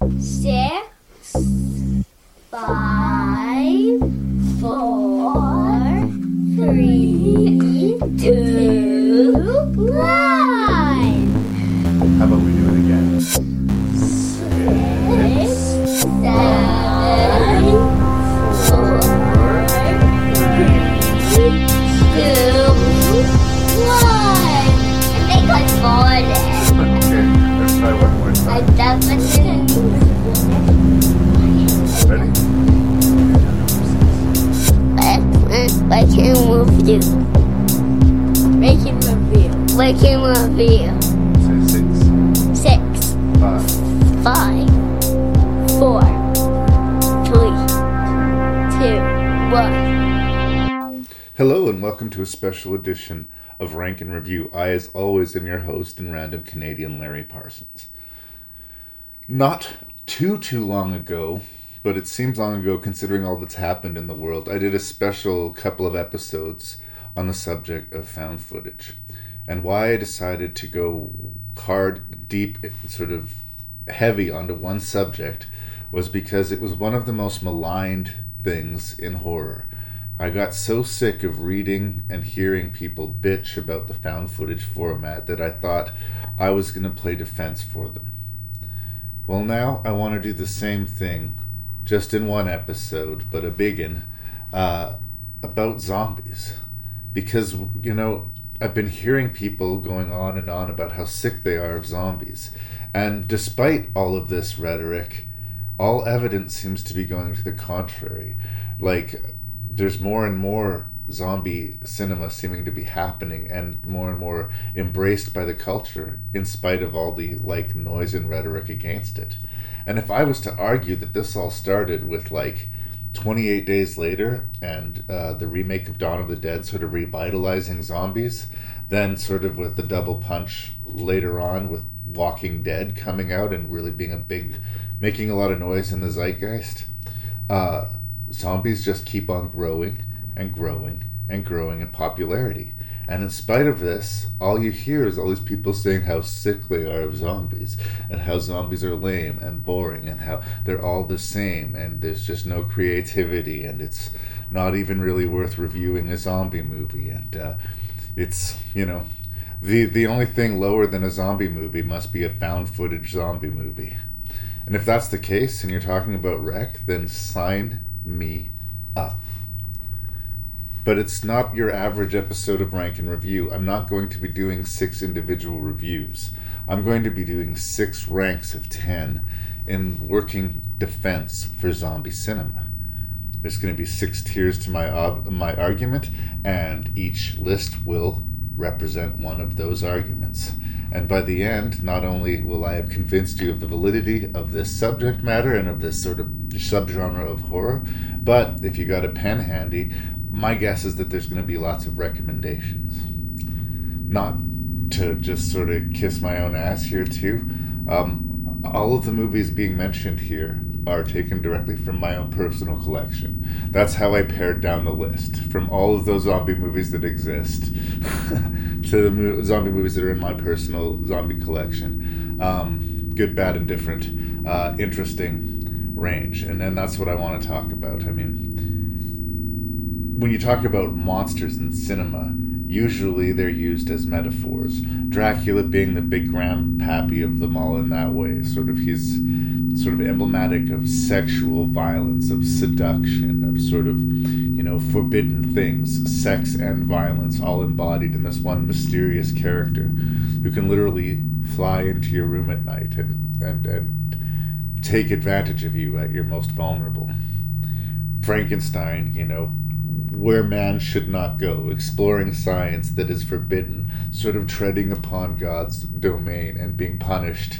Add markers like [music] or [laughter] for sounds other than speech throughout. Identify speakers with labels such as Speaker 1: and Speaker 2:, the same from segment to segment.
Speaker 1: six, five, four, three, two, one.
Speaker 2: How about we do it again?
Speaker 1: Six, seven, four, three, two, one. I think I farted.
Speaker 2: Okay, let's try one more
Speaker 1: I definitely. Can move you. Making review. Making review.
Speaker 2: Say six,
Speaker 1: Six,
Speaker 2: five,
Speaker 1: five, four, three, two, one.
Speaker 2: Hello and welcome to a special edition of Rank and Review. I, as always, am your host and random Canadian Larry Parsons. Not too, too long ago, but it seems long ago considering all that's happened in the world, I did a special couple of episodes on the subject of found footage. And why I decided to go hard, deep, sort of heavy onto one subject was because it was one of the most maligned things in horror. I got so sick of reading and hearing people bitch about the found footage format that I thought I was going to play defense for them. Well, now I want to do the same thing, just in one episode, but a biggin, uh, about zombies. Because, you know, I've been hearing people going on and on about how sick they are of zombies. And despite all of this rhetoric, all evidence seems to be going to the contrary. Like, there's more and more zombie cinema seeming to be happening and more and more embraced by the culture in spite of all the like noise and rhetoric against it. And if I was to argue that this all started with like 28 days later and uh, the remake of Dawn of the Dead sort of revitalizing zombies, then sort of with the double punch later on with Walking Dead coming out and really being a big, making a lot of noise in the zeitgeist, uh, zombies just keep on growing and growing and growing in popularity. And in spite of this, all you hear is all these people saying how sick they are of zombies and how zombies are lame and boring and how they're all the same and there's just no creativity and it's not even really worth reviewing a zombie movie and uh, it's you know the the only thing lower than a zombie movie must be a found footage zombie movie. And if that's the case and you're talking about Rec, then sign me up. But it's not your average episode of Rank and Review. I'm not going to be doing six individual reviews. I'm going to be doing six ranks of 10 in working defense for zombie cinema. There's going to be six tiers to my ob- my argument, and each list will represent one of those arguments. And by the end, not only will I have convinced you of the validity of this subject matter and of this sort of subgenre of horror, but if you got a pen handy, my guess is that there's going to be lots of recommendations. Not to just sort of kiss my own ass here, too. Um, all of the movies being mentioned here are taken directly from my own personal collection. That's how I pared down the list from all of those zombie movies that exist [laughs] to the mo- zombie movies that are in my personal zombie collection. Um, good, bad, and different, uh, interesting range. And then that's what I want to talk about. I mean, when you talk about monsters in cinema, usually they're used as metaphors. Dracula being the big grandpappy of them all in that way. Sort of he's sort of emblematic of sexual violence, of seduction, of sort of, you know, forbidden things, sex and violence, all embodied in this one mysterious character who can literally fly into your room at night and, and, and take advantage of you at your most vulnerable. Frankenstein, you know, where man should not go, exploring science that is forbidden, sort of treading upon God's domain and being punished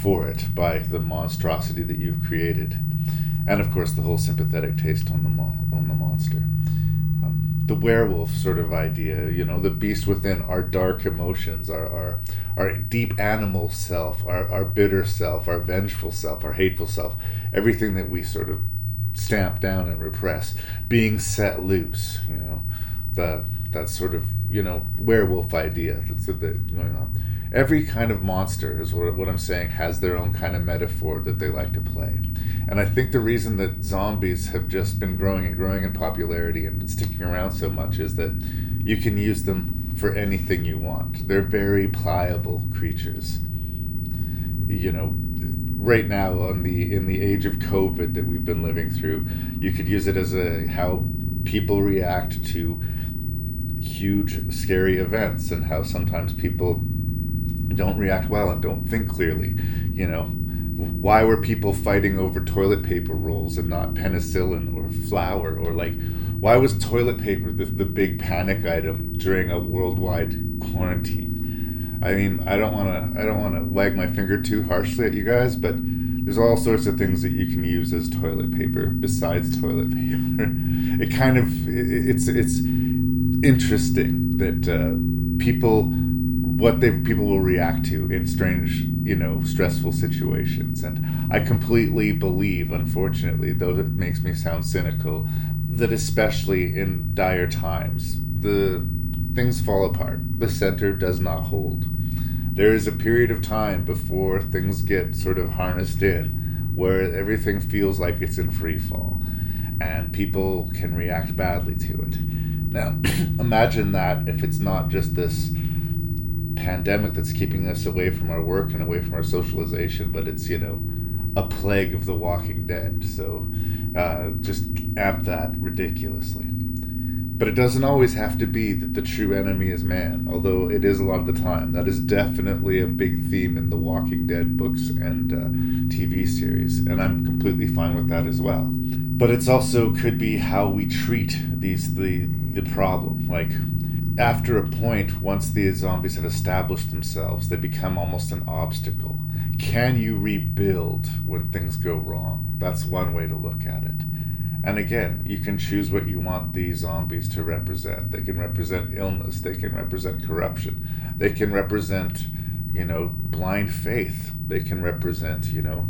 Speaker 2: for it by the monstrosity that you've created. And of course, the whole sympathetic taste on the on the monster. Um, the werewolf sort of idea, you know, the beast within our dark emotions, our our, our deep animal self, our, our bitter self, our vengeful self, our hateful self, everything that we sort of stamp down and repress, being set loose, you know, the that sort of you know werewolf idea that's that going on. every kind of monster is what, what I'm saying has their own kind of metaphor that they like to play. And I think the reason that zombies have just been growing and growing in popularity and been sticking around so much is that you can use them for anything you want. They're very pliable creatures. You know, right now on the in the age of COVID that we've been living through, you could use it as a how people react to huge scary events and how sometimes people don't react well and don't think clearly. You know, why were people fighting over toilet paper rolls and not penicillin or flour or like why was toilet paper the, the big panic item during a worldwide quarantine i mean i don't want to i don't want to wag my finger too harshly at you guys but there's all sorts of things that you can use as toilet paper besides toilet [laughs] paper. It kind of it, it's it's interesting that uh, people what they people will react to in strange you know stressful situations. And i completely believe unfortunately though it makes me sound cynical that especially in dire times the things fall apart the center does not hold there is a period of time before things get sort of harnessed in where everything feels like it's in free fall and people can react badly to it now [clears throat] imagine that if it's not just this pandemic that's keeping us away from our work and away from our socialization, but it's, you know, a plague of the walking dead. So uh, just amp that ridiculoly. But it doesn't always have to be that the true enemy is man, although it is a lot of the time. That is definitely a big theme in the Walking Dead books and uh, TV series, and I'm completely fine with that as well. But it's also could be how we treat these the the problem. Like after a point, once the zombies have established themselves, they become almost an obstacle. Can you rebuild when things go wrong? That's one way to look at it. And again, you can choose what you want these zombies to represent. They can represent illness, they can represent corruption, they can represent, you know, blind faith, they can represent, you know,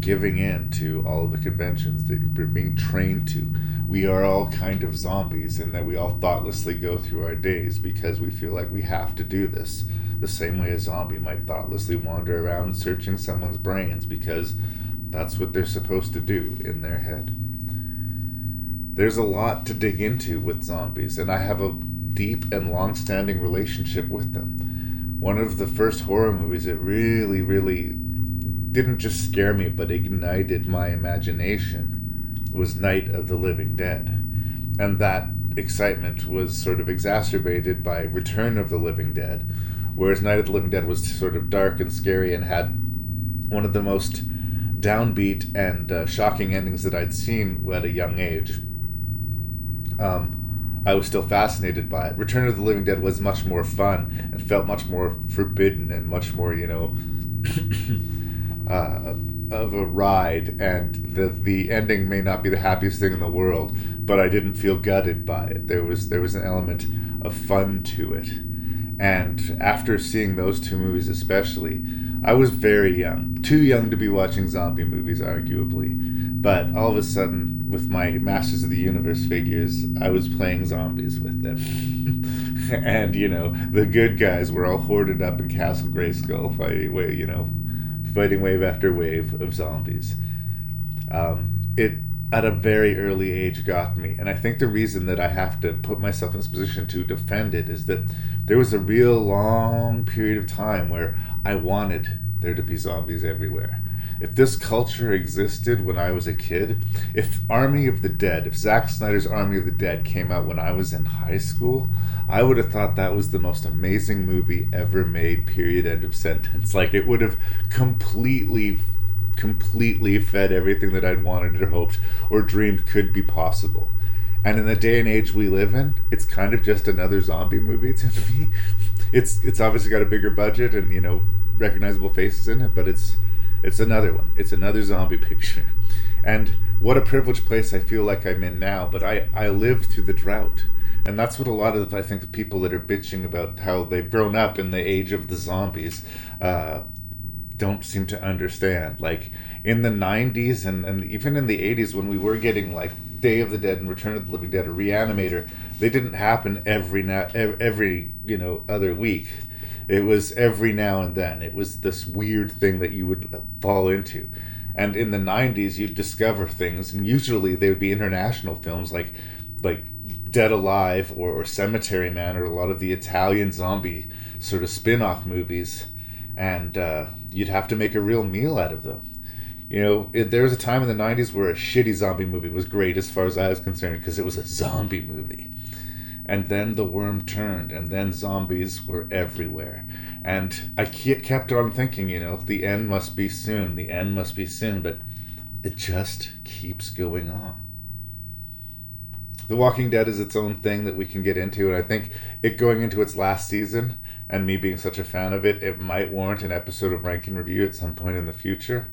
Speaker 2: giving in to all of the conventions that you're being trained to we are all kind of zombies and that we all thoughtlessly go through our days because we feel like we have to do this. The same way a zombie might thoughtlessly wander around searching someone's brains because that's what they're supposed to do in their head. There's a lot to dig into with zombies, and I have a deep and long standing relationship with them. One of the first horror movies that really, really didn't just scare me but ignited my imagination was Night of the Living Dead. And that excitement was sort of exacerbated by Return of the Living Dead, whereas Night of the Living Dead was sort of dark and scary and had one of the most downbeat and uh, shocking endings that I'd seen at a young age. Um, I was still fascinated by it. Return of the Living Dead was much more fun and felt much more forbidden and much more, you know, [coughs] uh, of a ride, and the the ending may not be the happiest thing in the world, but I didn't feel gutted by it. There was there was an element of fun to it, and after seeing those two movies, especially, I was very young, too young to be watching zombie movies, arguably, but all of a sudden, with my Masters of the Universe figures, I was playing zombies with them. [laughs] and you know the good guys were all hoarded up in Castle Grayskull fighting, way, you know, fighting wave after wave of zombies. Um, it at a very early age got me, and I think the reason that I have to put myself in this position to defend it is that there was a real long period of time where I wanted there to be zombies everywhere. If this culture existed when I was a kid, if Army of the Dead, if Zack Snyder's Army of the Dead came out when I was in high school, I would have thought that was the most amazing movie ever made, period, end of [laughs] sentence. Like, it would have completely, completely fed everything that I'd wanted or hoped or dreamed could be possible. And in the day and age we live in, it's kind of just another zombie movie [laughs] to me. It's it's obviously got a bigger budget and you know recognizable faces in it, but it's it's another one. It's another zombie [laughs] picture. And what a privileged place I feel like I'm in now, but I, I lived through the drought. And that's what a lot of, I think, the people that are bitching about how they've grown up in the age of the zombies uh, don't seem to understand. Like, in the 90s and, and even in the 80s, when we were getting, like, Day of the Dead and Return of the Living Dead or Reanimator, they didn't happen every, na- every you know, other week It was every now and then. It was this weird thing that you would fall into. And in the 90s, you'd discover things, and usually they would be international films like like Dead Alive or, or Cemetery Man or a lot of the Italian zombie sort of spin off movies. And uh, you'd have to make a real meal out of them. You know, it, there was a time in the 90s where a shitty zombie movie was great as far as I was concerned because it was a zombie movie. And then the worm turned, and then zombies were everywhere. And I kept on thinking, you know, the end must be soon, the end must be soon, but it just keeps going on. The Walking Dead is its own thing that we can get into, and I think it going into its last season and me being such a fan of it, it might warrant an episode of Rank and Review at some point in the future.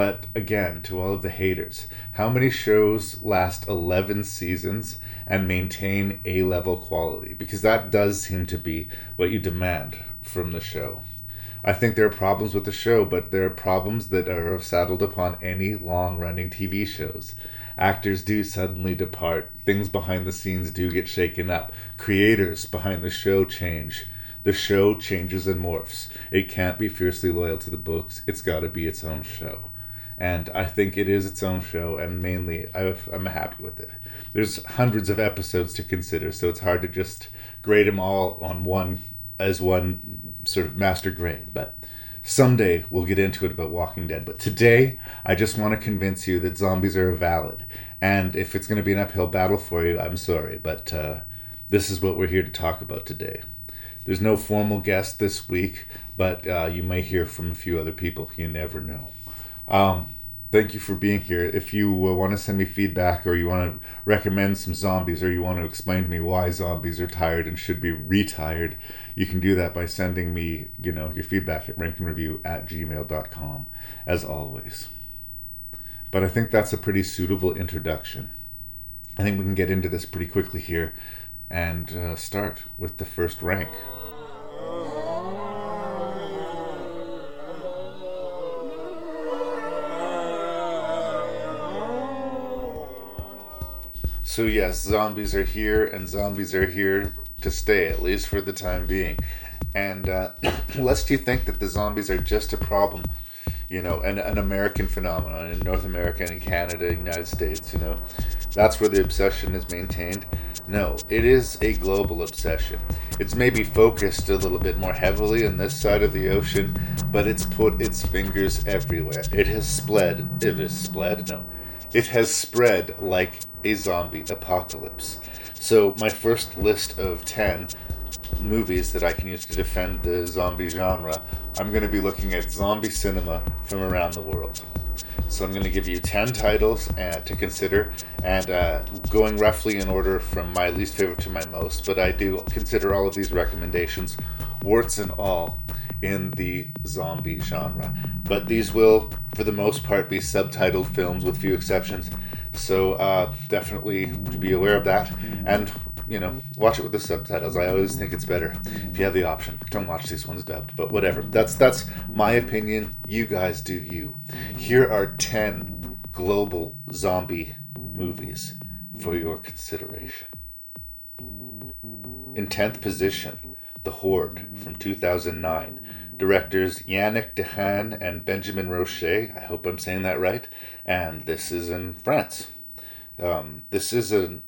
Speaker 2: But again, to all of the haters, how many shows last 11 seasons and maintain A level quality? Because that does seem to be what you demand from the show. I think there are problems with the show, but there are problems that are saddled upon any long running TV shows. Actors do suddenly depart, things behind the scenes do get shaken up, creators behind the show change. The show changes and morphs. It can't be fiercely loyal to the books, it's got to be its own show. And I think it is its own show, and mainly i am happy with it. There's hundreds of episodes to consider, so it's hard to just grade them all on one as one sort of master grade. But someday we'll get into it about Walking Dead. But today, I just want to convince you that zombies are valid. And if it's going to be an uphill battle for you, I'm sorry. But uh, this is what we're here to talk about today. There's no formal guest this week, but uh, you may hear from a few other people. You never know. Um, thank you for being here. If you uh, want to send me feedback or you want to recommend some zombies or you want to explain to me why zombies are tired and should be retired, you can do that by sending me, you know, your feedback at rankandreview at gmail.com, as always. But I think that's a pretty suitable introduction. I think we can get into this pretty quickly here and uh, start with the first rank. So, yes, zombies are here, and zombies are here to stay, at least for the time being. And uh, [coughs] lest you think that the zombies are just a problem, you know, an, an American phenomenon in North America and Canada, United States, you know, that's where the obsession is maintained. No, it is a global obsession. It's maybe focused a little bit more heavily on this side of the ocean, but it's put its fingers everywhere. It has spread. It has spread? No. It has spread like a zombie apocalypse. So, my first list of 10 movies that I can use to defend the zombie genre, I'm going to be looking at zombie cinema from around the world. So, I'm going to give you 10 titles uh, to consider and uh, going roughly in order from my least favorite to my most, but I do consider all of these recommendations, warts and all, in the zombie genre. But these will, for the most part, be subtitled films with few exceptions. So uh, definitely be aware of that. And you know, watch it with the subtitles. I always think it's better if you have the option. Don't watch these ones dubbed, but whatever. That's that's my opinion. You guys do you. Here are 10 global zombie movies for your consideration. In 10th position, The Horde from 2009. Directors Yannick Dahan and Benjamin Rocher. I hope I'm saying that right. And this is in France. Um, this is a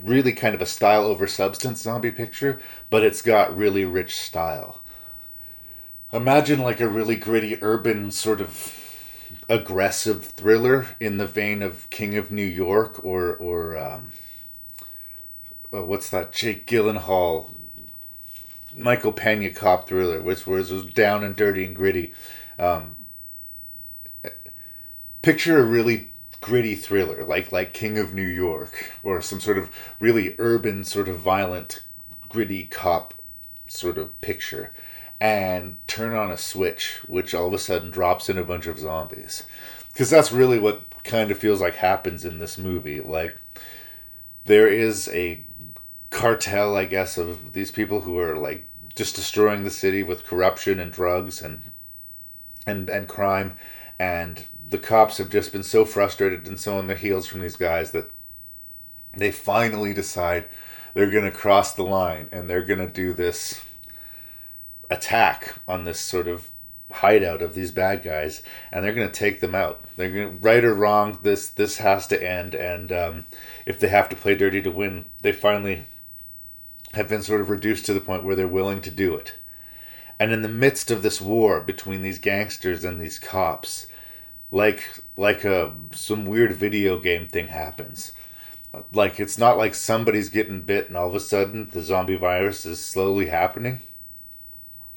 Speaker 2: really kind of a style over substance zombie picture, but it's got really rich style. Imagine like a really gritty urban sort of aggressive thriller in the vein of King of New York or or um, oh, what's that Jake Gyllenhaal Michael Pena cop thriller, which was, was down and dirty and gritty. Um, picture a really gritty thriller like like King of New York or some sort of really urban sort of violent gritty cop sort of picture and turn on a switch which all of a sudden drops in a bunch of zombies because that's really what kind of feels like happens in this movie like there is a cartel i guess of these people who are like just destroying the city with corruption and drugs and and and crime and the cops have just been so frustrated and so on their heels from these guys that they finally decide they're going to cross the line and they're going to do this attack on this sort of hideout of these bad guys, and they're going to take them out. They're going to, right or wrong. This this has to end, and um, if they have to play dirty to win, they finally have been sort of reduced to the point where they're willing to do it. And in the midst of this war between these gangsters and these cops, like like a some weird video game thing happens. Like it's not like somebody's getting bit and all of a sudden the zombie virus is slowly happening.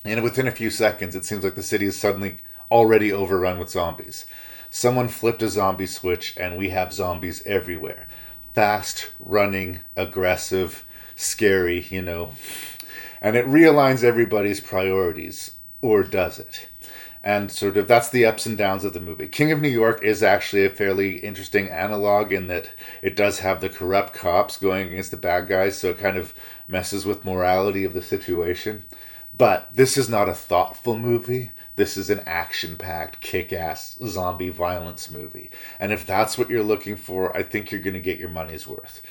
Speaker 2: And within a few seconds, it seems like the city is suddenly already overrun with zombies. Someone flipped a zombie switch, and we have zombies everywhere. Fast, running, aggressive, scary, you know. And it realigns everybody's priorities, or does it? And sort of that's the ups and downs of the movie. King of New York is actually a fairly interesting analog in that it does have the corrupt cops going against the bad guys, so it kind of messes with morality of the situation. But this is not a thoughtful movie. This is an action packed, kick ass zombie violence movie. And if that's what you're looking for, I think you're going to get your money's worth.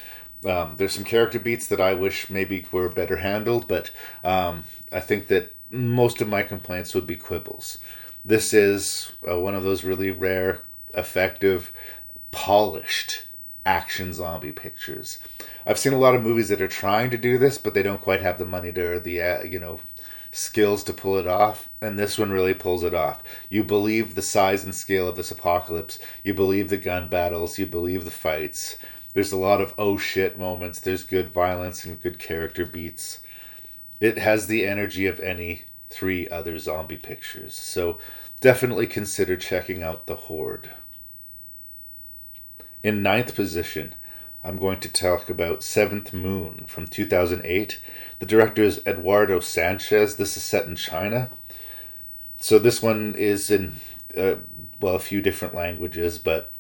Speaker 2: Um, there's some character beats that I wish maybe were better handled, but um, I think that most of my complaints would be quibbles. This is uh, one of those really rare, effective, polished action zombie pictures. I've seen a lot of movies that are trying to do this, but they don't quite have the money to or the uh, you know skills to pull it off, and this one really pulls it off. You believe the size and scale of this apocalypse. You believe the gun battles. You believe the fights. There's a lot of oh shit moments. There's good violence and good character beats. It has the energy of any three other zombie pictures. So definitely consider checking out The Horde. In ninth position, I'm going to talk about Seventh Moon from 2008. The director is Eduardo Sanchez. This is set in China. So this one is in, uh, well, a few different languages, but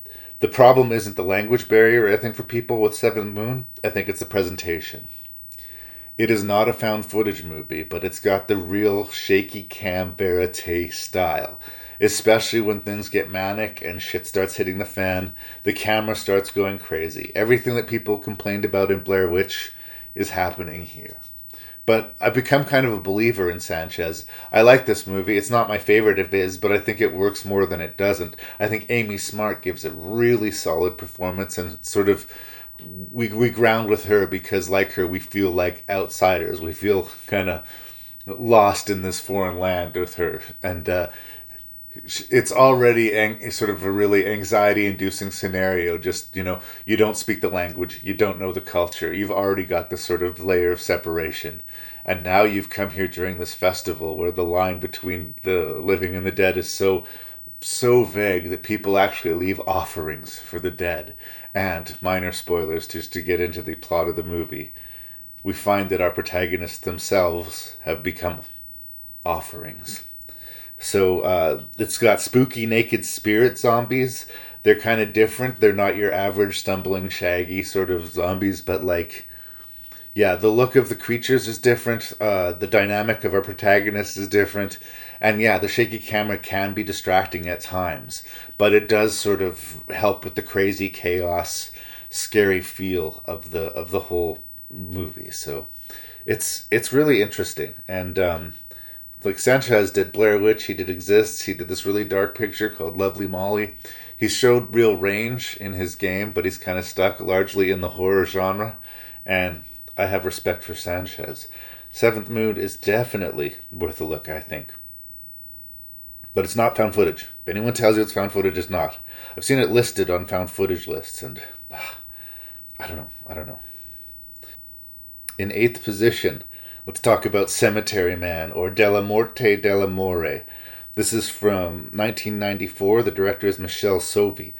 Speaker 2: the problem isn't the language barrier, I think, for people with Seventh Moon. I think it's the presentation. It is not a found footage movie, but it's got the real shaky cam verite style especially when things get manic and shit starts hitting the fan. The camera starts going crazy. Everything that people complained about in Blair Witch is happening here. But I've become kind of a believer in Sanchez. I like this movie. It's not my favorite of his, but I think it works more than it doesn't. I think Amy Smart gives a really solid performance and sort of we we ground with her because like her we feel like outsiders. We feel kind of lost in this foreign land with her and uh, it's already ang- sort of a really anxiety inducing scenario just you know you don't speak the language you don't know the culture you've already got this sort of layer of separation and now you've come here during this festival where the line between the living and the dead is so so vague that people actually leave offerings for the dead and minor spoilers just to get into the plot of the movie we find that our protagonists themselves have become offerings so uh, it's got spooky naked spirit zombies. They're kind of different. They're not your average stumbling, shaggy sort of zombies, but like, yeah, the look of the creatures is different. Uh, the dynamic of our protagonist is different, and yeah, the shaky camera can be distracting at times, but it does sort of help with the crazy chaos, scary feel of the of the whole movie. So, it's it's really interesting and. Um, like Sanchez did Blair Witch, he did Exists, he did this really dark picture called Lovely Molly. He showed real range in his game, but he's kind of stuck largely in the horror genre, and I have respect for Sanchez. Seventh Moon is definitely worth a look, I think. But it's not found footage. If anyone tells you it's found footage, it's not. I've seen it listed on found footage lists, and uh, I don't know. I don't know. In eighth position, Let's talk about Cemetery Man or Dellamorte Dellamore. This is from 1994. The director is Michele Soavi.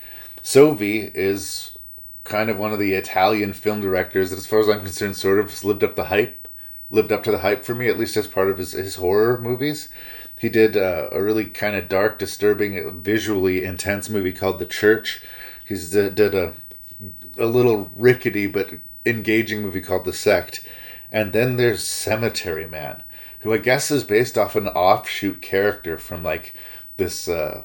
Speaker 2: Soavi is kind of one of the Italian film directors that, as far as I'm concerned, sort of lived up the hype. Lived up to the hype for me, at least as part of his, his horror movies. He did uh, a really kind of dark, disturbing, visually intense movie called The Church. He's did, a a little rickety but engaging movie called The Sect and then there's Cemetery Man, who I guess is based off an offshoot character from like this uh,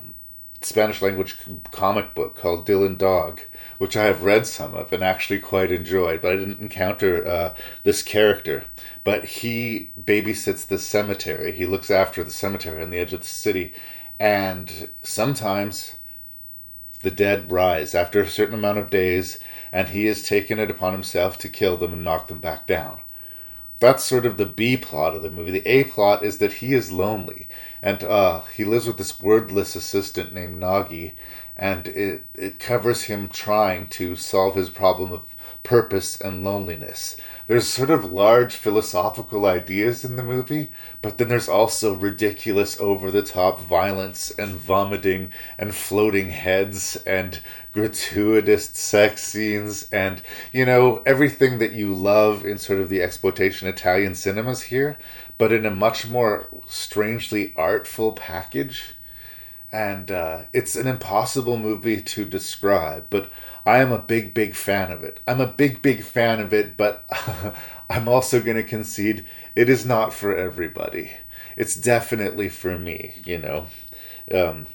Speaker 2: Spanish language comic book called Dylan Dog, which I have read some of and actually quite enjoyed, but I didn't encounter uh, this character. But he babysits the cemetery. He looks after the cemetery on the edge of the city, and sometimes the dead rise after a certain amount of days, and he has taken it upon himself to kill them and knock them back down. That's sort of the B plot of the movie. The A plot is that he is lonely, and uh, he lives with this wordless assistant named Gnaghi, and it, it covers him trying to solve his problem of purpose and loneliness. There's sort of large philosophical ideas in the movie, but then there's also ridiculous over the top violence and vomiting and floating heads and gratuitous sex scenes and you know everything that you love in sort of the exploitation Italian cinemas here, but in a much more strangely artful package. And uh, it's an impossible movie to describe, but I am a big, big fan of it. I'm a big, big fan of it, but [laughs] I'm also going to concede it is not for everybody. It's definitely for me, you know. Um,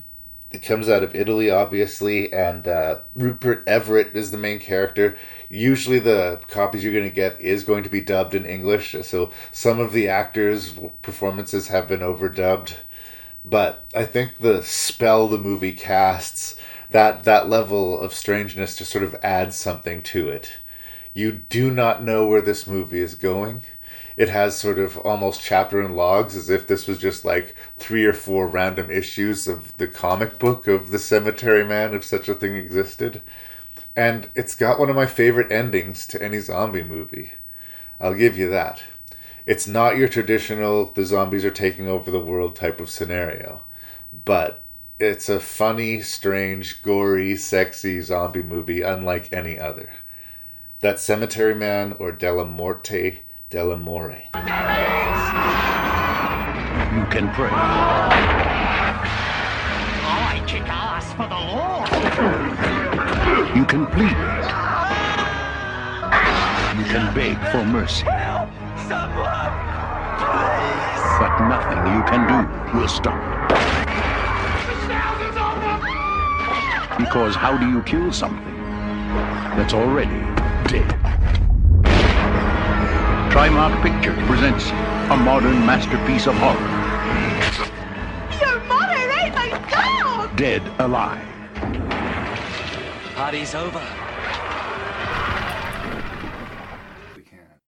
Speaker 2: it comes out of Italy, obviously, and uh, Rupert Everett is the main character. Usually, the copies you're going to get is going to be dubbed in English, so some of the actors' performances have been overdubbed. But I think the spell the movie casts that that level of strangeness just sort of adds something to it. You do not know where this movie is going. It has sort of almost chapter and logs as if this was just like three or four random issues of the comic book of the Cemetery Man, if such a thing existed. And it's got one of my favorite endings to any zombie movie. I'll give you that. It's not your traditional the zombies are taking over the world type of scenario, but it's a funny, strange, gory, sexy zombie movie unlike any other. That Cemetery Man or Della Morte, Della More. You
Speaker 3: can pray. I kick ass for the Lord. You can plead. You can beg for mercy. Help! Someone! Please! But nothing you can do will stop Because how do you kill something that's already dead? Trimark Pictures presents a modern masterpiece of horror.
Speaker 4: Your mother, oh my god!
Speaker 3: Dead Alive.
Speaker 5: Party's over.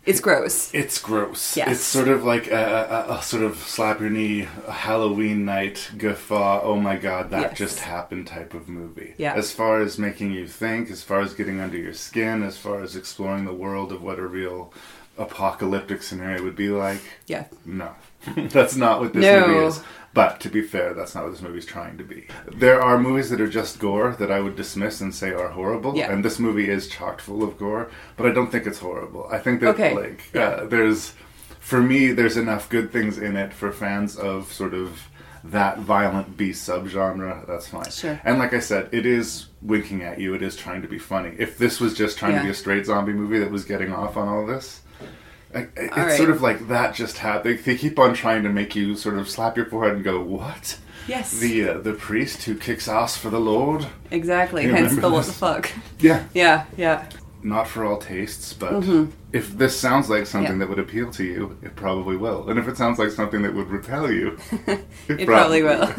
Speaker 6: It's gross.
Speaker 2: It's gross.
Speaker 6: Yes.
Speaker 2: It's sort of like a, a, a sort of slap your knee, Halloween night guffaw. Oh my god, that
Speaker 6: Yes.
Speaker 2: just happened type of movie.
Speaker 6: Yeah.
Speaker 2: As far as making you think, as far as getting under your skin, as far as exploring the world of what a real apocalyptic scenario would be like.
Speaker 6: Yeah.
Speaker 2: No, [laughs] that's not what this
Speaker 6: No.
Speaker 2: movie is. But to be fair, that's not what this movie's trying to be. There are movies that are just gore that I would dismiss and say are horrible,
Speaker 6: Yeah.
Speaker 2: and this movie is chocked full of gore. But I don't think it's horrible. I think that
Speaker 6: Okay.
Speaker 2: like
Speaker 6: Yeah.
Speaker 2: uh, there's, for me, there's enough good things in it for fans of sort of that violent B subgenre. That's fine.
Speaker 6: Sure.
Speaker 2: And like I said, it is winking at you. It is trying to be funny. If this was just trying
Speaker 6: Yeah.
Speaker 2: to be a straight zombie movie that was getting off on all this. I- I- It's
Speaker 6: right.
Speaker 2: sort of like that just happened. They keep on trying to make you sort of slap your forehead and go, "What?"
Speaker 6: Yes.
Speaker 2: The uh, the priest who kicks ass for the Lord.
Speaker 6: exactly.
Speaker 2: You
Speaker 6: Hence
Speaker 2: remember
Speaker 6: the what the fuck.
Speaker 2: Yeah,
Speaker 6: Yeah, yeah.
Speaker 2: not for all tastes, but if this sounds like something
Speaker 6: Mm-hmm. Yeah.
Speaker 2: that would appeal to you, it probably will. And if it sounds like something that would repel you, [laughs] it,
Speaker 6: It probably will. [laughs]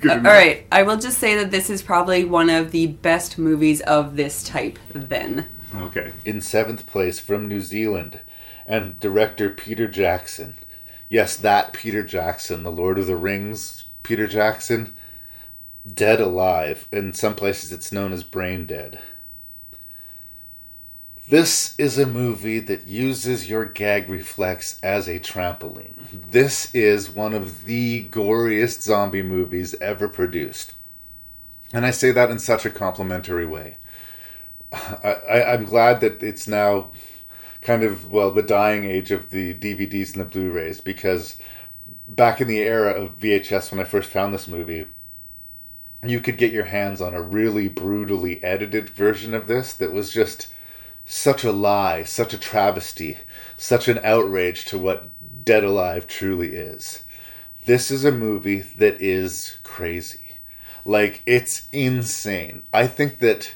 Speaker 2: Good
Speaker 6: Uh, all
Speaker 2: enough.
Speaker 6: right. I will just say that this is probably one of the best movies of this type. Then.
Speaker 2: Okay.
Speaker 7: In seventh place from New Zealand, and director Peter Jackson. Yes, that Peter Jackson, the Lord of the Rings Peter Jackson. Dead Alive. In some places it's known as Brain Dead. This is a movie that uses your gag reflex as a trampoline. This is one of the goriest zombie movies ever produced. And I say that in such a complimentary way. [sighs] I, I'm glad that it's now kind of, well, the dying age of the DVDs and the Blu rays because back in the era of VHS when I first found this movie, you could get your hands on a really brutally edited version of this that was just such a lie, such a travesty, such an outrage to what Dead Alive truly is. This is a movie that is crazy.
Speaker 2: Like it's insane. I think that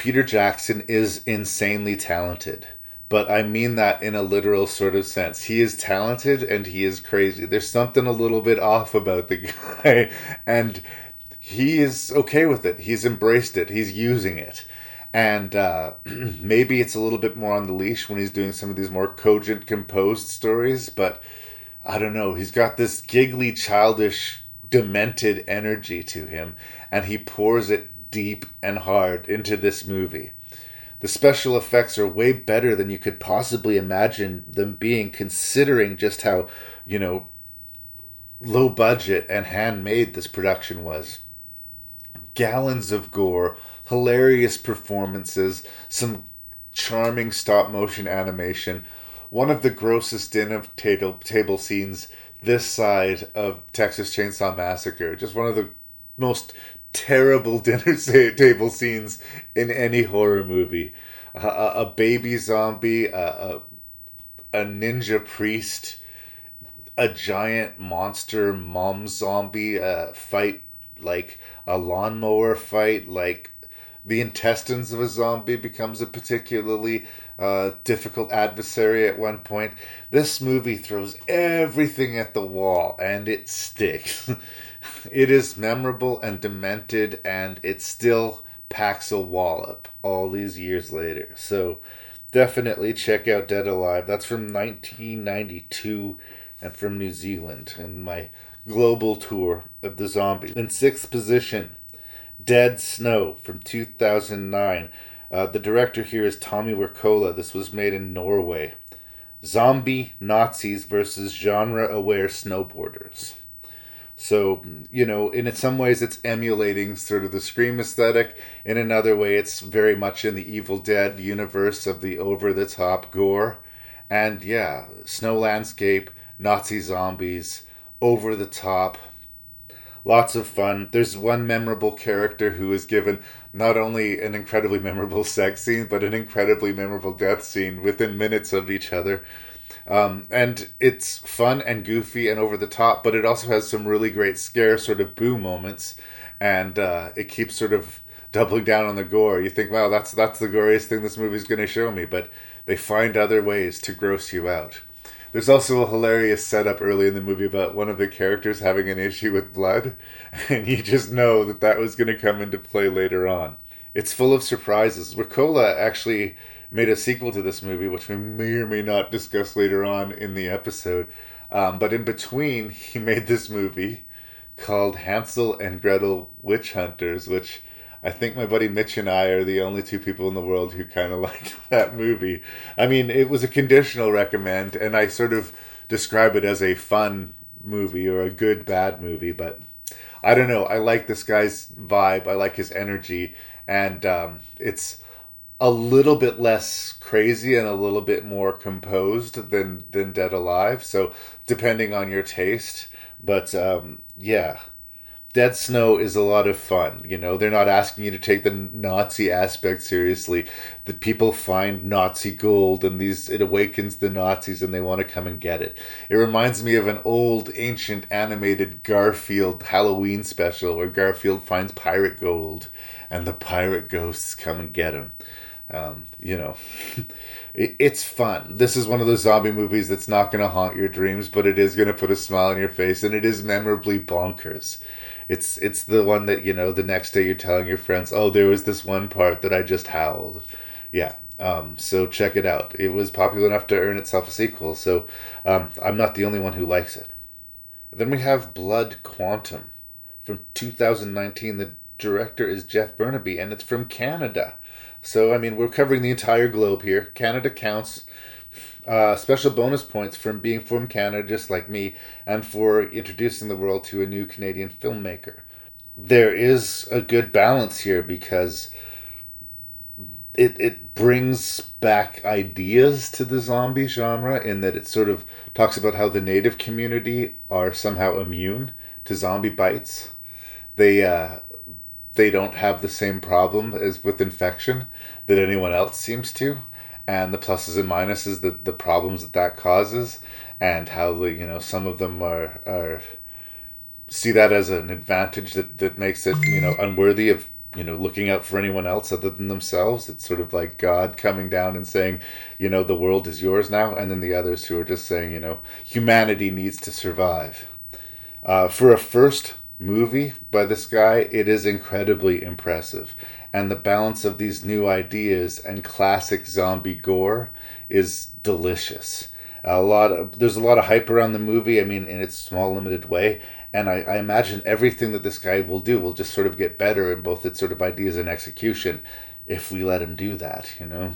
Speaker 2: Peter Jackson is insanely talented. But I mean that in a literal sort of sense. He is talented and he is crazy. There's something a little bit off about the [laughs] guy and he is okay with it. He's embraced it. He's using it. And uh, [clears throat] maybe it's a little bit more on the leash when he's doing some of these more cogent, composed stories, but I don't know. He's got this giggly, childish, demented energy to him, and he pours it deep and hard into this movie. The special effects are way better than you could possibly imagine them being, considering just how, you know, low budget and handmade this production was. Gallons of gore, hilarious performances, some charming stop motion animation, one of the grossest dinner table, table scenes this side of Texas Chainsaw Massacre. Just one of the most terrible [laughs] dinner table scenes in any horror movie. A, baby zombie, a, a, a ninja priest, a giant monster mom zombie uh, fight like a lawnmower fight, like the intestines of a zombie becomes a particularly uh, difficult adversary at one point. This movie throws everything at the wall and it sticks. [laughs] it is memorable and demented and it still packs a wallop all these years later. So definitely check out Dead Alive. That's from 1992 and from New Zealand and my global tour of the zombies. In sixth position, Dead Snow from 2009. Uh, the director here is Tommy Wirkola. This was made in Norway. Zombie Nazis versus genre aware snowboarders. So, you know, in some ways it's emulating sort of the Scream aesthetic. In another way, it's very much in the Evil Dead universe of the over the top gore. And yeah, snow landscape, Nazi zombies, over the top lots of fun. There's one memorable character who is given not only an incredibly [laughs] memorable sex scene, but an incredibly memorable death scene within minutes of each other. Um, and it's fun and goofy and over the top, but it also has some really great scare sort of boo moments, and uh, it keeps sort of doubling down on the gore. You think, wow, that's that's the goriest thing this movie's going to show me, but they find other ways to gross you out. There's also a hilarious setup early in the movie about one of the characters having an issue with blood, [laughs] and you just know that that was going to come into play later on. It's full of surprises. Wirkola actually made a sequel to this movie, which we may or may not discuss later on in the episode. Um, but in between, he [laughs] made this movie called Hansel and Gretel Witch Hunters, which I think my buddy Mitch and I are the only two people in the world who kind of [laughs] liked that movie. I mean, it was a conditional recommend, and I sort of describe it as a fun movie or a good bad movie, but I don't know. I like this guy's vibe. I like his energy, and um, it's a little bit less crazy and a little bit more composed than than Dead Alive. So depending on your taste, but um, yeah, Dead Snow is a lot of fun. You know, they're not asking you to take the Nazi aspect seriously. The people find Nazi gold, and these it awakens the Nazis, and they want to come and get it. It reminds me of an old, ancient animated Garfield Halloween special where Garfield finds pirate gold, and the pirate ghosts come and get him. Um, you know, [laughs] it, it's fun. This is one of those zombie movies that's not going to haunt your dreams, but it is going to put a smile on your face, and it is memorably bonkers it's it's the one that you know the next day you're telling your friends, oh, there was this one part that I just howled. Yeah. Um, so check it out. It was popular enough to earn itself a sequel. So um, I'm not the only one who likes it. Then we have Blood Quantum from 2019. The director is Jeff Barnaby, and it's from Canada. So I mean, we're covering the entire globe here. Canada counts uh, special bonus points from being from Canada, just like me, and for introducing the world to a new Canadian filmmaker. There is a good balance here because it, it brings back ideas to the zombie genre in that it sort of talks about how the native community are somehow immune to zombie bites. They uh, they don't have the same problem as with infection that anyone else seems to and the pluses and minuses, the, the problems that that causes, and how the you know some of them are are see that as an advantage that, that makes it, you know, unworthy of, you know, looking out for anyone else other than themselves. It's sort of like God coming down and saying, you know, the world is yours now. And then the others who are just saying, you know, humanity needs to survive. Uh, for a first movie by this guy, it is incredibly impressive. And the balance of these new ideas and classic zombie gore is delicious. A lot of there's a lot of hype around the movie. I mean, in its small, limited way, and I, I imagine everything that this guy will do will just sort of get better in both its sort of ideas and execution if we let him do that, you know.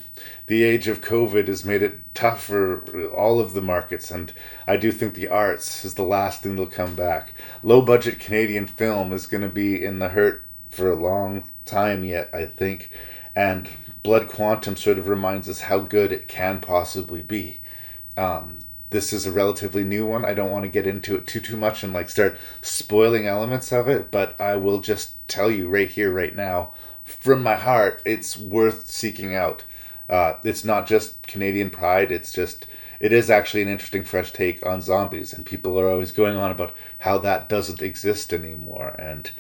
Speaker 2: The age of COVID has made it tough for all of the markets, and I do think the arts is the last thing that'll come back. Low budget Canadian film is going to be in the hurt for a long time yet, I think, and Blood Quantum sort of reminds us how good it can possibly be. Um, this is a relatively new one. I don't want to get into it too too much and like start spoiling elements of it, but I will just tell you right here, right now, from my heart, it's worth seeking out. Uh, it's not just Canadian pride. It's just it is actually an interesting fresh take on zombies, and people are always going on about how that doesn't exist anymore. And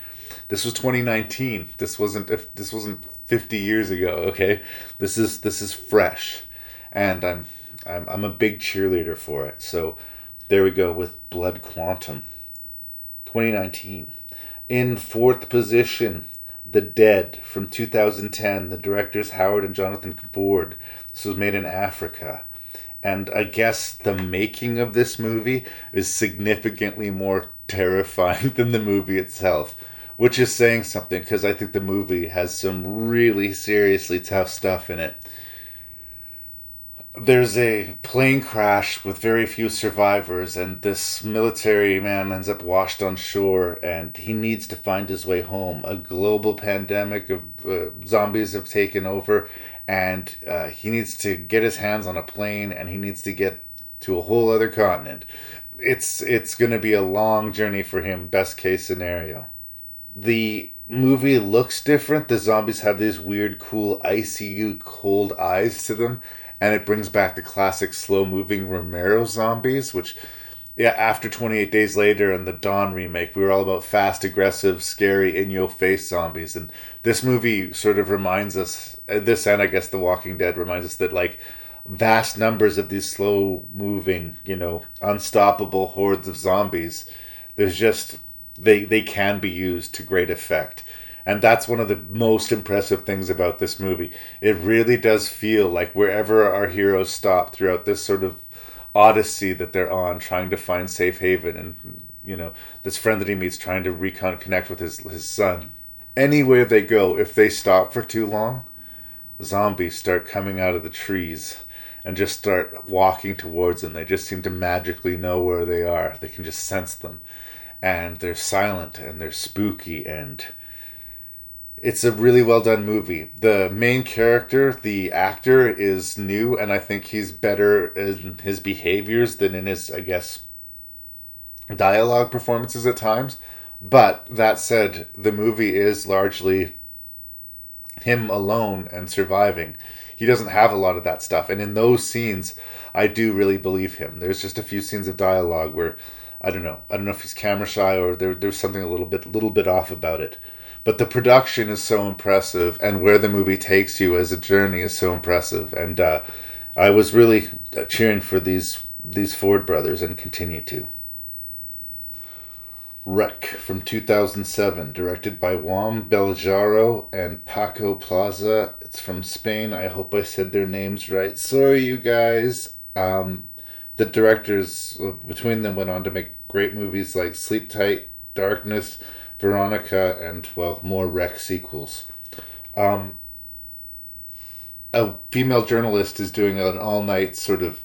Speaker 2: this was 2019. This wasn't this wasn't 50 years ago. Okay, this is this is fresh, and I'm I'm, I'm a big cheerleader for it. So there we go with Blood Quantum. 2019. In fourth position, The Dead from 2010. The directors Howard and Jonathan Ford. This was made in Africa. And I guess the making of this movie is significantly more terrifying [laughs] than the movie itself, which is saying something because I think the movie has some really seriously tough stuff in it there's a plane crash with very few survivors, and this military man ends up washed on shore, and he needs to find his way home. A global pandemic of uh, zombies have taken over, and uh, he needs to get his hands on a plane, and he needs to get to a whole other continent. It's it's going to be a long journey for him. Best case scenario. The movie looks different. The zombies have these weird, cool, icy, cold eyes to them and it brings back the classic slow moving Romero zombies, which yeah, after 28 Days Later and the Dawn remake, we were all about fast, aggressive, scary, in your face zombies. And this movie sort of reminds us, uh, this and I guess The Walking Dead reminds us that, like, vast numbers of these slow moving, you know, unstoppable hordes of zombies, there's just, they, they can be used to great effect. And that's one of the most impressive things about this movie. It really does feel like wherever our heroes stop throughout this sort of odyssey that they're on, trying to find safe haven, and you know this friend that he meets trying to reconnect with his his son. Anywhere they go, if they stop for too long, zombies start coming out of the trees and just start walking towards them. They just seem to magically know where they are. They can just sense them, and they're silent and they're spooky and it's a really well done movie. The main character, the actor, is new, and I think he's better in his behaviors than in his, I guess, dialogue performances at times. But that said, the movie is largely him alone and surviving. He doesn't have a lot of that stuff, and in those scenes, I do really believe him. There's just a few scenes of dialogue where I don't know. I don't know if he's camera shy or there, there's something a little bit, little bit off about it but the production is so impressive and where the movie takes you as a journey is so impressive and uh, i was really cheering for these these ford brothers and continue to Rec from 2007, directed by Juan Balagueró and Paco Plaza. It's from Spain. I hope I said their names right. Sorry, you guys. Um, the directors uh, between them went on to make great movies like Sleep Tight, Darkness, Veronica, and well, more Rec sequels. Um, a female journalist is doing an all night sort of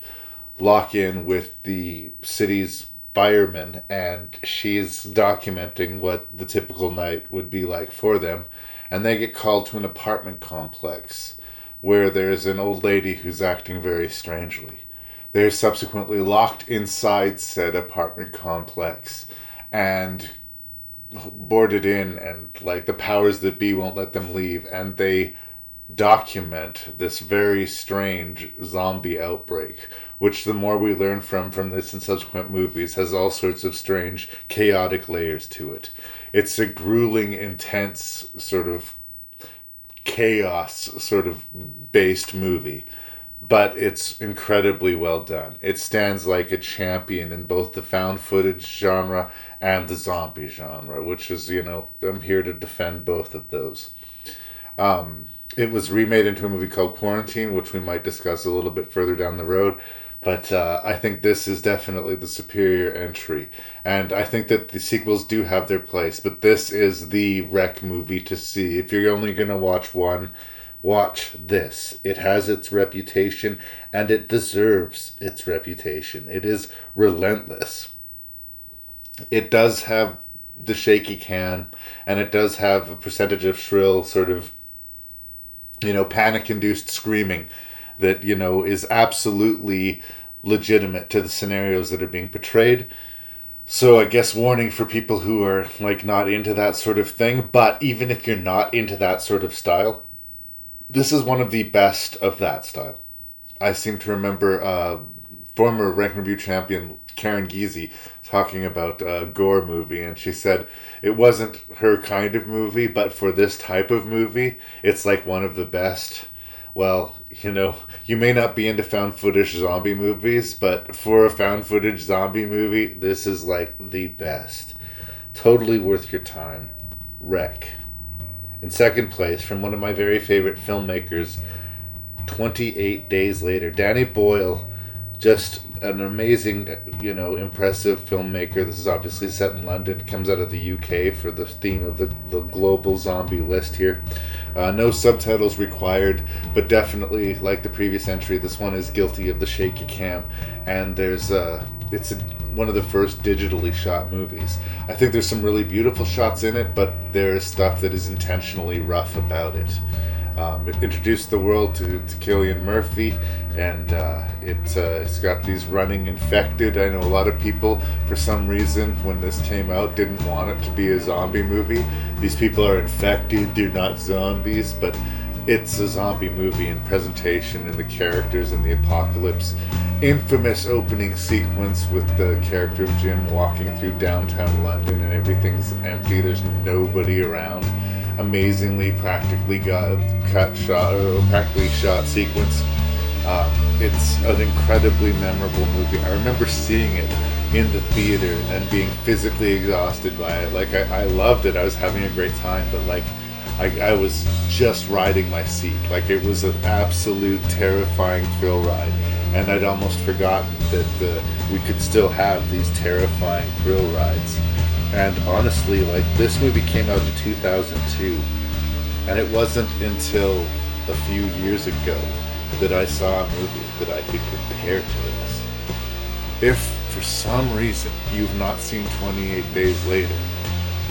Speaker 2: lock in with the city's firemen, and she's documenting what the typical night would be like for them. And they get called to an apartment complex where there's an old lady who's acting very strangely. They're subsequently locked inside said apartment complex and boarded in and like the powers that be won't let them leave and they document this very strange zombie outbreak which the more we learn from from this and subsequent movies has all sorts of strange chaotic layers to it. It's a grueling intense sort of chaos sort of based movie but it's incredibly well done. It stands like a champion in both the found footage genre and the zombie genre which is you know i'm here to defend both of those um, it was remade into a movie called Quarantine, which we might discuss a little bit further down the road. But uh, I think this is definitely the superior entry. And I think that the sequels do have their place, but this is the Rec movie to see. If you're only going to watch one, watch this. It has its reputation and it deserves its reputation. It is relentless. It does have the shaky can, and it does have a percentage of shrill sort of you know, panic induced screaming that, you know, is absolutely legitimate to the scenarios that are being portrayed. So I guess warning for people who are like not into that sort of thing, but even if you're not into that sort of style, this is one of the best of that style. I seem to remember uh, former Rank Review champion Karen Giese talking about a gore movie, and she said it wasn't her kind of movie, but for this type of movie, it's like one of the best. Well, you know, you may not be into found footage zombie movies, but for a found footage zombie movie, this is like the best. Totally worth your time. Rec. In second place, from one of my very favorite filmmakers, 28 Days Later, Danny Boyle just an amazing, you know, impressive filmmaker. This is obviously set in London. Comes out of the UK for the theme of the, the global zombie list here. Uh, no subtitles required, but definitely, like the previous entry, this one is guilty of the shaky cam. And there's uh, it's a, one of the first digitally shot movies. I think there's some really beautiful shots in it, but there is stuff that is intentionally rough about it. Um, it introduced the world to, to Cillian Murphy, and uh, it, uh, it's got these running infected. I know a lot of people, for some reason, when this came out, didn't want it to be a zombie movie. These people are infected, they're not zombies, but it's a zombie movie in presentation and the characters and the apocalypse. Infamous opening sequence with the character of Jim walking through downtown London and everything's empty, there's nobody around amazingly practically got cut shot or practically shot sequence. Um, it's an incredibly memorable movie. I remember seeing it in the theater and being physically exhausted by it. Like I, I loved it. I was having a great time, but like I, I was just riding my seat. Like it was an absolute terrifying thrill ride, and I'd almost forgotten that uh, we could still have these terrifying thrill rides. And honestly, like this movie came out in 2002, and it wasn't until a few years ago that I saw a movie that I could compare to this. If for some reason you've not seen 28 Days Later,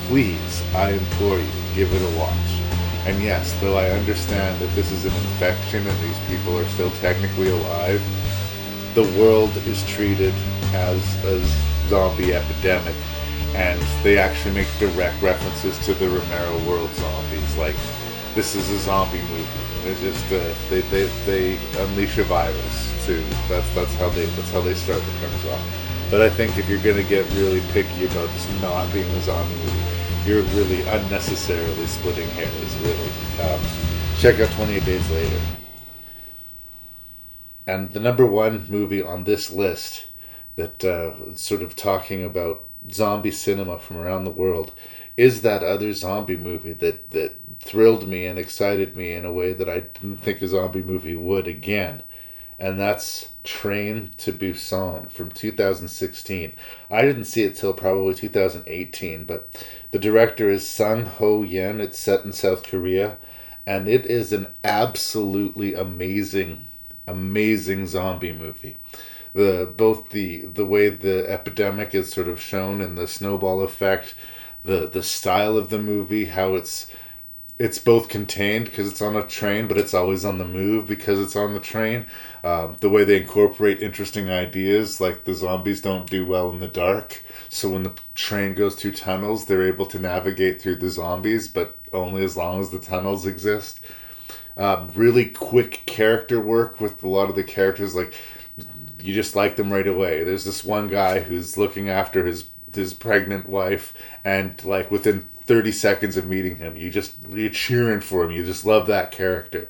Speaker 2: please, I implore you, give it a watch. And yes, though I understand that this is an infection and these people are still technically alive, the world is treated as a zombie epidemic and they actually make direct references to the Romero world zombies. Like, this is a zombie movie. It's just uh, they, they they unleash a virus too. That's that's how they that's how they start the premise off. But I think if you're gonna get really picky about this not being a zombie movie, you're really unnecessarily splitting hairs. Really, um, check out 28 Days Later. And the number one movie on this list that uh, sort of talking about zombie cinema from around the world is that other zombie movie that that thrilled me and excited me in a way that I didn't think a zombie movie would again. And that's Train to Busan from 2016. I didn't see it till probably 2018, but the director is Sang Ho Yeon. It's set in South Korea, and it is an absolutely amazing, amazing zombie movie the both the the way the epidemic is sort of shown and the snowball effect, the the style of the movie, how it's it's both contained because it's on a train, but it's always on the move because it's on the train. Um, the way they incorporate interesting ideas, like the zombies don't do well in the dark, so when the train goes through tunnels, they're able to navigate through the zombies, but only as long as the tunnels exist. Um, really quick character work with a lot of the characters. Like you just like them right away. There's this one guy who's looking after his his pregnant wife, and like within 30 seconds of meeting him, you just you're cheering for him. You just love that character.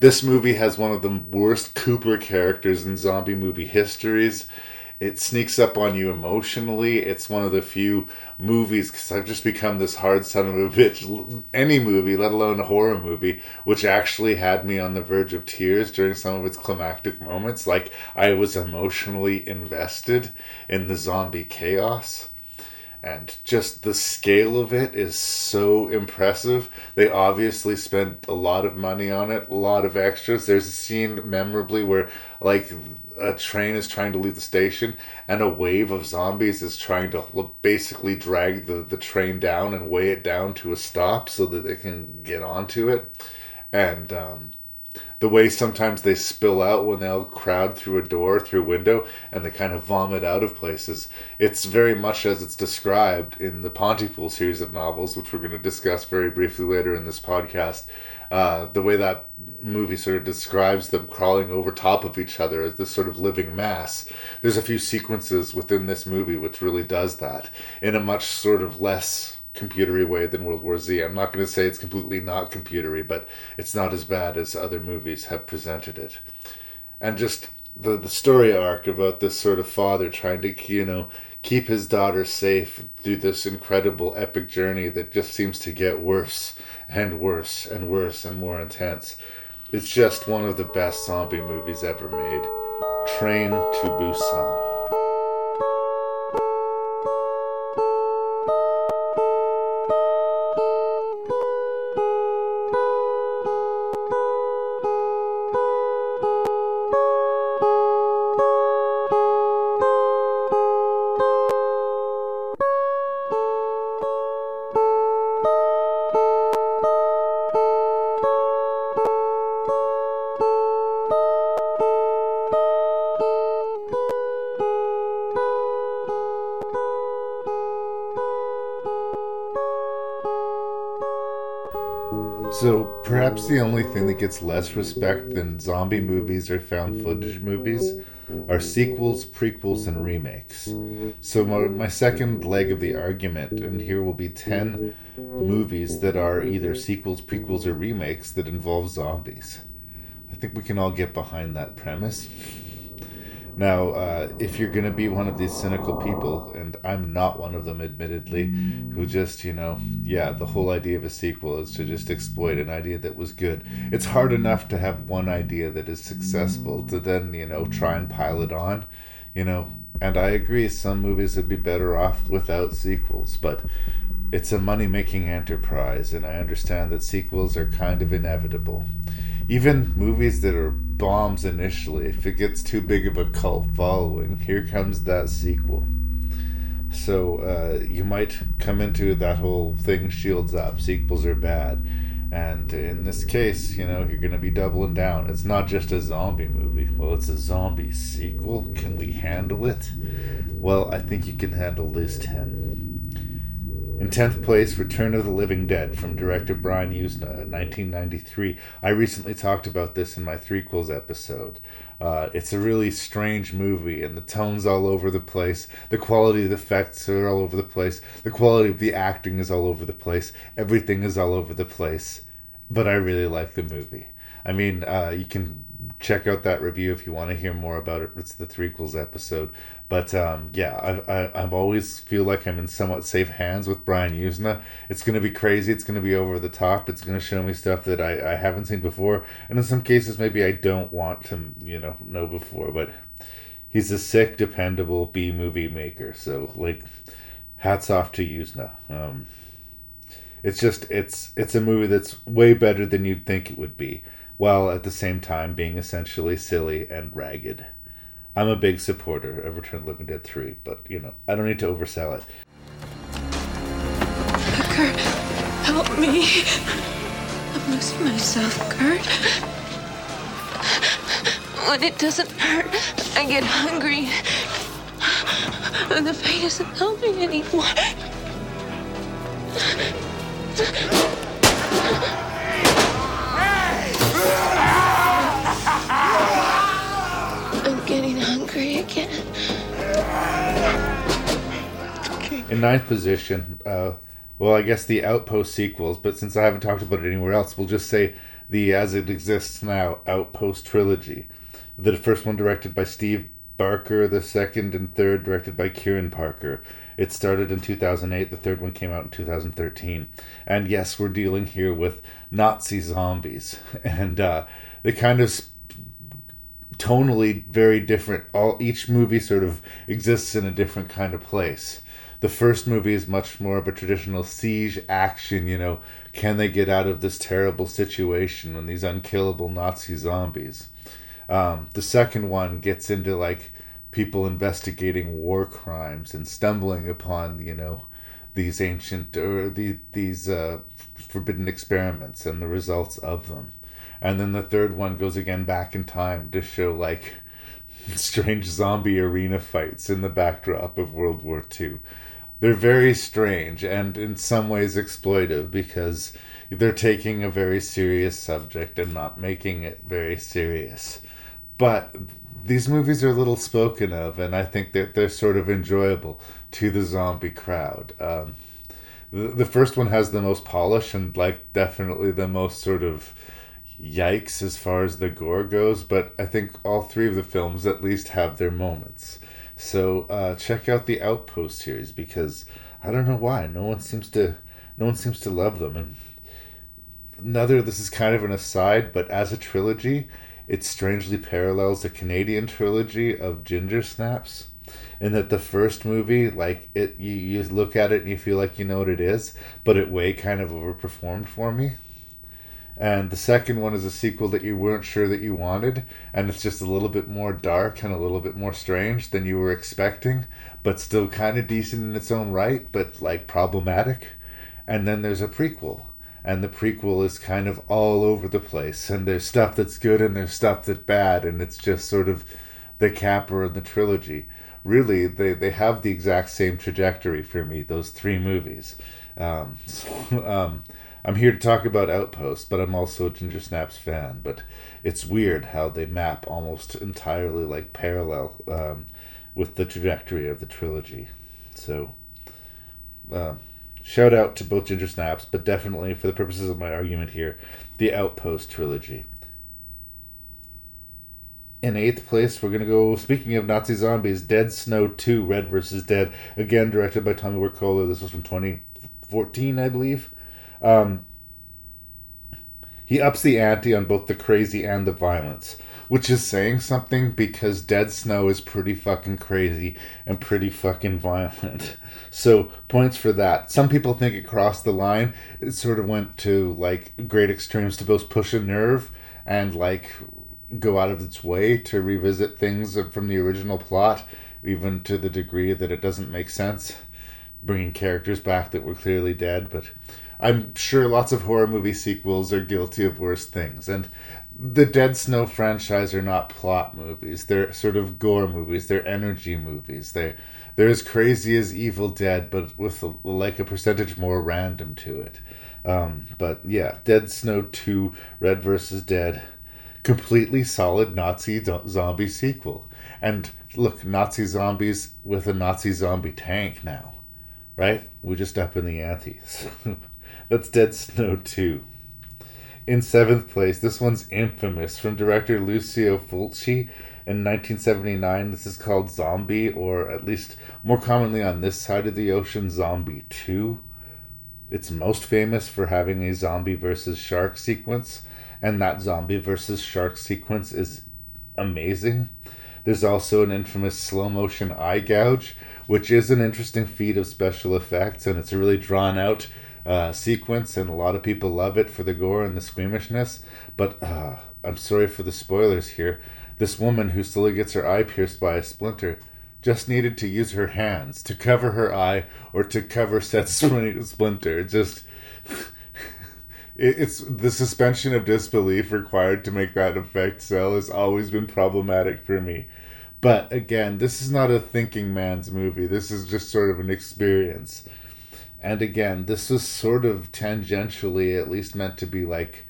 Speaker 2: This movie has one of the worst Cooper characters in zombie movie histories. It sneaks up on you emotionally. It's one of the few movies because I've just become this hard son of a bitch. Any movie, let alone a horror movie, which actually had me on the verge of tears during some of its climactic moments. Like I was emotionally invested in the zombie chaos and just the scale of it is so impressive. They obviously spent a lot of money on it, a lot of extras. There's a scene memorably where like a train is trying to leave the station and a wave of zombies is trying to basically drag the, the train down and weigh it down to a stop so that they can get onto it. And um, the way sometimes they spill out when they'll crowd through a door, through a window, and they kind of vomit out of places. It's very much as it's described in the Pontypool series of novels, which we're going to discuss very briefly later in this podcast. Uh, the way that movie sort of describes them crawling over top of each other as this sort of living mass. There's a few sequences within this movie which really does that in a much sort of less computery way than World War Z. I'm not going to say it's completely not computery, but it's not as bad as other movies have presented it. And just the the story arc about this sort of father trying to you know keep his daughter safe through this incredible epic journey that just seems to get worse and worse and worse and more intense. It's just one of the best zombie movies ever made. Train to Busan. Thing that gets less respect than zombie movies or found footage movies are sequels, prequels, and remakes. So, my, my second leg of the argument, and here will be 10 movies that are either sequels, prequels, or remakes that involve zombies. I think we can all get behind that premise. Now, uh, if you're going to be one of these cynical people, and I'm not one of them, admittedly, who just, you know, yeah, the whole idea of a sequel is to just exploit an idea that was good. It's hard enough to have one idea that is successful to then, you know, try and pile it on, you know. And I agree, some movies would be better off without sequels, but it's a money making enterprise, and I understand that sequels are kind of inevitable. Even movies that are bombs initially, if it gets too big of a cult following, here comes that sequel. So uh, you might come into that whole thing shields up, sequels are bad. And in this case, you know, you're going to be doubling down. It's not just a zombie movie. Well, it's a zombie sequel. Can we handle it? Well, I think you can handle this 10. In 10th place, Return of the Living Dead from director Brian Yuzna, 1993. I recently talked about this in my threequels episode. Uh, it's a really strange movie, and the tone's all over the place. The quality of the effects are all over the place. The quality of the acting is all over the place. Everything is all over the place. But I really like the movie. I mean, uh, you can check out that review if you want to hear more about it. It's the threequels episode. But um, yeah, I, I I always feel like I'm in somewhat safe hands with Brian Yuzna. It's gonna be crazy. It's gonna be over the top. It's gonna show me stuff that I, I haven't seen before, and in some cases maybe I don't want to you know know before. But he's a sick, dependable B movie maker. So like, hats off to Yuzna. Um, it's just it's it's a movie that's way better than you'd think it would be, while at the same time being essentially silly and ragged. I'm a big supporter of Return of the Living Dead 3, but, you know, I don't need to oversell it.
Speaker 5: Kurt, help me. I'm losing myself, Kurt. When it doesn't hurt, I get hungry. And the pain doesn't help me anymore.
Speaker 8: Hey!
Speaker 2: In ninth position, uh, well, I guess the Outpost sequels, but since I haven't talked about it anywhere else, we'll just say the As It Exists Now Outpost trilogy. The first one directed by Steve Barker, the second and third directed by Kieran Parker. It started in 2008, the third one came out in 2013. And yes, we're dealing here with Nazi zombies. [laughs] And uh, they kind of tonally very different. All each movie sort of exists in a different kind of place. The first movie is much more of a traditional siege action, you know, can they get out of this terrible situation when these unkillable Nazi zombies? Um, the second one gets into like people investigating war crimes and stumbling upon, you know, these ancient or the, these uh, forbidden experiments and the results of them. And then the third one goes again back in time to show like [laughs] strange zombie arena fights in the backdrop of World War II. They're very strange and in some ways exploitive because they're taking a very serious subject and not making it very serious. But these movies are little spoken of, and I think that they're sort of enjoyable to the zombie crowd. Um, the, the first one has the most polish and, like, definitely the most sort of yikes as far as the gore goes, but I think all three of the films at least have their moments. So uh, check out the Outpost series because I don't know why no one seems to no one seems to love them. And another this is kind of an aside, but as a trilogy, it strangely parallels the Canadian trilogy of Ginger Snaps. In that the first movie, like it, you, you look at it and you feel like you know what it is, but it way kind of overperformed for me and the second one is a sequel that you weren't sure that you wanted and it's just a little bit more dark and a little bit more strange than you were expecting but still kind of decent in its own right but like problematic. And then there's a prequel and the prequel is kind of all over the place and there's stuff that's good and there's stuff that's bad and it's just sort of the capper of the trilogy. Really they, they have the exact same trajectory for me those three movies. Um, [laughs] so, um, I'm here to talk about Outpost, but I'm also a Ginger Snaps fan. But it's weird how they map almost entirely like parallel um, with the trajectory of the trilogy. So, uh, shout out to both Ginger Snaps, but definitely for the purposes of my argument here, the Outpost trilogy. In eighth place, we're gonna go. Speaking of Nazi zombies, Dead Snow Two: Red versus Dead, again directed by Tommy Wirkola. This was from 2014, I believe. Um, he ups the ante on both the crazy and the violence, which is saying something because Dead Snow is pretty fucking crazy and pretty fucking violent. [laughs] So, points for that. Some people think it crossed the line. It sort of went to like great extremes to both push a nerve and like go out of its way to revisit things from the original plot, even to the degree that it doesn't make sense, bringing characters back that were clearly dead. But I'm sure lots of horror movie sequels are guilty of worse things. And the Dead Snow franchise are not plot movies. They're sort of gore movies. They're energy movies. They're they're as crazy as Evil Dead, but with a, like a percentage more random to it. Um, but yeah, Dead Snow Two, Red versus Dead, completely solid Nazi zombie sequel. And look, Nazi zombies with a Nazi zombie tank now, right? We're just up in the antes. [laughs] That's Dead Snow 2. In seventh place, this one's infamous from director Lucio Fulci in 1979. This is called Zombie, or at least more commonly on this side of the ocean, Zombie 2. It's most famous for having a zombie versus shark sequence, and that zombie versus shark sequence is amazing. There's also an infamous slow motion eye gouge, which is an interesting feat of special effects, and it's really drawn out uh, sequence, and a lot of people love it for the gore and the squeamishness. But uh, I'm sorry for the spoilers here. This woman who slowly gets her eye pierced by a splinter just needed to use her hands to cover her eye or to cover said [laughs] splinter. Just. [laughs] it's the suspension of disbelief required to make that effect sell has always been problematic for me. But again, this is not a thinking man's movie. This is just sort of an experience. And again, this was sort of tangentially at least meant to be like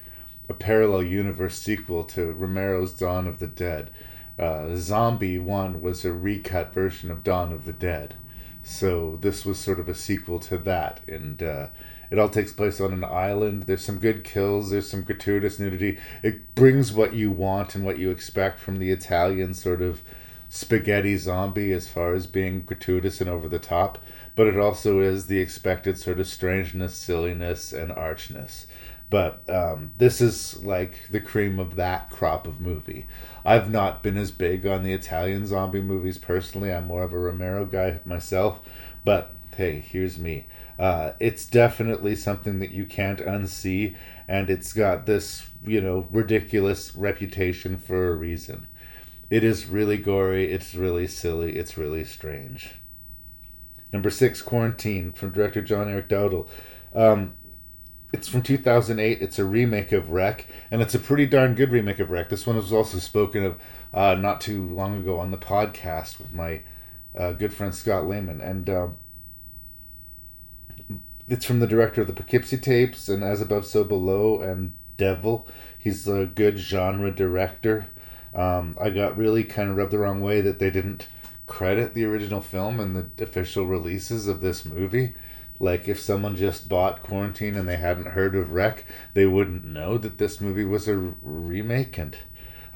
Speaker 2: a parallel universe sequel to Romero's Dawn of the Dead. Uh, Zombie 1 was a recut version of Dawn of the Dead. So this was sort of a sequel to that, and uh, it all takes place on an island. There's some good kills. There's some gratuitous nudity. It brings what you want and what you expect from the Italian sort of spaghetti zombie as far as being gratuitous and over the top, but it also is the expected sort of strangeness, silliness, and archness. But um, this is like the cream of that crop of movie. I've not been as big on the Italian zombie movies personally. I'm more of a Romero guy myself. But hey, here's me. Uh, it's definitely something that you can't unsee, and it's got this, you know, ridiculous reputation for a reason. It is really gory, it's really silly, it's really strange. Number six, Quarantine, from director John Eric Dowdle. Um, it's from 2008. It's a remake of Rec, and it's a pretty darn good remake of Rec. This one was also spoken of uh, not too long ago on the podcast with my uh, good friend Scott Lehman, and uh, it's from the director of the Poughkeepsie tapes and As Above, So Below, and Devil. He's a good genre director. Um, I got really kind of rubbed the wrong way that they didn't credit the original film and the official releases of this movie. Like if someone just bought Quarantine and they hadn't heard of Rec, they wouldn't know that this movie was a remake and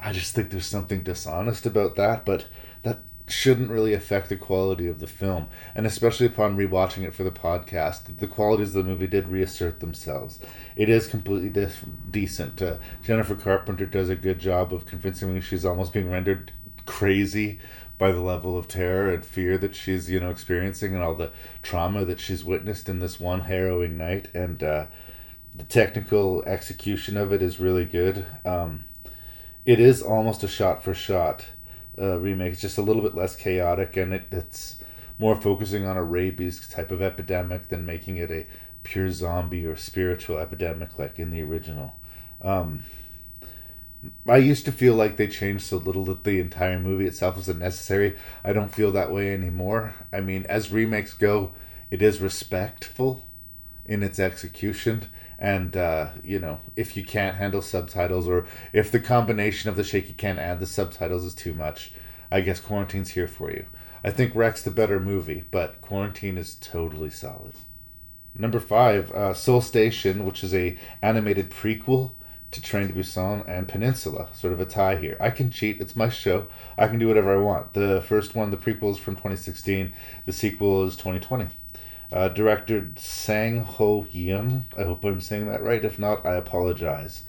Speaker 2: I just think there's something dishonest about that, but that shouldn't really affect the quality of the film. And especially upon rewatching it for the podcast, the qualities of the movie did reassert themselves. It is completely de- decent. Uh, Jennifer Carpenter does a good job of convincing me she's almost being rendered crazy by the level of terror and fear that she's you know experiencing and all the trauma that she's witnessed in this one harrowing night. And uh, the technical execution of it is really good. Um, it is almost a shot for shot uh, remake. It's just a little bit less chaotic and it, it's more focusing on a rabies type of epidemic than making it a pure zombie or spiritual epidemic like in the original. Um, I used to feel like they changed so little that the entire movie itself was unnecessary. I don't feel that way anymore. I mean, as remakes go, it is respectful in its execution. And, uh, you know, if you can't handle subtitles or if the combination of the shaky can and the subtitles is too much, I guess Quarantine's here for you. I think Rec's the better movie, but Quarantine is totally solid. Number five, uh, Seoul Station, which is a animated prequel to Train to Busan and Peninsula, sort of a tie here. I can cheat. It's my show. I can do whatever I want. The first one, the prequel, is from 2016. The sequel is 2020. Uh, director Sang Ho Yim, I hope I'm saying that right. If not, I apologize.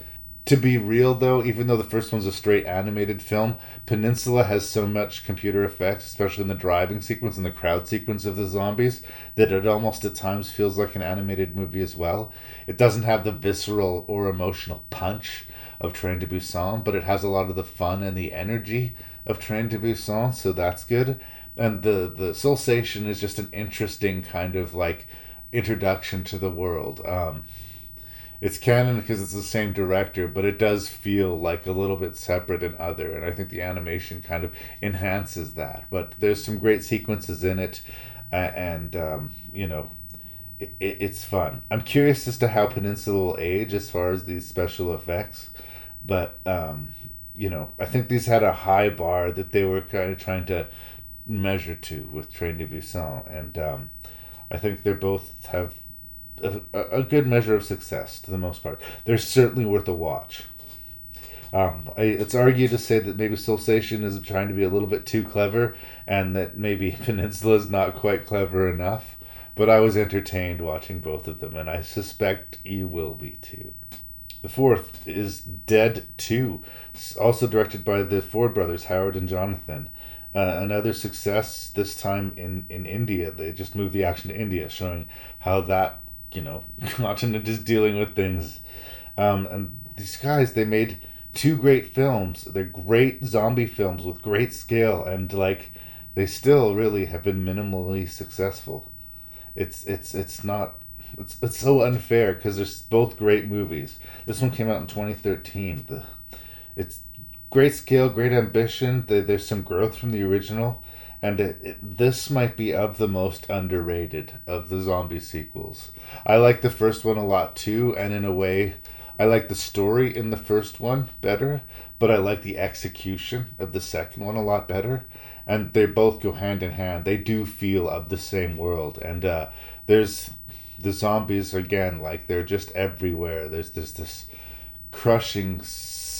Speaker 2: To be real, though, even though the first one's a straight animated film, Peninsula has so much computer effects, especially in the driving sequence and the crowd sequence of the zombies, that it almost at times feels like an animated movie as well. It doesn't have the visceral or emotional punch of Train to Busan, but it has a lot of the fun and the energy of Train to Busan, so that's good. And the the Seoul Station is just an interesting kind of like introduction to the world. Um, it's canon because it's the same director, but it does feel like a little bit separate and other, and I think the animation kind of enhances that. But there's some great sequences in it, and um, you know, it, it's fun. I'm curious as to how Peninsula will age as far as these special effects, but um, you know, I think these had a high bar that they were kind of trying to measure to with Train to Busan, and um, I think they both have a, a good measure of success to the most part. They're certainly worth a watch. Um, I, it's argued to say that maybe Seoul Station is trying to be a little bit too clever, and that maybe [laughs] Peninsula is not quite clever enough. But I was entertained watching both of them, and I suspect you will be too. The fourth is Dead 2, also directed by the Ford brothers, Howard and Jonathan. Uh, another success, this time in, in India. They just moved the action to India, showing how that you know, [laughs] continent is dealing with things. Um, and these guys, they made two great films. They're great zombie films with great scale, and like they still really have been minimally successful. It's it's it's not. It's, it's so unfair because they're both great movies. This one came out in 2013. The, it's great scale, great ambition. The, there's some growth from the original, and it, it, this might be of the most underrated of the zombie sequels. I like the first one a lot too, and in a way, I like the story in the first one better, but I like the execution of the second one a lot better. and they both go hand in hand. They do feel of the same world, and uh, there's the zombies again, like they're just everywhere. There's this this crushing,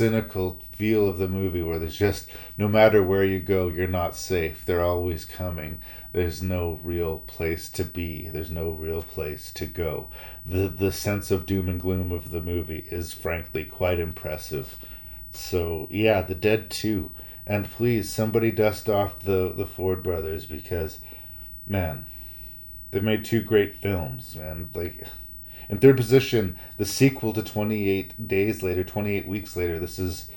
Speaker 2: cynical feel of the movie where there's just no matter where you go, you're not safe. They're always coming. There's no real place to be. There's no real place to go. The the sense of doom and gloom of the movie is frankly quite impressive. So yeah, The Dead too. and please somebody dust off the the Ford brothers because, man, they've made two great films, man. Like in third position, the sequel to 28 Days Later, 28 Weeks Later. This is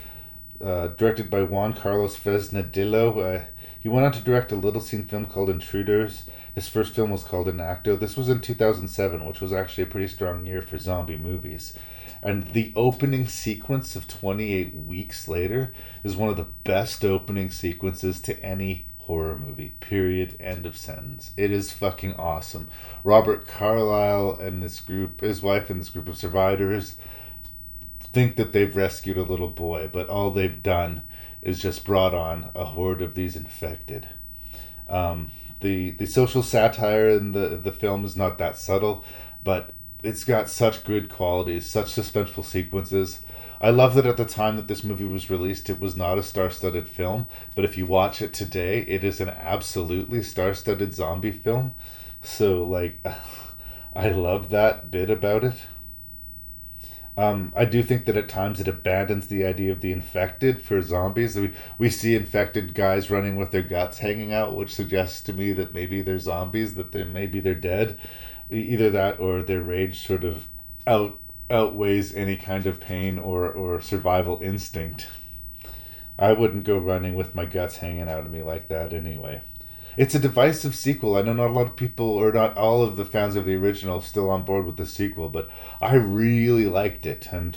Speaker 2: uh, directed by Juan Carlos Fresnadillo. Uh, he went on to direct a little seen film called Intruders. His first film was called Intacto. This was in 2007, which was actually a pretty strong year for zombie movies. And the opening sequence of 28 Weeks Later is one of the best opening sequences to any horror movie. Period. End of sentence. It is fucking awesome. Robert Carlyle and this group, his wife and this group of survivors, think that they've rescued a little boy, but all they've done is just brought on a horde of these infected. Um, the the social satire in the the film is not that subtle, but it's got such good qualities, such suspenseful sequences. I love that at the time that this movie was released, it was not a star-studded film, but if you watch it today, it is an absolutely star-studded zombie film. So like, [laughs] I love that bit about it. Um, I do think that at times it abandons the idea of the infected for zombies. We, we see infected guys running with their guts hanging out, which suggests to me that maybe they're zombies, that they maybe they're dead. Either that or their rage sort of out outweighs any kind of pain or, or survival instinct. I wouldn't go running with my guts hanging out of me like that anyway. It's a divisive sequel. I know not a lot of people, or not all of the fans of the original, still on board with the sequel, but I really liked it. And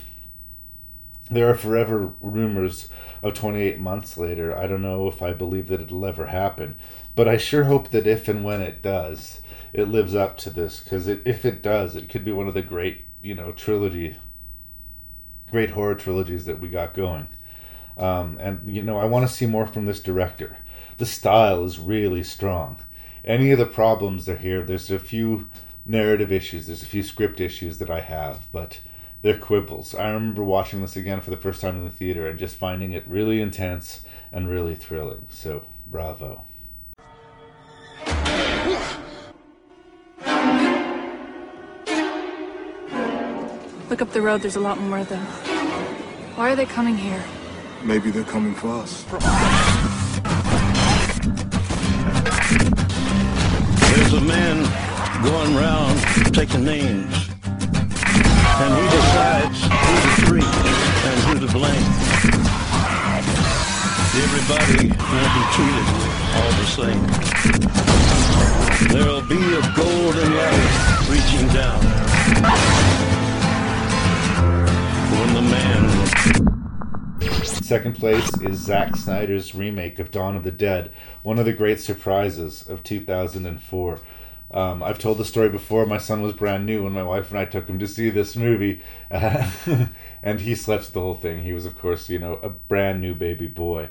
Speaker 2: there are forever rumors of 28 months later. I don't know if I believe that it'll ever happen, but I sure hope that if and when it does, it lives up to this. Because if it does, it could be one of the great, you know, trilogy, great horror trilogies that we got going. Um, and you know, I want to see more from this director the style is really strong. Any of the problems are here. There's a few narrative issues, there's a few script issues that I have, but they're quibbles. I remember watching this again for the first time in the theater and just finding it really intense and really thrilling. So, bravo. [laughs]
Speaker 9: Look up the road, there's a lot more of them. Why are they coming here?
Speaker 10: Maybe they're coming for us.
Speaker 11: There's a man going around taking names. And he decides who to free and who to blame. Everybody will be treated all the same. There'll be a golden ladder reaching down. The man
Speaker 2: Second place is Zack Snyder's remake of Dawn of the Dead, one of the great surprises of 2004. Um, I've told the story before. My son was brand new when my wife and I took him to see this movie, [laughs] and he slept the whole thing. He was, of course, you know, a brand new baby boy,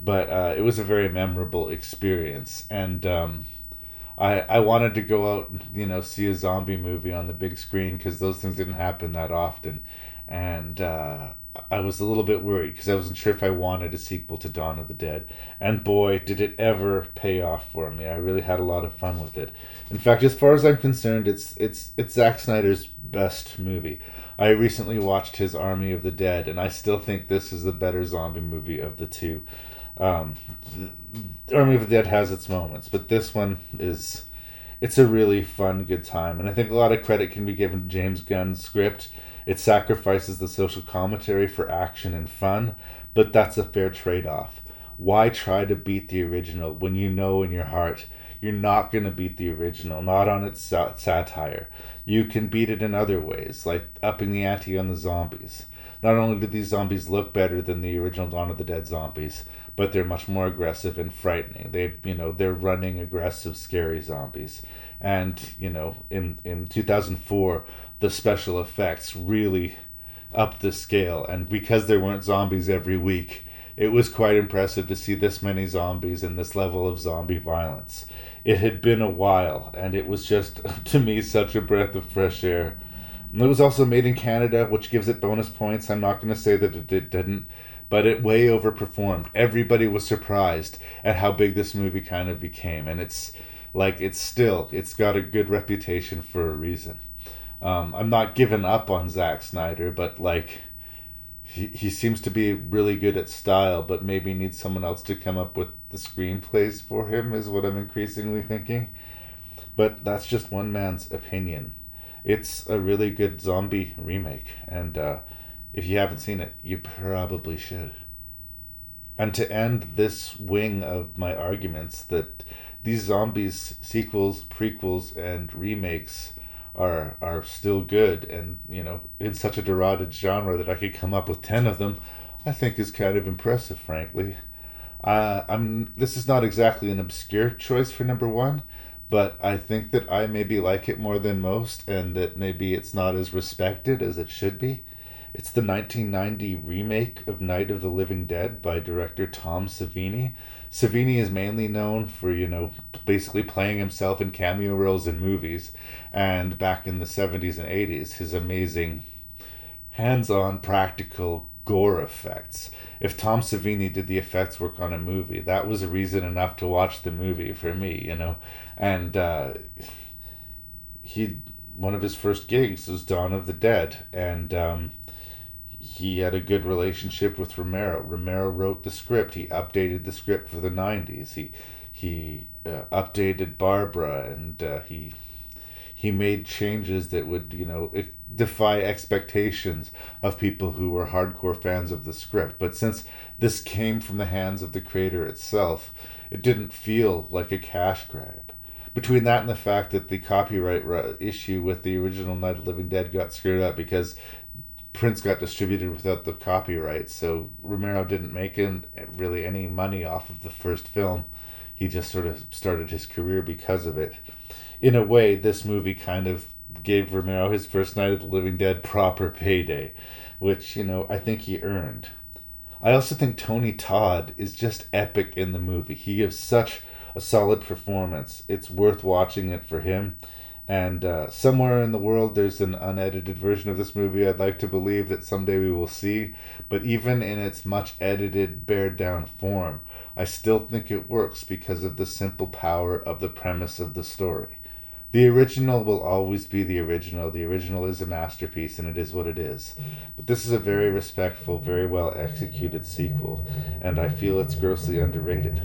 Speaker 2: but uh, it was a very memorable experience, and um, I I wanted to go out, you know, see a zombie movie on the big screen because those things didn't happen that often, and uh, I was a little bit worried because I wasn't sure if I wanted a sequel to Dawn of the Dead. And boy, did it ever pay off for me. I really had a lot of fun with it. In fact, as far as I'm concerned, it's it's it's Zack Snyder's best movie. I recently watched his Army of the Dead, and I still think this is the better zombie movie of the two. Um, Army of the Dead has its moments, but this one is it's a really fun, good time, and I think a lot of credit can be given to James Gunn's script it sacrifices the social commentary for action and fun, but that's a fair trade off. Why try to beat the original when you know in your heart you're not going to beat the original, not on its satire? You can beat it in other ways, like upping the ante on the zombies. Not only do these zombies look better than the original Dawn of the Dead zombies, but they're much more aggressive and frightening. They, you know, they're running aggressive, scary zombies. And you know, in in 2004, the special effects really upped the scale. And because there weren't zombies every week, It was quite impressive to see this many zombies and this level of zombie violence. It had been a while, and it was just, [laughs] to me, such a breath of fresh air. It was also made in Canada, which gives it bonus points. I'm not going to say that it didn't, but it way overperformed. Everybody was surprised at how big this movie kind of became, and it's like it's still it's got a good reputation for a reason. Um, I'm not giving up on Zack Snyder, but like he, he seems to be really good at style, but maybe needs someone else to come up with the screenplays for him, is what I'm increasingly thinking. But that's just one man's opinion. It's a really good zombie remake, and uh, if you haven't seen it, you probably should. And to end this wing of my arguments, that these zombies sequels, prequels, and remakes are are still good and you know in such a derided genre that I could come up with 10 of them I think is kind of impressive frankly. Uh, I'm this is not exactly an obscure choice for number 1 but I think that I maybe like it more than most and that maybe it's not as respected as it should be. It's the 1990 remake of Night of the Living Dead by director Tom Savini Savini is mainly known for, you know, basically playing himself in cameo roles in movies, and back in the 70s and 80s, his amazing hands on practical gore effects. If Tom Savini did the effects work on a movie, that was a reason enough to watch the movie for me, you know. And uh, he, one of his first gigs was Dawn of the Dead, and um, he had a good relationship with Romero. Romero wrote the script. He updated the script for the '90s. He he uh, updated Barbara, and uh, he he made changes that would you know defy expectations of people who were hardcore fans of the script. But since this came from the hands of the creator itself, it didn't feel like a cash grab. Between that and the fact that the copyright issue with the original Night of the Living Dead got screwed up because prints got distributed without the copyright, so Romero didn't make in, really any money off of the first film. He just sort of started his career because of it. In a way, this movie kind of gave Romero his first Night of the Living Dead proper payday, which, you know, I think he earned. I also think Tony Todd is just epic in the movie. He gives such a solid performance. It's worth watching it for him and uh, somewhere in the world, there's an unedited version of this movie. I'd like to believe that someday we will see. But even in its much edited, bared down form, I still think it works because of the simple power of the premise of the story. The original will always be the original. The original is a masterpiece, and it is what it is. But this is a very respectful, very well executed sequel, and I feel it's grossly underrated.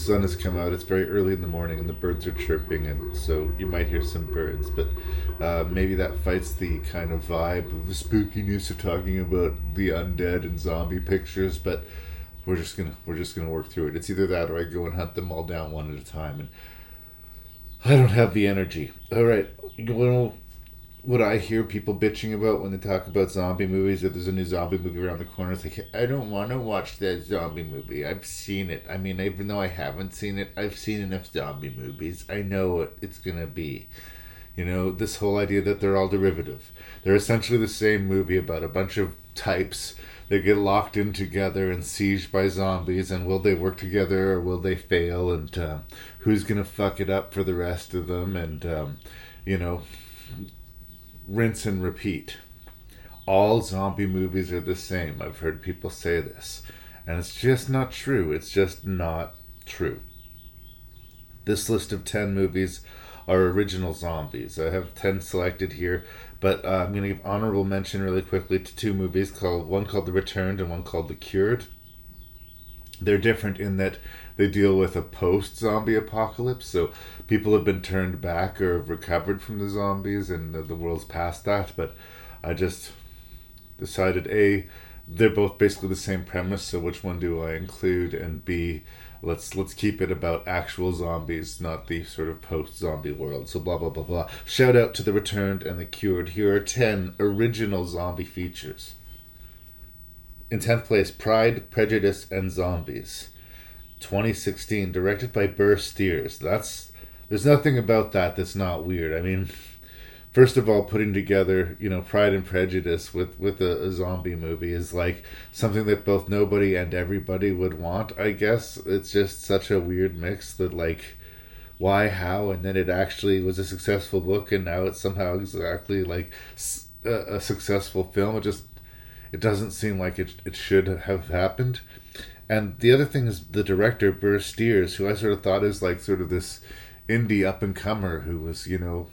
Speaker 2: Sun has come out. It's very early in the morning, and the birds are chirping, and so you might hear some birds. But uh, maybe that fights the kind of vibe of the spookiness of talking about the undead and zombie pictures. But we're just gonna we're just gonna work through it. It's either that or I go and hunt them all down one at a time, and I don't have the energy. All right, well, what I hear people bitching about when they talk about zombie movies that there's a new zombie movie around the corner. It's like I don't want to watch that zombie movie. I've seen it. I mean, even though I haven't seen it, I've seen enough zombie movies. I know what it's gonna be. You know, this whole idea that they're all derivative. They're essentially the same movie about a bunch of types that get locked in together and sieged by zombies. And will they work together or will they fail? And uh, who's gonna fuck it up for the rest of them? And um, you know rinse and repeat. All zombie movies are the same. I've heard people say this. And it's just not true. It's just not true. This list of 10 movies are original zombies. I have 10 selected here, but uh, I'm going to give honorable mention really quickly to two movies called one called The Returned and one called The Cured. They're different in that they deal with a post zombie apocalypse. So people have been turned back or have recovered from the zombies and the, the world's past that. But I just decided A, they're both basically the same premise, so which one do I include? And B, let's let's keep it about actual zombies, not the sort of post zombie world. So blah blah blah blah. Shout out to the returned and the cured. Here are ten original zombie features. In tenth place, Pride, Prejudice, and Zombies. 2016, directed by Burr Steers. That's there's nothing about that that's not weird. I mean, first of all, putting together you know Pride and Prejudice with with a, a, zombie movie is like something that both nobody and everybody would want. I guess it's just such a weird mix that like why how and then it actually was a successful book and now it's somehow exactly like a, a successful film. It just it doesn't seem like it it should have happened. And the other thing is the director Burr Steers, who I sort of thought is like sort of this indie up and comer who was you know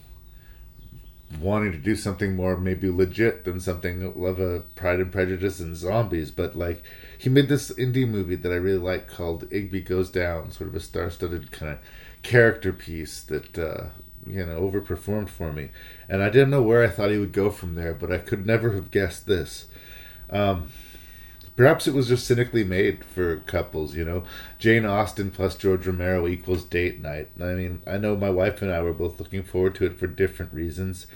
Speaker 2: wanting to do something more maybe legit than something of a Pride and Prejudice and zombies. But like he made this indie movie that I really like called Igby Goes Down, sort of a star-studded kind of character piece that uh, you know overperformed for me. And I didn't know where I thought he would go from there, but I could never have guessed this. Um, Perhaps it was just cynically made for couples, you know. Jane Austen plus George Romero equals date night. I mean, I know my wife and I were both looking forward to it for different reasons.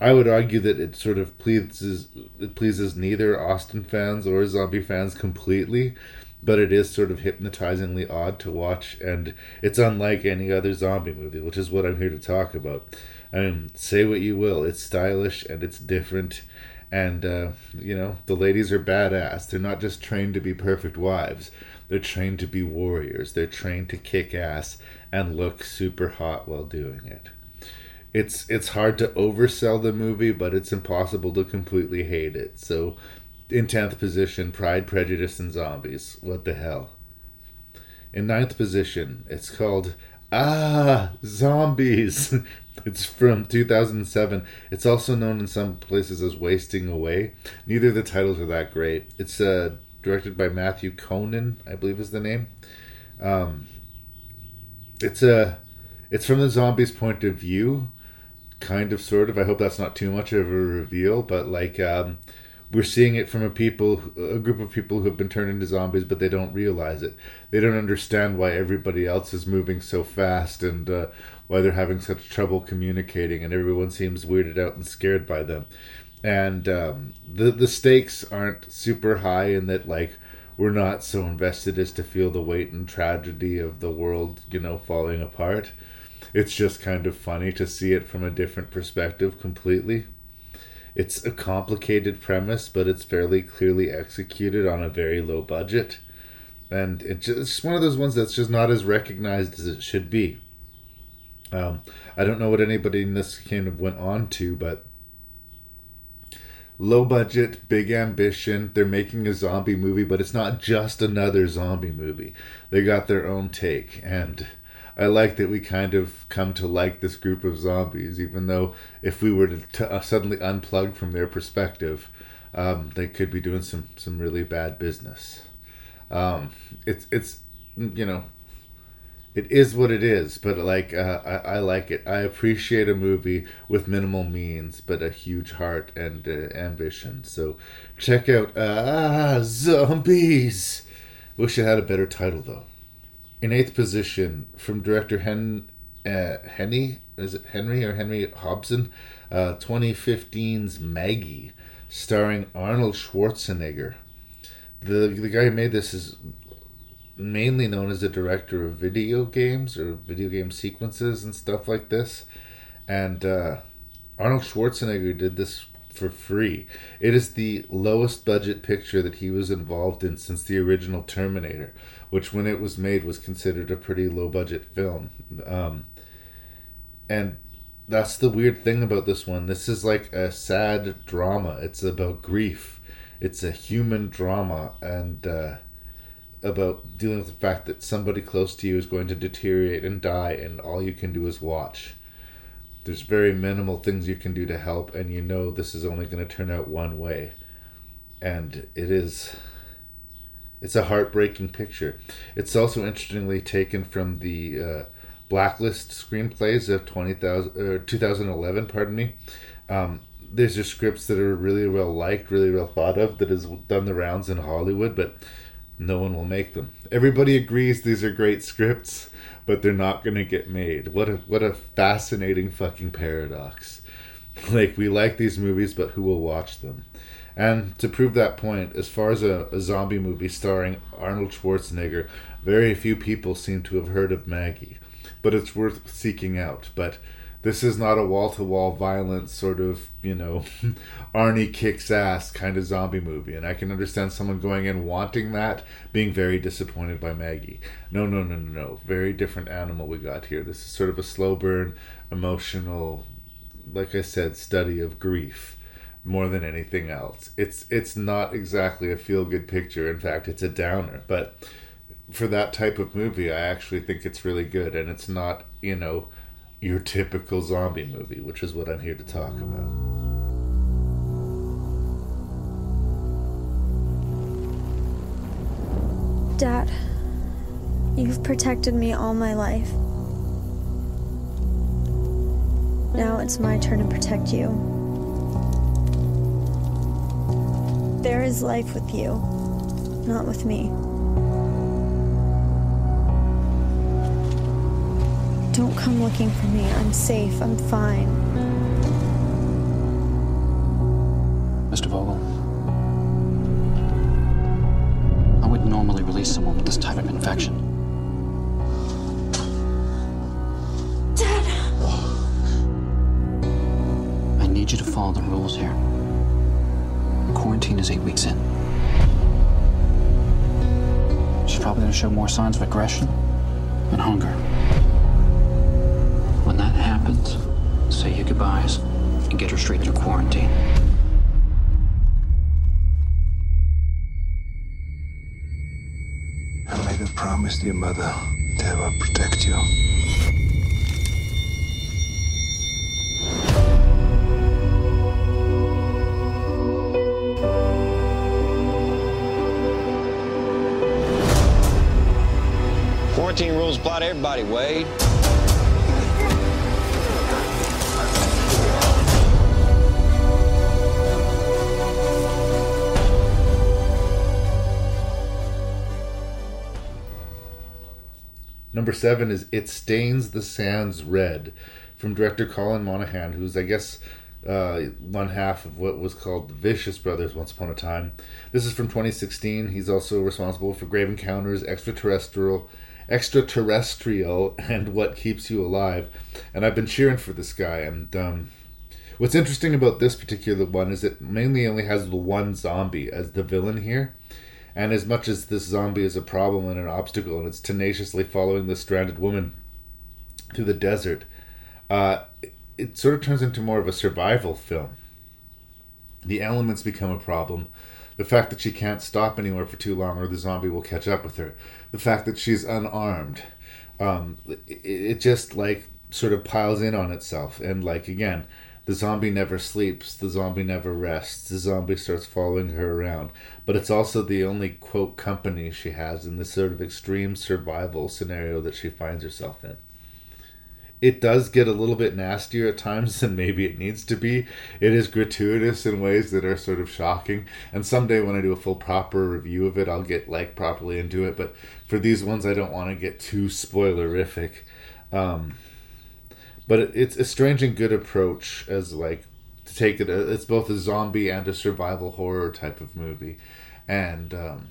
Speaker 2: I would argue that it sort of pleases it pleases neither Austen fans or zombie fans completely, but it is sort of hypnotizingly odd to watch, and it's unlike any other zombie movie, which is what I'm here to talk about. I mean, say what you will, it's stylish and it's different and uh, you know the ladies are badass. They're not just trained to be perfect wives. They're trained to be warriors. They're trained to kick ass and look super hot while doing it. It's it's hard to oversell the movie but it's impossible to completely hate it. So in 10th position pride prejudice and zombies. What the hell? In ninth position it's called ah zombies [laughs] It's from 2007. It's also known in some places as Wasting Away. Neither of the titles are that great. It's uh, directed by Matthew Kohnen, I believe is the name. Um, it's a, uh, it's from the zombies' point of view, kind of, sort of. I hope that's not too much of a reveal, but like, um, we're seeing it from a people, a group of people who have been turned into zombies, but they don't realize it. They don't understand why everybody else is moving so fast and uh, why they're having such trouble communicating, and everyone seems weirded out and scared by them. And um, the the stakes aren't super high in that like we're not so invested as to feel the weight and tragedy of the world, you know, falling apart. It's just kind of funny to see it from a different perspective completely. It's a complicated premise, but it's fairly clearly executed on a very low budget. And it's just one of those ones that's just not as recognized as it should be. Um, I don't know what anybody in this kind of went on to, but low budget, big ambition. They're making a zombie movie, but it's not just another zombie movie. They got their own take, and I like that we kind of come to like this group of zombies, even though if we were to, to uh, suddenly unplug from their perspective, um, they could be doing some some really bad business. Um, it's it's you know it is what it is, but like uh, I, I like it. I appreciate a movie with minimal means, but a huge heart and uh, ambition. So check out Ah Zombies. Wish it had a better title though. In eighth position, from director Hen uh, Henny is it Henry or Henry Hobson, uh, 2015's Maggie, starring Arnold Schwarzenegger. The the guy who made this is mainly known as the director of video games or video game sequences and stuff like this. And uh, Arnold Schwarzenegger did this for free. It is the lowest budget picture that he was involved in since the original Terminator, which when it was made was considered a pretty low budget film. Um, and that's the weird thing about this one. This is like a sad drama. It's about grief. It's a human drama, and uh, about dealing with the fact that somebody close to you is going to deteriorate and die, and all you can do is watch. There's very minimal things you can do to help, and you know this is only going to turn out one way. And it is. It's a heartbreaking picture. It's also interestingly taken from the uh, Blacklist screenplays of 20,000 or 2011, pardon me. Um, there's just scripts that are really well liked, really well thought of, that has done the rounds in Hollywood, but no one will make them. Everybody agrees these are great scripts, but they're not going to get made. What a what a fascinating fucking paradox. [laughs] Like we like these movies, but who will watch them? And to prove that point, as far as a, a zombie movie starring Arnold Schwarzenegger, very few people seem to have heard of Maggie, but it's worth seeking out. But this is not a wall to wall violence sort of, you know, [laughs] Arnie kicks ass kind of zombie movie. And I can understand someone going in wanting that, being very disappointed by Maggie. No, no, no, no, no. Very different animal we got here. This is sort of a slow burn, emotional, like I said, study of grief more than anything else. It's it's not exactly a feel good picture. In fact, it's a downer. But for that type of movie, I actually think it's really good and it's not, you know, your typical zombie movie, which is what I'm here to talk about.
Speaker 12: Dad, you've protected me all my life. Now it's my turn to protect you. There is life with you, not with me. Don't come looking for me. I'm safe. I'm fine.
Speaker 13: Mr. Vogel, I wouldn't normally release someone with this type of infection.
Speaker 12: Dad!
Speaker 13: I need you to follow the rules here. Quarantine is eight weeks in. She's probably going to show more signs of aggression and hunger. When that happens, say your goodbyes and get her straight through quarantine.
Speaker 10: I made a promise to your mother to have her protect you.
Speaker 14: Quarantine rules apply to everybody, Wade.
Speaker 2: Number seven is It Stains the Sands Red from director Colin Minihan, who's, I guess, uh, one half of what was called the Vicious Brothers once upon a time. This is from 2016. He's also responsible for Grave Encounters, Extraterrestrial, Extraterrestrial, and What Keeps You Alive. And I've been cheering for this guy. And um, what's interesting about this particular one is it mainly only has the one zombie as the villain here. And as much as this zombie is a problem and an obstacle, and it's tenaciously following this stranded woman through the desert, uh, it, it sort of turns into more of a survival film. The elements become a problem. The fact that she can't stop anywhere for too long, or the zombie will catch up with her. The fact that she's unarmed. Um, it, it just like sort of piles in on itself. And like again, the zombie never sleeps, the zombie never rests, the zombie starts following her around. But it's also the only, quote, company she has in this sort of extreme survival scenario that she finds herself in. It does get a little bit nastier at times than maybe it needs to be. It is gratuitous in ways that are sort of shocking. And someday when I do a full proper review of it, I'll get like properly into it. But for these ones, I don't want to get too spoilerific. Um, but it's a strange and good approach as like to take it it's both a zombie and a survival horror type of movie. And um,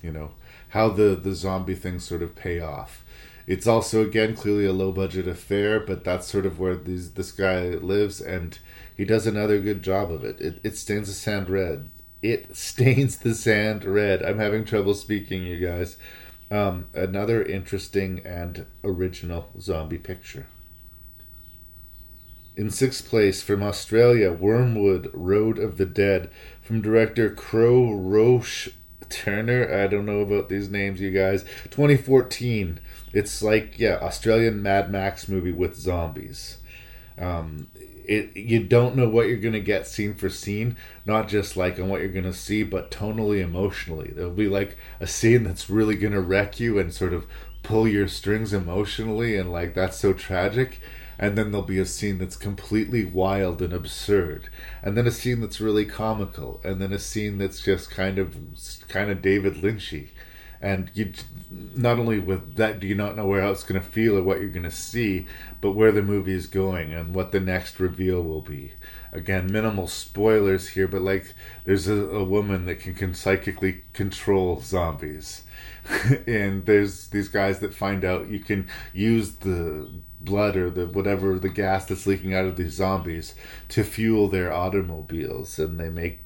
Speaker 2: you know how the the zombie things sort of pay off. It's also again clearly a low budget affair but that's sort of where these this guy lives and he does another good job of it. It, it stains the sand red. It [laughs] stains the sand red. I'm having trouble speaking you guys. Um, another interesting and original zombie picture in sixth place from Australia, Wyrmwood Road of the Dead from director Crow Roche Turner. I don't know about these names, you guys. 2014. It's like, yeah, Australian Mad Max movie with zombies. Um, it you don't know what you're gonna get scene for scene, not just like on what you're gonna see, but tonally, emotionally. There'll be like a scene that's really gonna wreck you and sort of pull your strings emotionally, and like that's so tragic. And then there'll be a scene that's completely wild and absurd, and then a scene that's really comical, and then a scene that's just kind of kind of David Lynchy. And you not only with that do you not know where else going to feel or what you're going to see but where the movie is going and what the next reveal will be. Again minimal spoilers here but like there's a, a woman that can, can psychically control zombies. [laughs] And there's these guys that find out you can use the blood or the whatever the gas that's leaking out of these zombies to fuel their automobiles and they make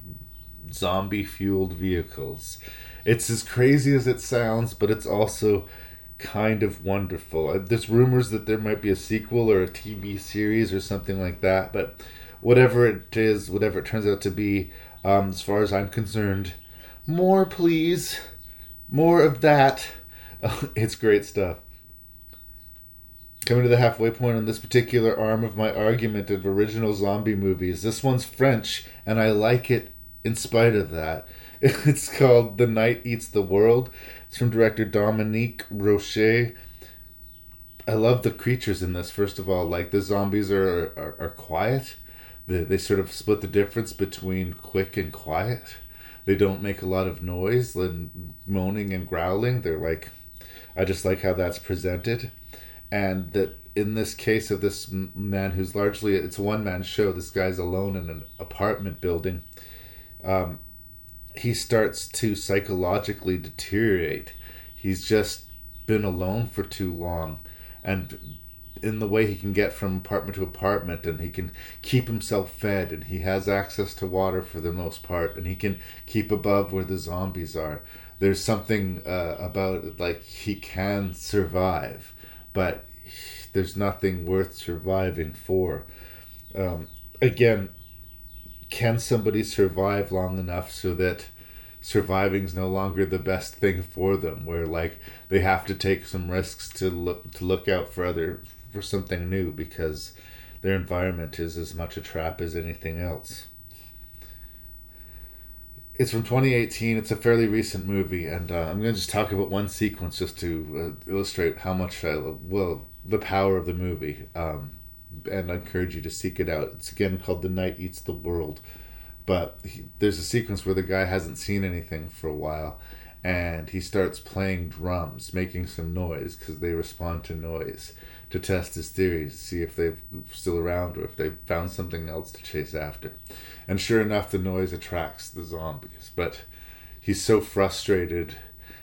Speaker 2: zombie fueled vehicles it's as crazy as it sounds, but it's also kind of wonderful. Uh, there's rumors that there might be a sequel or a TV series or something like that, but whatever it is, whatever it turns out to be, um, as far as I'm concerned, more please, more of that. [laughs] it's great stuff. Coming to the halfway point on this particular arm of my argument of original zombie movies. This one's French, and I like it in spite of that. [laughs] It's called The Night Eats the World. It's from director Dominique Rocher. I love the creatures in this. First of all, like the zombies are are, are quiet. They, they sort of split the difference between quick and quiet. They don't make a lot of noise, then moaning and growling. They're like, I just like how that's presented, and that in this case of this man who's largely it's a one man show. This guy's alone in an apartment building. Um, he starts to psychologically deteriorate. He's just been alone for too long. And in the way he can get from apartment to apartment and he can keep himself fed and he has access to water for the most part and he can keep above where the zombies are there's something uh, about it, like he can survive but there's nothing worth surviving for. Um, again can somebody survive long enough so that surviving is no longer the best thing for them where like they have to take some risks to look to look out for other for something new because their environment is as much a trap as anything else it's from 2018 it's a fairly recent movie and uh, i'm going to just talk about one sequence just to uh, illustrate how much i well the power of the movie um, and I encourage you to seek it out. It's again called The Night Eats the World. But he, there's a sequence where the guy hasn't seen anything for a while and he starts playing drums, making some noise because they respond to noise to test his theories, see if they're still around or if they've found something else to chase after. And sure enough, the noise attracts the zombies. But he's so frustrated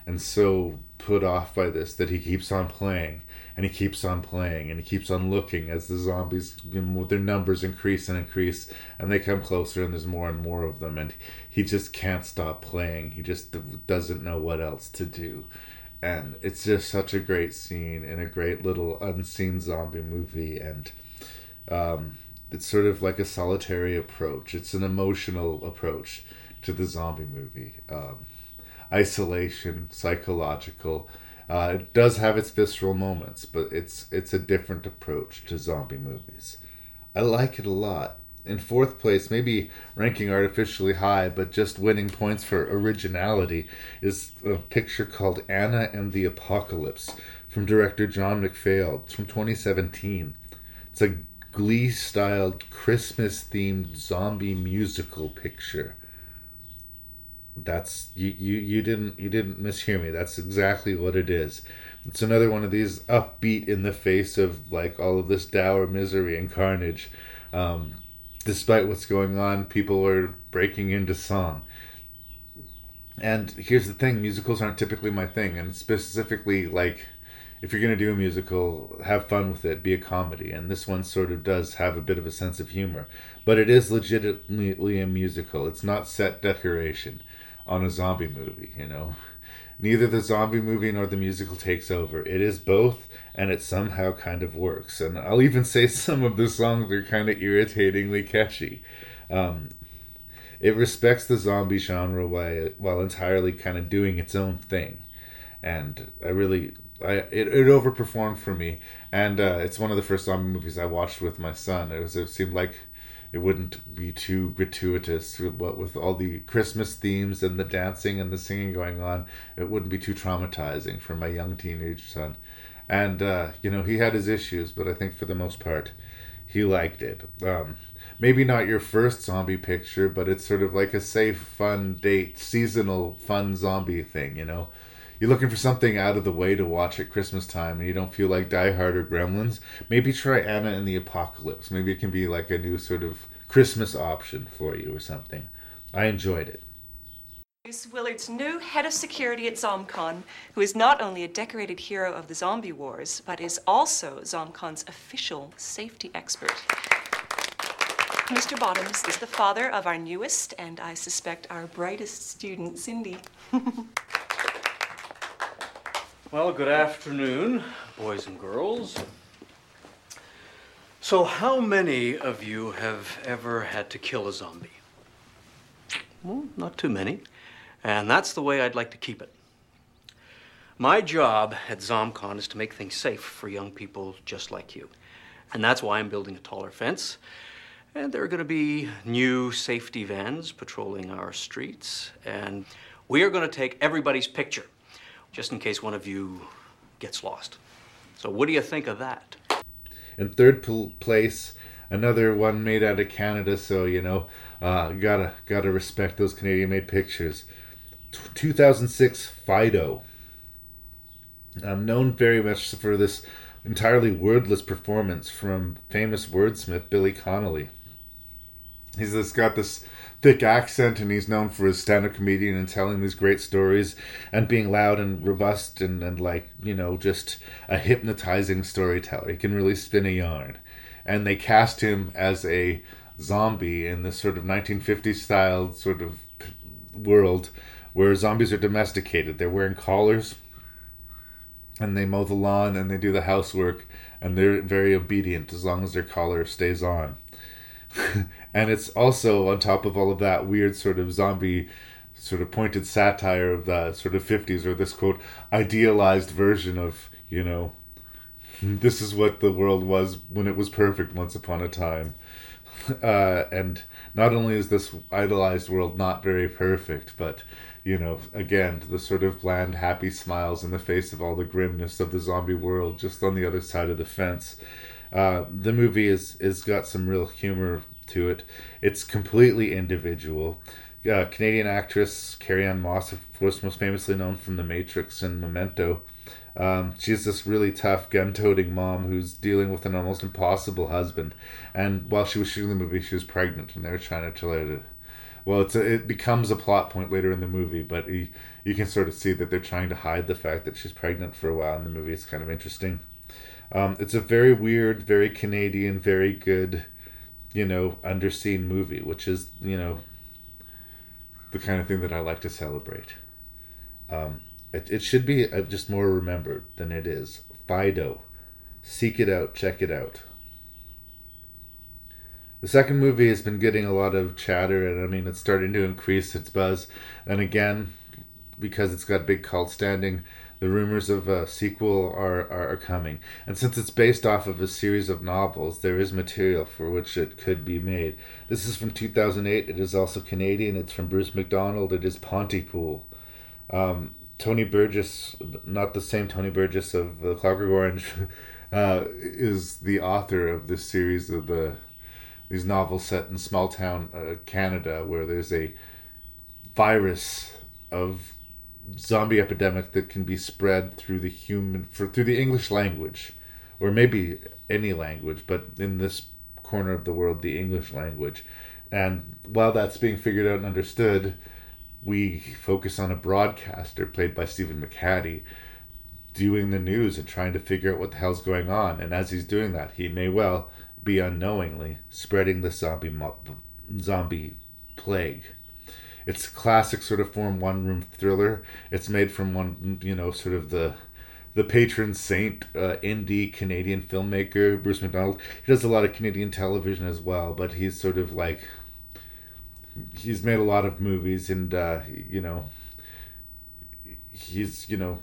Speaker 2: and so put off by this that he keeps on playing and he keeps on playing and he keeps on looking as the zombies their numbers increase and increase and they come closer and there's more and more of them and he just can't stop playing he just doesn't know what else to do and it's just such a great scene in a great little unseen zombie movie and um, it's sort of like a solitary approach it's an emotional approach to the zombie movie um, isolation psychological uh, it does have its visceral moments, but it's it's a different approach to zombie movies. I like it a lot. In fourth place, maybe ranking artificially high, but just winning points for originality, is a picture called Anna and the Apocalypse from director John McPhail. It's from 2017. It's a Glee styled Christmas themed zombie musical picture that's you, you you didn't you didn't mishear me that's exactly what it is it's another one of these upbeat in the face of like all of this dour misery and carnage um, despite what's going on people are breaking into song. And here's the thing musicals aren't typically my thing and specifically like if you're going to do a musical have fun with it be a comedy and this one sort of does have a bit of a sense of humor. But it is legitimately a musical. It's not set decoration on a zombie movie, you know. Neither the zombie movie nor the musical takes over. It is both, and it somehow kind of works. And I'll even say [laughs] some of the songs are kind of irritatingly catchy. Um, it respects the zombie genre while, while entirely kind of doing its own thing. And I really I it, it overperformed for me, and uh, it's one of the first zombie movies I watched with my son. It was it seemed like it wouldn't be too gratuitous what with all the christmas themes and the dancing and the singing going on it wouldn't be too traumatizing for my young teenage son. And uh, you know he had his issues but i think for the most part he liked it. Um, maybe not your first zombie picture but it's sort of like a safe fun date seasonal fun zombie thing you know you're looking for something out of the way to watch at Christmas time and you don't feel like Die Hard or Gremlins, maybe try Anna and the Apocalypse. Maybe it can be like a new sort of Christmas option for you or something. I enjoyed it.
Speaker 15: Willard's new head of security at ZomCon, who is not only a decorated hero of the zombie wars, but is also ZomCon's official safety expert. Mr. Bottoms is the father of our newest and I suspect our brightest student, Cindy. [laughs]
Speaker 16: Well, good afternoon, boys and girls. So, how many of you have ever had to kill a zombie? Well, not too many. And that's the way I'd like to keep it. My job at ZomCon is to make things safe for young people just like you. And that's why I'm building a taller fence. And there are going to be new safety vans patrolling our streets. And we are going to take everybody's picture just in case one of you gets lost. So, what do you think of that?
Speaker 2: In third place, another one made out of Canada. So you know, uh, gotta gotta respect those Canadian-made pictures. T- 2006 Fido. I'm known very much for this entirely wordless performance from famous wordsmith Billy Connolly. He's just got this thick accent and he's known for his stand-up comedian and telling these great stories and being loud and robust and, and like you know just a hypnotizing storyteller. He can really spin a yarn. And they cast him as a zombie in this sort of 1950s style sort of world where zombies are domesticated. They're wearing collars and they mow the lawn and they do the housework and they're very obedient as long as their collar stays on [laughs] and it's also on top of all of that weird sort of zombie sort of pointed satire of the sort of 50s or this quote idealized version of you know [laughs] this is what the world was when it was perfect once upon a time. [laughs] Uh, and not only is this idolized world not very perfect but you know again the sort of bland happy smiles in the face of all the grimness of the zombie world just on the other side of the fence uh, the movie is is got some real humor to it. It's completely individual. Uh, Canadian actress Carrie-Anne Moss, of course, most famously known from The Matrix and Memento. Um, she's this really tough gun-toting mom who's dealing with an almost impossible husband. And while she was shooting the movie, she was pregnant, and they were trying to tell her to. Well, it's a, it becomes a plot point later in the movie, but you can sort of see that they're trying to hide the fact that she's pregnant for a while in the movie. It's kind of interesting. Um, it's a very weird, very Canadian, very good, you know, underseen movie, which is, you know, the kind of thing that I like to celebrate. Um, it, it should be uh, just more remembered than it is. Fido. Seek it out, check it out. The second movie has been getting a lot of chatter, and I mean, it's starting to increase its buzz. And again, because it's got big cult standing, the rumors of a sequel are, are, coming. And since it's based off of a series of novels, there is material for which it could be made. This is from 2008. It is also Canadian. It's from Bruce McDonald. It is Pontypool. Um, Tony Burgess, not the same Tony Burgess of The Clockwork Orange, [laughs] uh, is the author of this series of the these novels set in small town uh, Canada, where there's a virus of zombie epidemic that can be spread through the human for through the English language, or maybe any language, but in this corner of the world, the English language. And while that's being figured out and understood, we focus on a broadcaster played by Stephen McHattie doing the news and trying to figure out what the hell's going on. And as he's doing that, he may well be unknowingly spreading the zombie mo- zombie plague it's classic sort of form one room thriller. It's made from one, you know, sort of the the patron saint uh, indie Canadian filmmaker Bruce McDonald. He does a lot of Canadian television as well, but he's sort of like he's made a lot of movies and uh, you know he's you know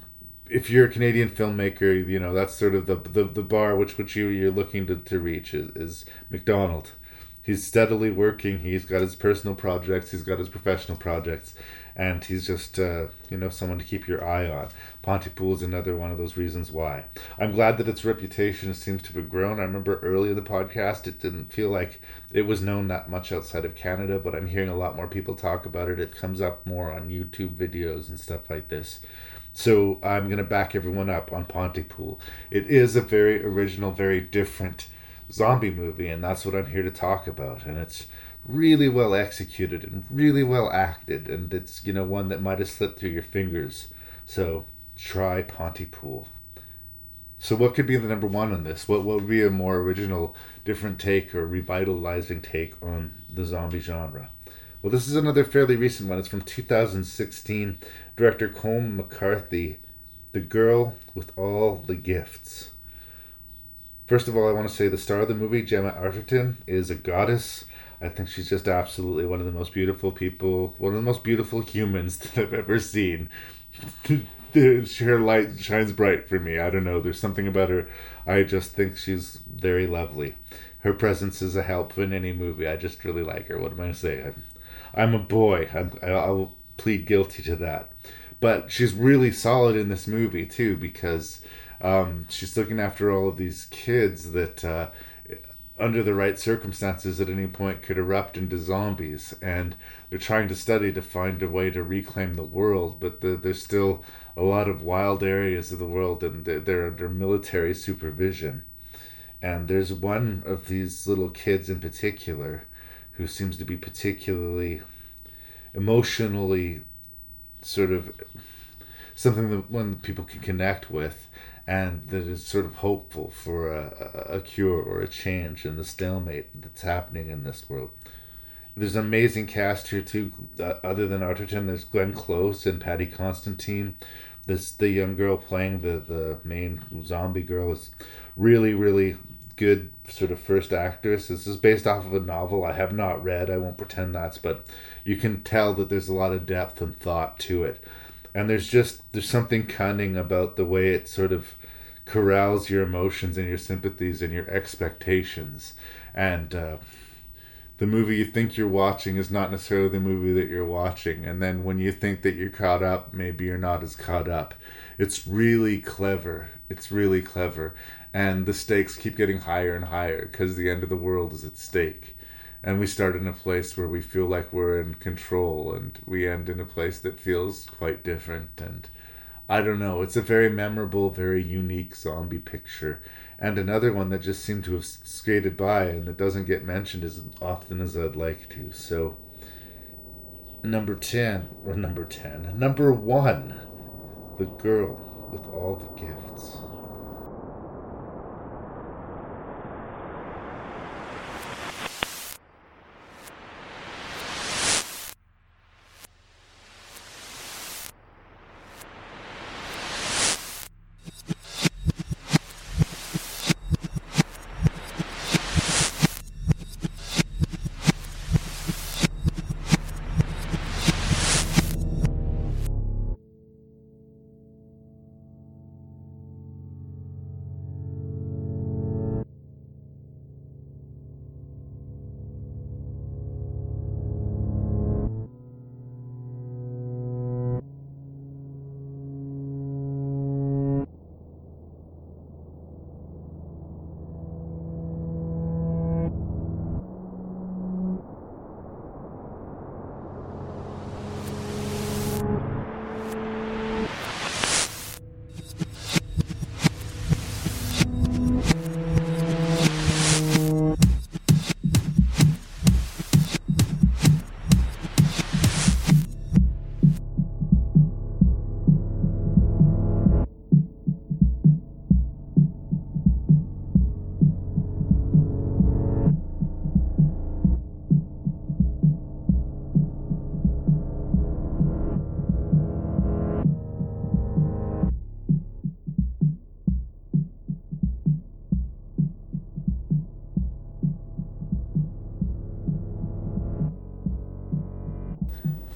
Speaker 2: if you're a Canadian filmmaker, you know that's sort of the the, the bar which which you you're looking to, to reach is, is McDonald. He's steadily working. He's got his personal projects. He's got his professional projects, and he's just uh, you know someone to keep your eye on. Pontypool is another one of those reasons why. I'm glad that its reputation seems to have grown. I remember early in the podcast, it didn't feel like it was known that much outside of Canada, but I'm hearing a lot more people talk about it. It comes up more on YouTube videos and stuff like this. So I'm gonna back everyone up on Pontypool. It is a very original, very different zombie movie, and that's what I'm here to talk about. And it's really well executed and really well acted, and it's you know one that might have slipped through your fingers. So try Pontypool. So what could be the number one on this? What what would be a more original, different take or revitalizing take on the zombie genre? Well, this is another fairly recent one. It's from 2016. Director Colm McCarthy, The Girl with All the Gifts. First of all, I want to say the star of the movie, Gemma Arterton, is a goddess. I think she's just absolutely one of the most beautiful people, one of the most beautiful humans [laughs] that I've ever seen. [laughs] her light shines bright for me. I don't know. There's something about her. I just think she's very lovely. Her presence is a help in any movie. I just really like her. What am I going to say? I'm, I'm a boy. I'm, I'll plead guilty to that. But she's really solid in this movie, too, because um, she's looking after all of these kids that, uh, under the right circumstances, at any point could erupt into zombies, and they're trying to study to find a way to reclaim the world. But the, there's still a lot of wild areas of the world, and they're, they're under military supervision. And there's one of these little kids in particular who seems to be particularly emotionally sort of something that one people can connect with and that is sort of hopeful for a, a cure or a change in the stalemate that's happening in this world. There's an amazing cast here too. Uh, other than Arterton, there's Glenn Close and Paddy Considine. This the young girl playing the the main zombie girl is really really good sort of first actress. This is based off of a novel I have not read. I won't pretend that's, but you can tell that there's a lot of depth and thought to it and there's just there's something cunning about the way it sort of corrals your emotions and your sympathies and your expectations. And uh, the movie you think you're watching is not necessarily the movie that you're watching. And then when you think that you're caught up maybe you're not as caught up. It's really clever. It's really clever. And the stakes keep getting higher and higher because the end of the world is at stake and we start in a place where we feel like we're in control and we end in a place that feels quite different and i don't know it's a very memorable very unique zombie picture. And another one that just seemed to have skated by and that doesn't get mentioned as often as i'd like to. So number 10 or number 10 number 1 the girl with all the gifts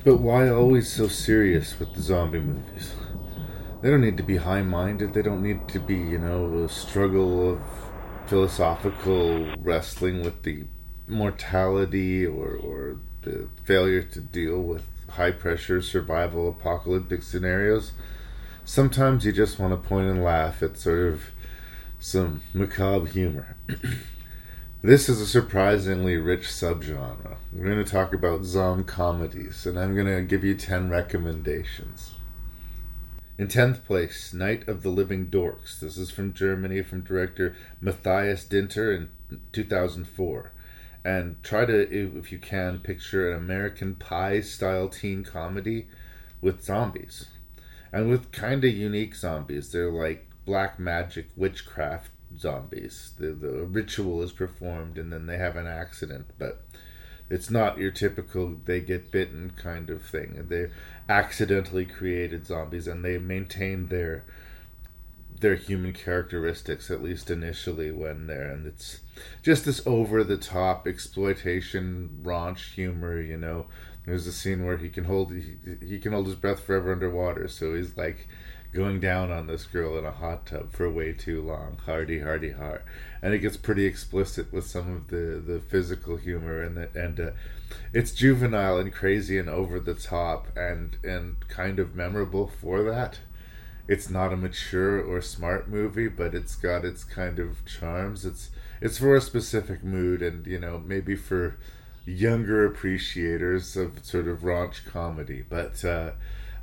Speaker 2: But why always so serious with the zombie movies? they don't need to be high minded. They don't need to be, you know, a struggle of philosophical wrestling with the mortality or, or the failure to deal with high pressure survival apocalyptic scenarios. Sometimes you just want to point and laugh at sort of some macabre humor. [clears throat] this is a surprisingly rich subgenre. We're going to talk about zom comedies, and I'm going to give you 10 recommendations. In 10th place, Night of the Living Dorks. This is from Germany, from director Matthias Dinter in 2004. And try to, if you can, picture an American Pie style teen comedy with zombies. And with kind of unique zombies. They're like black magic witchcraft zombies. The, the ritual is performed and then they have an accident, but it's not your typical they get bitten kind of thing. They're accidentally created zombies and they maintain their their human characteristics at least initially when they're and it's just this over the top exploitation raunch humor you know there's a scene where he can hold he, he can hold his breath forever underwater so he's like going down on this girl in a hot tub for way too long. Hardy, hardy, hard, and it gets pretty explicit with some of the the physical humor and the, and uh, it's juvenile and crazy and over the top and and kind of memorable for that. It's not a mature or smart movie, but it's got its kind of charms. It's it's for a specific mood, and you know maybe for younger appreciators of sort of raunch comedy. But uh,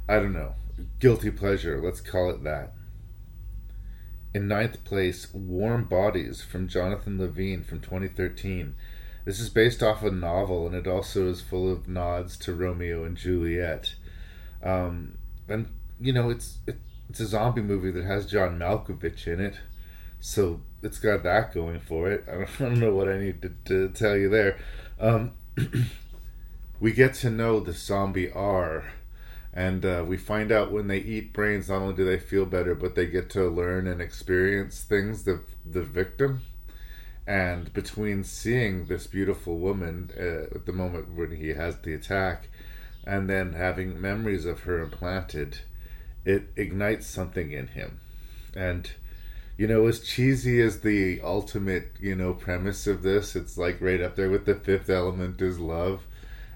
Speaker 2: I don't know guilty pleasure, let's call it that. In ninth place, Warm Bodies from Jonathan Levine from 2013. This is based off a novel and it also is full of nods to Romeo and Juliet. Um, and, you know, it's, it, it's a zombie movie that has John Malkovich in it. So it's got that going for it. I [laughs] don't, I don't know what I need to, to tell you there. Um, [clears throat] we get to know the zombie R and uh, we find out when they eat brains not only do they feel better but they get to learn and experience things the the victim. And between seeing this beautiful woman uh, at the moment when he has the attack and then having memories of her implanted it ignites something in him. And you know as cheesy as the ultimate you know premise of this it's like right up there with the fifth element is love.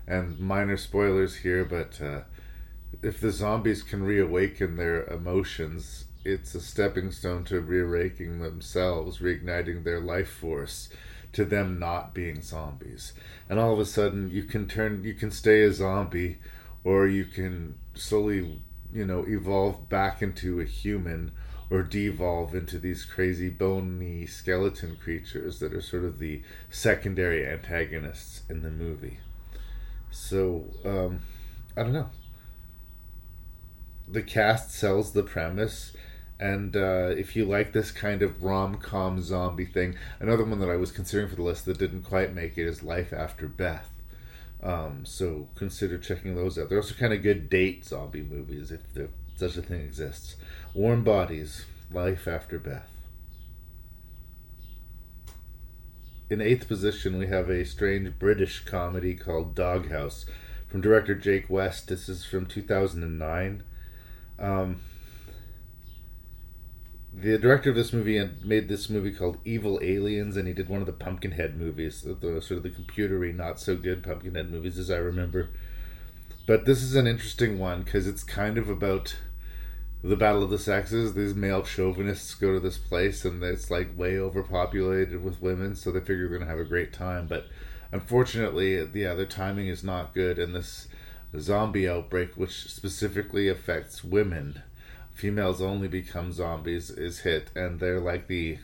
Speaker 2: And minor spoilers here but uh, if the zombies can reawaken their emotions, it's a stepping stone to reawakening themselves, reigniting their life force to them not being zombies. And all of a sudden you can turn you can stay a zombie or you can slowly, you know, evolve back into a human or devolve into these crazy bony skeleton creatures that are sort of the secondary antagonists in the movie. So, um, I don't know the cast sells the premise and uh, if you like this kind of rom-com zombie thing another one that i was considering for the list that didn't quite make it is life after beth. Um, so consider checking those out. They're also kind of good date zombie movies if there, such a thing exists. Warm bodies life after beth. In eighth position we have a strange british comedy called doghouse from director jake west. This is from 2009 um, the director of this movie made this movie called Evil Aliens, and he did one of the Pumpkinhead movies, the, sort of the computery, not so good Pumpkinhead movies, as I remember. But this is an interesting one because it's kind of about the battle of the sexes. These male chauvinists go to this place, and it's like way overpopulated with women, so they figure they're gonna have a great time. But unfortunately, yeah, their timing is not good, and this zombie outbreak, which specifically affects women, females only become zombies, is hit, and they're like the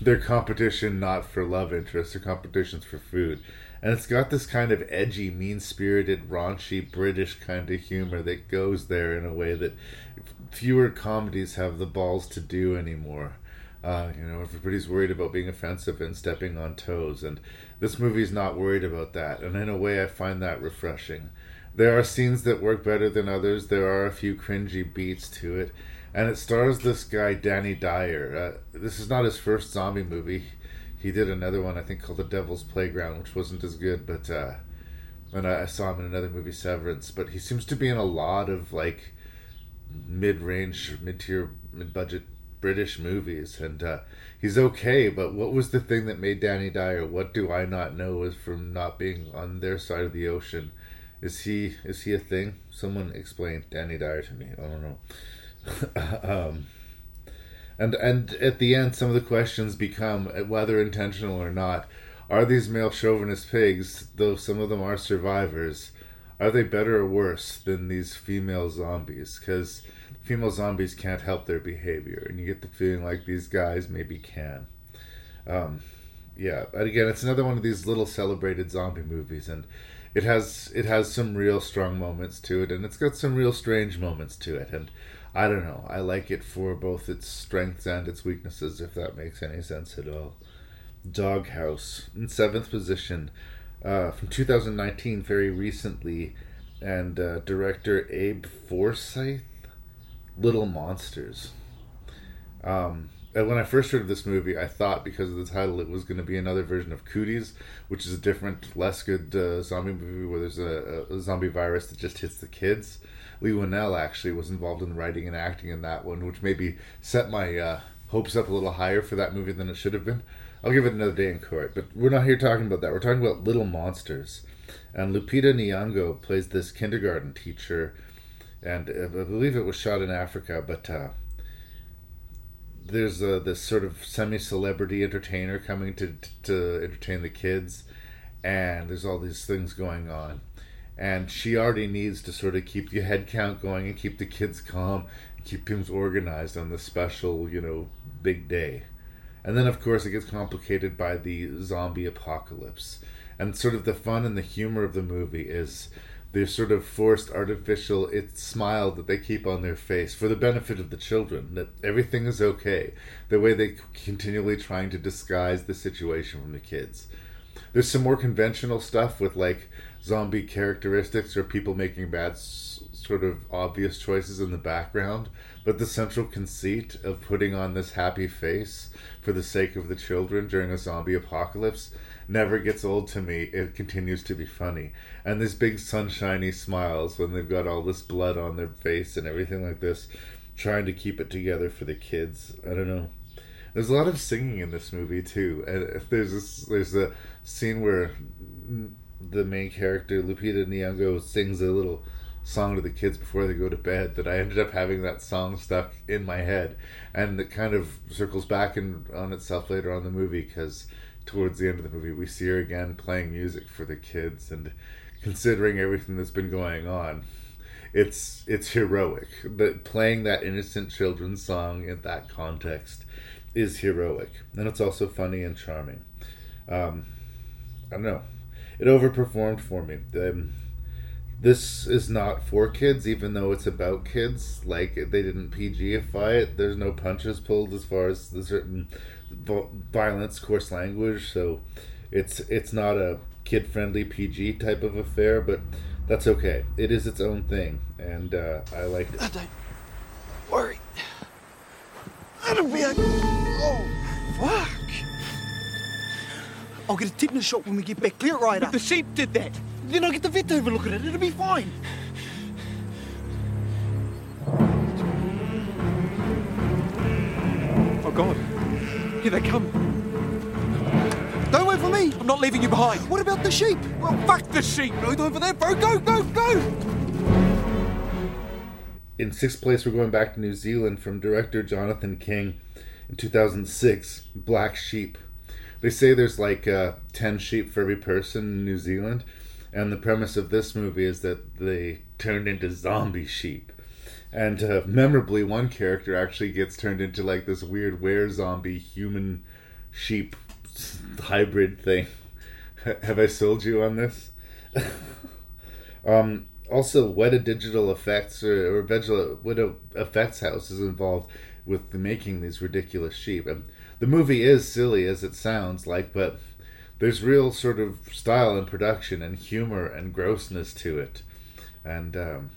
Speaker 2: their competition not for love interest, their competitions for food. And it's got this kind of edgy, mean spirited, raunchy British kind of humor that goes there in a way that fewer comedies have the balls to do anymore. Uh, you know, everybody's worried about being offensive and stepping on toes, and this movie's not worried about that. And in a way, I find that refreshing. There are scenes that work better than others. There are a few cringy beats to it, and it stars this guy Danny Dyer. Uh, this is not his first zombie movie. He did another one I think called The Devil's Playground, which wasn't as good, but uh, and I saw him in another movie, Severance. But he seems to be in a lot of like mid-range, mid-tier, mid-budget British movies, and uh, he's okay. But what was the thing that made Danny Dyer? What do I not know? Is from not being on their side of the ocean. Is he is he a thing? Someone explain Danny Dyer to me. I don't know. [laughs] um, and and at the end, some of the questions become whether intentional or not. Are these male chauvinist pigs, though some of them are survivors, are they better or worse than these female zombies? Because female zombies can't help their behavior, and you get the feeling like these guys maybe can. Um, yeah, but again, it's another one of these little celebrated zombie movies, and it has it has some real strong moments to it, and it's got some real strange moments to it, and I don't know. I like it for both its strengths and its weaknesses, if that makes any sense at all. Doghouse in seventh position uh, from 2019, very recently, and uh, director Abe Forsythe, Little Monsters. Um, when I first heard of this movie, I thought because of the title it was going to be another version of Cooties, which is a different, less good uh, zombie movie where there's a, a, zombie virus that just hits the kids. Leigh Whannell actually was involved in writing and acting in that one, which maybe set my uh, hopes up a little higher for that movie than it should have been. I'll give it another day in court. But we're not here talking about that. We're talking about Little Monsters. And Lupita Nyong'o plays this kindergarten teacher, and uh, I believe it was shot in Africa. But uh, there's a, this sort of semi-celebrity entertainer coming to to entertain the kids, and there's all these things going on, and she already needs to sort of keep the head count going and keep the kids calm, keep things organized on this special, you know, big day. And then, of course, it gets complicated by the zombie apocalypse. And sort of the fun and the humor of the movie is their sort of forced artificial it smile that they keep on their face for the benefit of the children that everything is okay. The way they continually trying to disguise the situation from the kids. There's some more conventional stuff with like zombie characteristics or people making bad sort of obvious choices in the background. But the central conceit of putting on this happy face for the sake of the children during a zombie apocalypse never gets old to me. It continues to be funny. And these big sunshiny smiles when they've got all this blood on their face and everything like this, trying to keep it together for the kids. I don't know. There's a lot of singing in this movie too. And there's this there's a scene where the main character Lupita Nyong'o sings a little song to the kids before they go to bed that I ended up having that song stuck in my head and it kind of circles back in, on itself later on the movie because towards the end of the movie we see her again playing music for the kids and considering everything that's been going on it's it's heroic. But playing that innocent children's song in that context is heroic. And it's also funny and charming. Um, i don't know. It overperformed for me. Um, this is not for kids, even though it's about kids. Like they didn't PGify it. There's no punches pulled as far as the certain violence, coarse language. So it's it's not a kid friendly PG type of affair, but that's okay. It is its own thing, and uh, I like it.
Speaker 17: Don't worry. It'll be a. Oh, fuck! I'll get a tetanus shot when we get back. Clear it right
Speaker 18: but the sheep did that.
Speaker 17: Then I'll get the vet to have a look at it. It'll be fine.
Speaker 18: Oh, God. Here they come.
Speaker 17: Don't wait for me.
Speaker 18: I'm not leaving you behind.
Speaker 17: What about the sheep?
Speaker 18: Well, fuck the sheep.
Speaker 17: No over there, bro. Go, go, go.
Speaker 2: In sixth place, we're going back to New Zealand from director Jonathan King in 2006, Black Sheep. They say there's like uh, 10 sheep for every person in New Zealand. And the premise of this movie is that they turned into zombie sheep. And uh, memorably, one character actually gets turned into like this weird were zombie human sheep hybrid thing. Have I sold you on this? [laughs] um, also, Weta Digital Effects or, or Weta Effects House is involved with the making these ridiculous sheep. And the movie is silly as it sounds like, but there's real sort of style and production and humor and grossness to it, and um,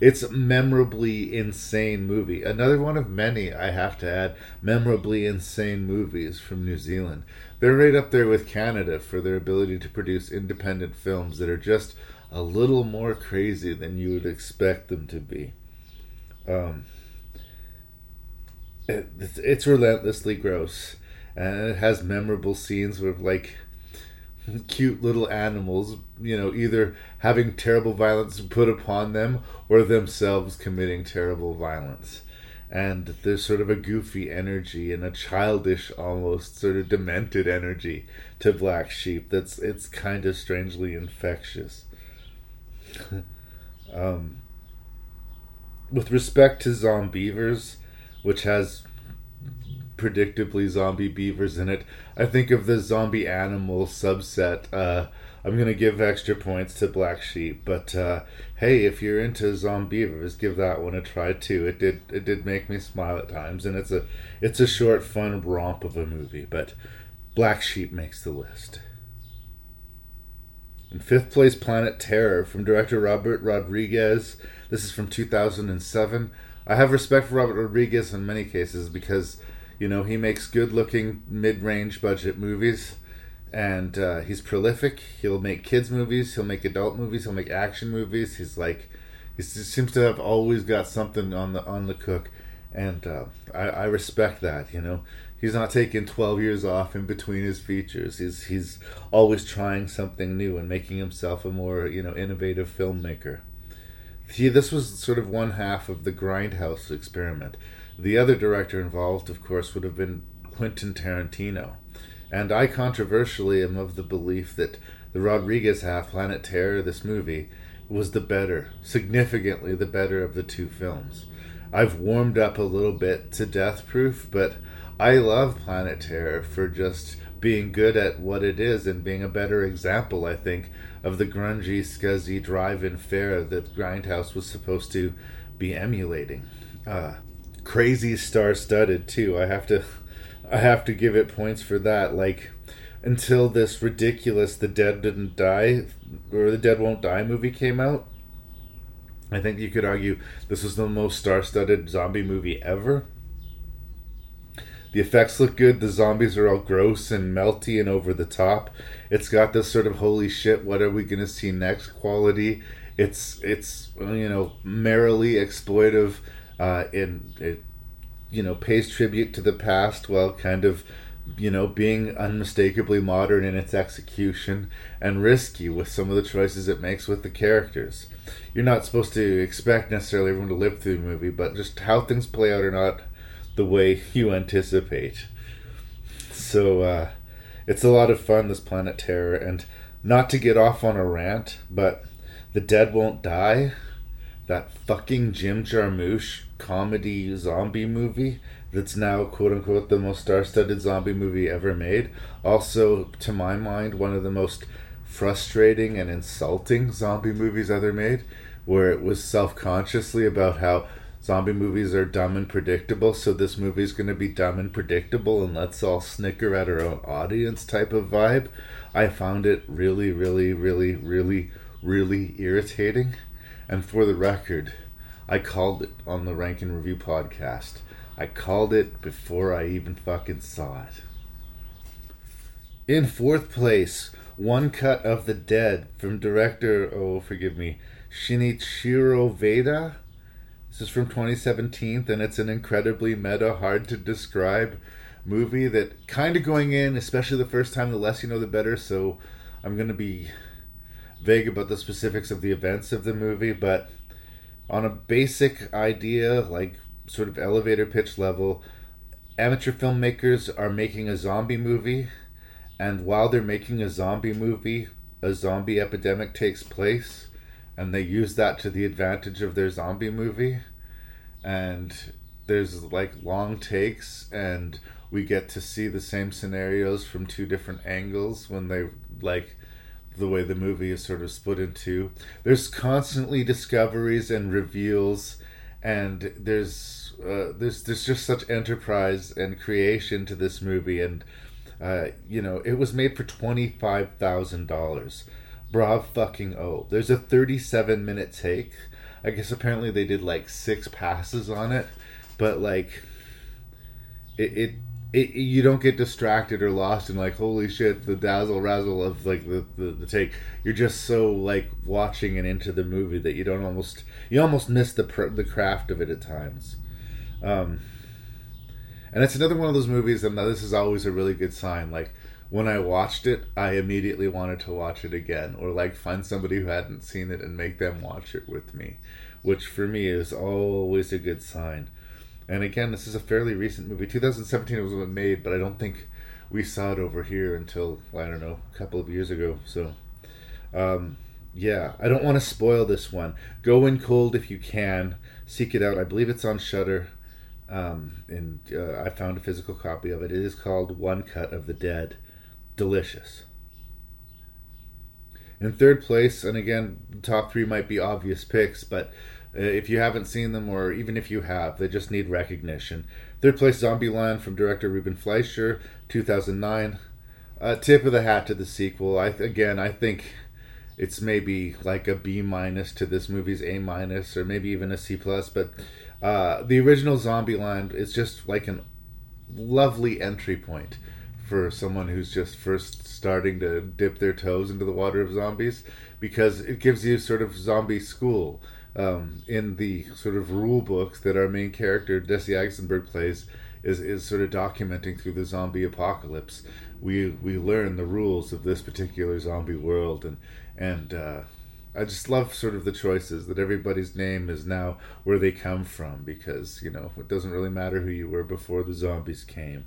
Speaker 2: It's a memorably insane movie. Another one of many, I have to add, memorably insane movies from New Zealand. They're right up there with Canada for their ability to produce independent films that are just a little more crazy than you would expect them to be. Um, it, it's, it's relentlessly gross, and it has memorable scenes with like [laughs] cute little animals, you know, either having terrible violence put upon them or themselves committing terrible violence. And there's sort of a goofy energy and a childish, almost sort of demented energy to Black Sheep that's it's kind of strangely infectious. [laughs] um, with respect to Zombeavers, which has predictably zombie beavers in it. I think of the zombie animal subset. Uh, I'm gonna give extra points to Black Sheep, but uh, hey, if you're into zombie beavers, give that one a try too. It did it did make me smile at times, and it's a it's a short, fun romp of a movie. But Black Sheep makes the list. In fifth place, Planet Terror from director Robert Rodriguez. This is from 2007. I have respect for Robert Rodriguez in many cases because you know, he makes good looking mid range budget movies and uh, he's prolific. He'll make kids movies, he'll make adult movies, he'll make action movies. He's like, he seems to have always got something on the on the cook, and uh, I, I respect that. You know, he's not taking twelve years off in between his features. He's he's always trying something new and making himself a more you know innovative filmmaker. He this was sort of one half of the Grindhouse experiment. The other director involved, of course, would have been Quentin Tarantino. And I controversially am of the belief that the Rodriguez half, Planet Terror, this movie, was the better, significantly the better of the two films. I've warmed up a little bit to Death Proof, but I love Planet Terror for just being good at what it is and being a better example, I think, of the grungy, scuzzy drive-in fare that Grindhouse was supposed to be emulating. Uh, crazy star-studded too. I have to, I have to give it points for that. Like until this ridiculous "The Dead Didn't Die" or "The Dead Won't Die" movie came out, I think you could argue this was the most star-studded zombie movie ever. The effects look good. The zombies are all gross and melty and over the top. It's got this sort of holy shit, what are we gonna see next quality. It's it's you know merrily exploitive. Uh, in it, you know, pays tribute to the past while kind of you know, being unmistakably modern in its execution and risky with some of the choices it makes with the characters. You're not supposed to expect necessarily everyone to live through the movie, but just how things play out are not the way [laughs] you anticipate. So uh, it's a lot of fun, this Planet Terror, and not to get off on a rant, but The Dead Won't Die, that fucking Jim Jarmusch comedy zombie movie that's now quote unquote the most star-studded zombie movie ever made. Also, to my mind, one of the most frustrating and insulting zombie movies ever made, where it was self-consciously about how zombie movies are dumb and predictable, so this movie's going to be dumb and predictable and let's all snicker at our own audience type of vibe. I found it really, really, really, really, really irritating. And for the record, I called it on the Rank and Review podcast. I called it before I even fucking saw it. In fourth place, One Cut of the Dead from director, oh, forgive me, Shinichiro Ueda. This is from 2017, and it's an incredibly meta, hard to describe movie that kind of going in, especially the first time, the less you know, the better. So I'm going to be vague about the specifics of the events of the movie, but on a basic idea, like sort of elevator pitch level, amateur filmmakers are making a zombie movie, and while they're making a zombie movie, a zombie epidemic takes place, and they use that to the advantage of their zombie movie. And there's like long takes, and we get to see the same scenarios from two different angles when they like the way the movie is sort of split in two. There's constantly discoveries and reveals, and there's uh, there's there's just such enterprise and creation to this movie, and uh, you know it was made for twenty five thousand dollars. Brav fucking oh! There's a thirty seven minute take. I guess apparently they did like six passes on it, but like it, it it, you don't get distracted or lost in like holy shit the dazzle razzle of like the, the, the take. You're just so like watching and into the movie that you don't almost you almost miss the the craft of it at times. Um and it's another one of those movies and this is always a really good sign like when i watched it i immediately wanted to watch it again or like find somebody who hadn't seen it and make them watch it with me which for me is always a good sign and again, this is a fairly recent movie. 2017 was made, but I don't think we saw it over here until I don't know a couple of years ago. So, um, yeah, I don't want to spoil this one. Go in cold if you can. Seek it out. I believe it's on Shudder. Um, and uh, I found a physical copy of it. It is called One Cut of the Dead. Delicious. In third place, and again, top three might be obvious picks, but if you haven't seen them, or even if you have, they just need recognition. Third place, Zombieland from director Ruben Fleischer, 2009. Uh, tip of the hat to the sequel. I again, I think it's maybe like a B minus to this movie's A minus, or maybe even a C plus. But uh, the original Zombieland is just like an lovely entry point for someone who's just first starting to dip their toes into the water of zombies, because it gives you sort of zombie school um, in the sort of rule books that our main character Jesse Eisenberg plays is, is sort of documenting through the zombie apocalypse. We we learn the rules of this particular zombie world, and and uh, I just love sort of the choices that everybody's name is now where they come from because you know it doesn't really matter who you were before the zombies came,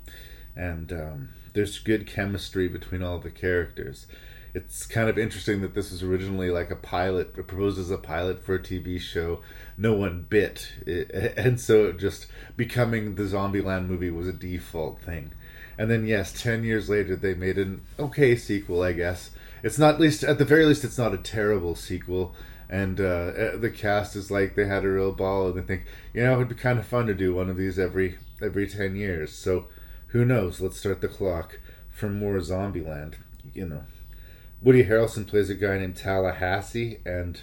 Speaker 2: and um, there's good chemistry between all the characters it's kind of interesting that this was originally like a pilot, proposed as a pilot for a TV show. No one bit, it, [laughs] and so just becoming the Zombieland movie was a default thing. And then yes, ten years later they made an okay sequel, I guess. It's not least at the very least it's not a terrible sequel. And uh, eh, the cast is like they had a real ball, and they think you know it'd be kind of fun to do one of these every every ten years. So who knows? Let's start the clock for more Zombieland. You know. Woody Harrelson plays a guy named Tallahassee, and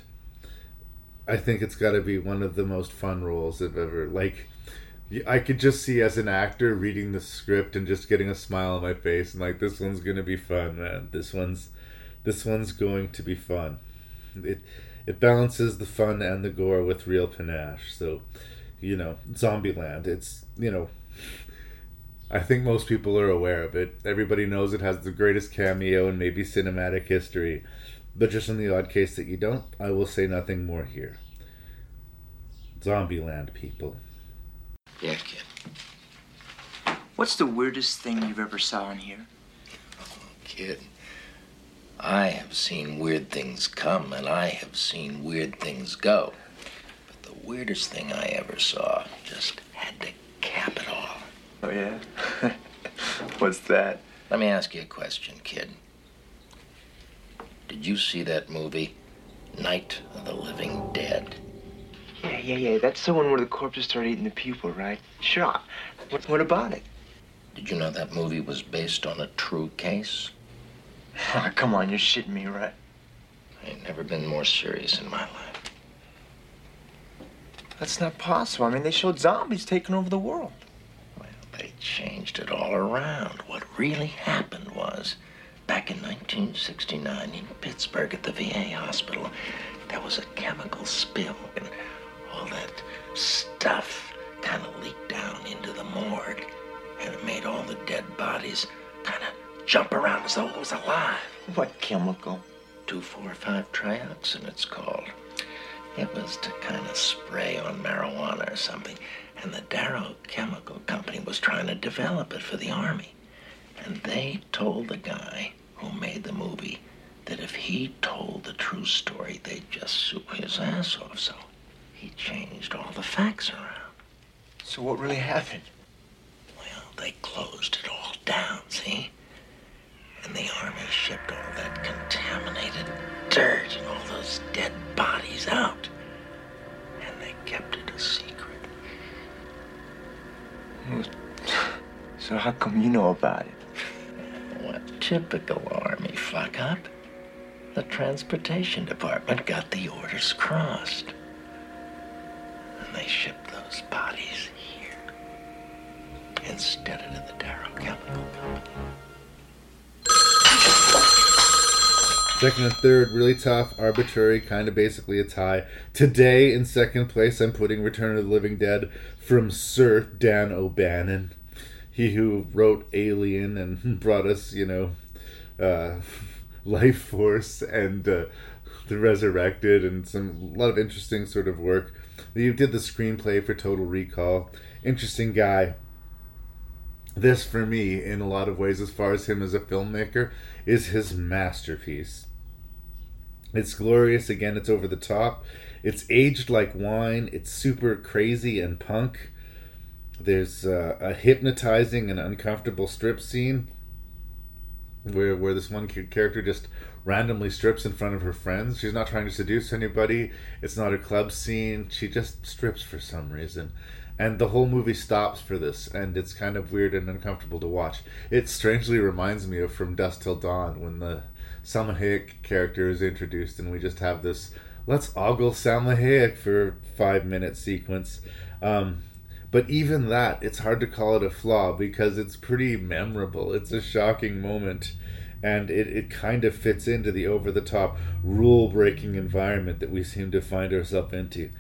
Speaker 2: I think it's got to be one of the most fun roles I've ever like. I could just see as an actor reading the script and just getting a smile on my face and like this one's gonna be fun, man. This one's this one's going to be fun. It it balances the fun and the gore with real panache. So, you know, Zombieland. It's you know I think most people are aware of it. Everybody knows it has the greatest cameo in maybe cinematic history. But just in the odd case that you don't, I will say nothing more here. Zombieland, people.
Speaker 19: Yeah, kid. What's the weirdest thing you've ever saw in here?
Speaker 20: Oh, Kid, I have seen weird things come and I have seen weird things go. But the weirdest thing I ever saw just had to cap it all.
Speaker 19: Oh, yeah? [laughs] What's that?
Speaker 20: Let me ask you a question, kid. Did you see that movie, Night of the Living Dead?
Speaker 19: Yeah, yeah, yeah. That's the one where the corpses start eating the people, right? Sure. What, what about it?
Speaker 20: Did you know that movie was based on a true case? [laughs]
Speaker 19: Oh, come on, you're shitting me, right?
Speaker 20: I ain't never been more serious in my life.
Speaker 19: That's not possible. I mean, they showed zombies taking over the world.
Speaker 20: They changed it all around. What really happened was, back in 1969 in Pittsburgh at the VA hospital, there was a chemical spill, and all that stuff kind of leaked down into the morgue, and it made all the dead bodies kind of jump around as though it was alive.
Speaker 19: What chemical?
Speaker 20: 245 trioxin, it's called. It was to kind of spray on marijuana or something. And the Darrow Chemical Company was trying to develop it for the Army. And they told the guy who made the movie that if he told the true story, they'd just sue his ass off. So he changed all the facts around.
Speaker 19: So what really happened?
Speaker 20: Well, they closed it all down, see? And the Army shipped all that contaminated dirt and all those dead bodies out. And they kept it a secret.
Speaker 19: So how come you know about it?
Speaker 20: What typical Army fuck up? The transportation department got the orders crossed. And they shipped those bodies here instead of to the Darrow Chemical Company.
Speaker 2: Second and third, really tough, arbitrary, kind of basically a tie. Today, in second place, I'm putting Return of the Living Dead from Sir Dan O'Bannon. He who wrote Alien and [laughs] brought us, you know, uh, [laughs] Life Force and uh, The Resurrected and some a lot of interesting sort of work. You did the screenplay for Total Recall. Interesting guy this for me in a lot of ways as far as him as a filmmaker is his masterpiece it's glorious again it's over the top it's aged like wine. It's super crazy and punk. There's uh, a hypnotizing and uncomfortable strip scene where where this one character just randomly strips in front of her friends. She's not trying to seduce anybody. It's not a club scene. She just strips for some reason. And the whole movie stops for this and it's kind of weird and uncomfortable to watch. It strangely reminds me of from dusk till dawn when the Salma Hayek character is introduced and we just have this let's ogle Salma Hayek for five minute sequence. Um, but even that it's hard to call it a flaw because it's pretty memorable. It's a shocking moment and it, it kind of fits into the over the top rule breaking environment that we seem to find ourselves into.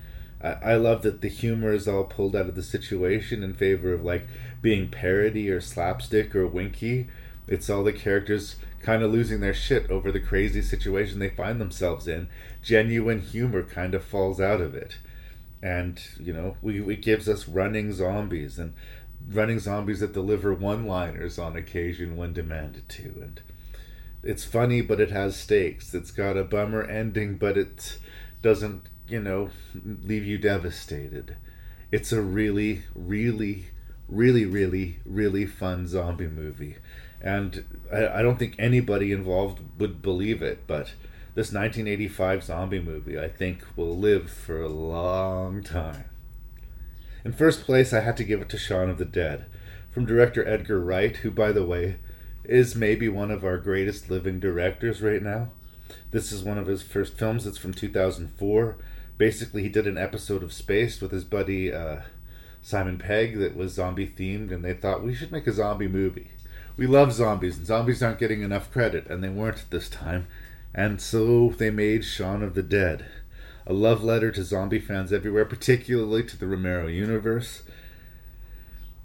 Speaker 2: I, I love that the humor is all pulled out of the situation in favor of like being parody or slapstick or winky. It's all the characters kind of losing their shit over the crazy situation they find themselves in. Genuine humor kind of falls out of it. And, you know, we, it gives us running zombies and running zombies that deliver one liners on occasion when demanded to. And it's funny, but it has stakes. It's got a bummer ending, but it doesn't you know, leave you devastated. It's a really, really, really, really, really fun zombie movie. And I, I don't think anybody involved would believe it, but this 1985 zombie movie, I think, will live for a long time. In first place, I had to give it to Shaun of the Dead, from director Edgar Wright, who, by the way, is maybe one of our greatest living directors right now. This is one of his first films. It's from 2004 basically he did an episode of Spaced with his buddy uh, Simon Pegg that was zombie themed, and they thought we should make a zombie movie. We love zombies, and zombies aren't getting enough credit, and they weren't this time. And so they made Shaun of the Dead, a love letter to zombie fans everywhere, particularly to the Romero universe.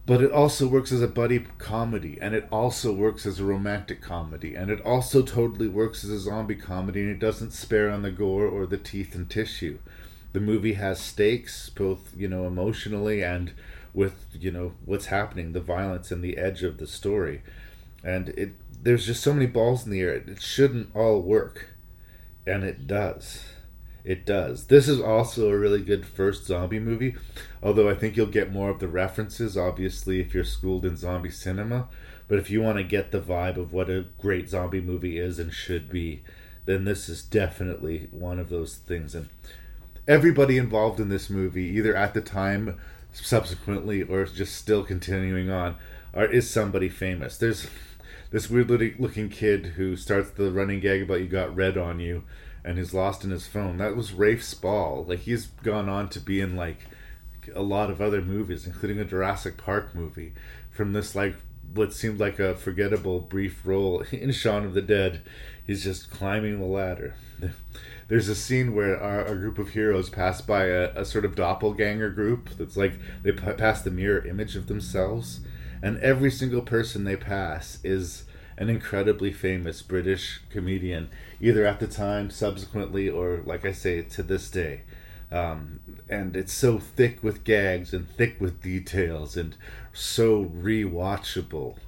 Speaker 2: But it also works as a buddy comedy, and it also works as a romantic comedy, and it also totally works as a zombie comedy, and it doesn't spare on the gore or the teeth and tissue the movie has stakes, both you know emotionally and with you know what's happening, the violence and the edge of the story, and it there's just so many balls in the air. It shouldn't all work, and it does. It does. This is also a really good first zombie movie, although I think you'll get more of the references, obviously, if you're schooled in zombie cinema. But if you want to get the vibe of what a great zombie movie is and should be, then this is definitely one of those things. And everybody involved in this movie, either at the time, subsequently, or just still continuing on, are is somebody famous. There's this weird looking kid who starts the running gag about you got red on you, and is lost in his phone. That was Rafe Spall. Like he's gone on to be in like a lot of other movies, including a Jurassic Park movie. From this like what seemed like a forgettable brief role in Shaun of the Dead, he's just climbing the ladder [laughs] there's a scene where our, our group of heroes pass by a, a, sort of doppelganger group that's like they p- pass the mirror image of themselves and every single person they pass is an incredibly famous british comedian either at the time subsequently or like i say to this day. Um, and it's so thick with gags and thick with details and so rewatchable.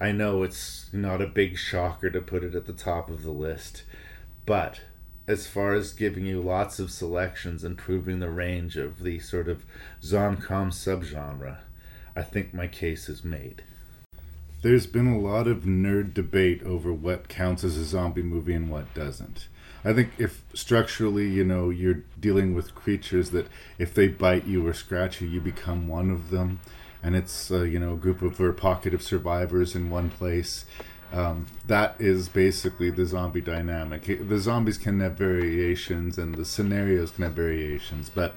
Speaker 2: I know it's not a big shocker to put it at the top of the list but as far as giving you lots of selections and proving the range of the sort of zomcom subgenre, I think my case is made. There's been a lot of nerd debate over what counts as a zombie movie and what doesn't. I think if structurally, you know, you're dealing with creatures that if they bite you or scratch you, you become one of them, and it's, uh, you know, a group of or a pocket of survivors in one place, um, that is basically the zombie dynamic. The zombies can have variations, and the scenarios can have variations, but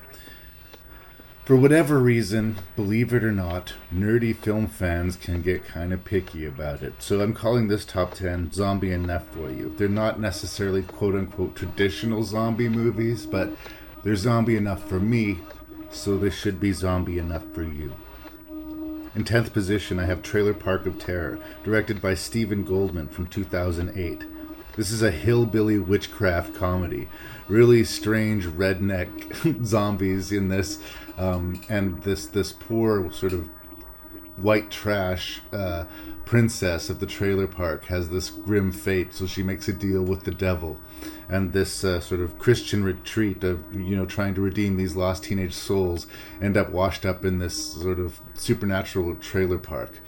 Speaker 2: For whatever reason, believe it or not, nerdy film fans can get kind of picky about it. So I'm calling this top 10 zombie enough for you. They're not necessarily quote unquote traditional zombie movies, but they're zombie enough for me, so they should be zombie enough for you. In 10th position, I have Trailer Park of Terror, directed by Steven Goldmann from 2008. This is a hillbilly witchcraft comedy. Really strange redneck [laughs] zombies in this, um, and this this poor sort of white trash uh, princess of the trailer park has this grim fate, so she makes a deal with the devil. And this uh, sort of Christian retreat of you know trying to redeem these lost teenage souls end up washed up in this sort of supernatural trailer park.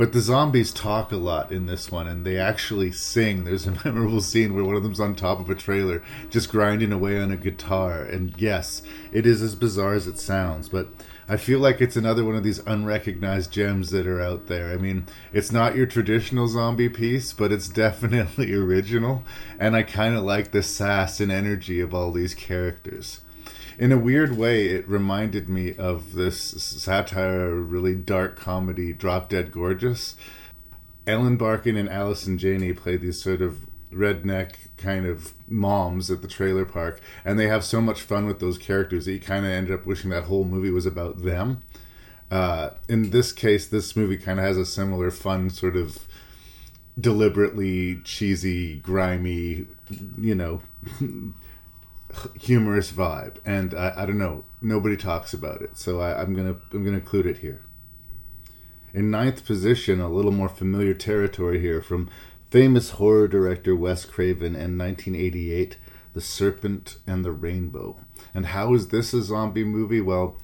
Speaker 2: But the zombies talk a lot in this one, and they actually sing. There's a [laughs] memorable scene where one of them's on top of a trailer, just grinding away on a guitar. And yes, it is as bizarre as it sounds, but I feel like it's another one of these unrecognized gems that are out there. I mean, it's not your traditional zombie piece, but it's [laughs] definitely original, and I kind of like the sass and energy of all these characters in a weird way, it reminded me of this satire, really dark comedy, Drop Dead Gorgeous. Ellen Barkin and Allison Janney play these sort of redneck kind of moms at the trailer park, and they have so much fun with those characters that you kind of ended up wishing that whole movie was about them. Uh, in this case, this movie kind of has a similar fun sort of deliberately cheesy, grimy, you know, [laughs] humorous vibe, and I, I don't know. Nobody talks about it, so I, I'm gonna I'm gonna include it here. In ninth position, a little more familiar territory here from famous horror director Wes Craven in 1988, The Serpent and the Rainbow. And how is this a zombie movie? Well,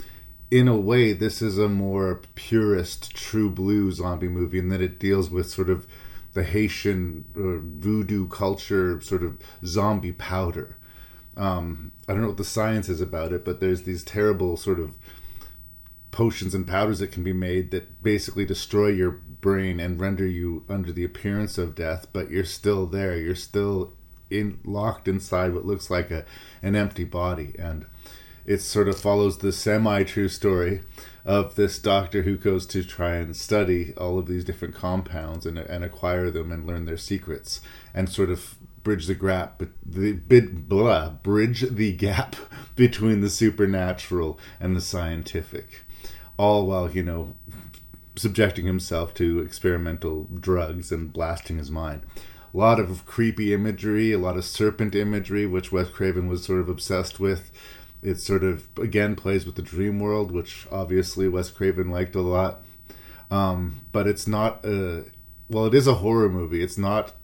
Speaker 2: in a way, this is a more purist, true blue zombie movie in that it deals with sort of the Haitian uh, voodoo culture, sort of zombie powder um, I don't know what the science is about it, but there's these terrible sort of potions and powders that can be made that basically destroy your brain and render you under the appearance of death, but you're still there. You're still in locked inside what looks like a an empty body, and it sort of follows the semi true story of this doctor who goes to try and study all of these different compounds and, and acquire them and learn their secrets and sort of bridge the gap, the bit blah, bridge the gap [laughs] between the supernatural and the scientific, all while you know subjecting himself to experimental drugs and blasting his mind. A lot of creepy imagery, a lot of serpent imagery, which Wes Craven was sort of obsessed with. It sort of again plays with the dream world, which obviously Wes Craven liked a lot. Um, but it's not a well, it is a horror movie. It's not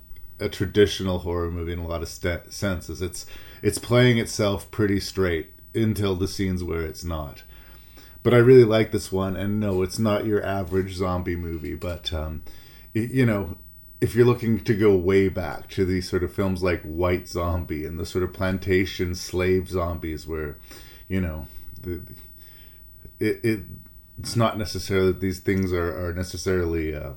Speaker 2: a traditional horror movie in a lot of st- senses. It's it's playing itself pretty straight until the scenes where it's not. But I really like this one, and no, it's not your average zombie movie. But um, it, you know, if you're looking to go way back to these sort of films like White Zombie and the sort of plantation slave zombies, where you know, the, it, it it's not necessarily that these things are are necessarily. Uh,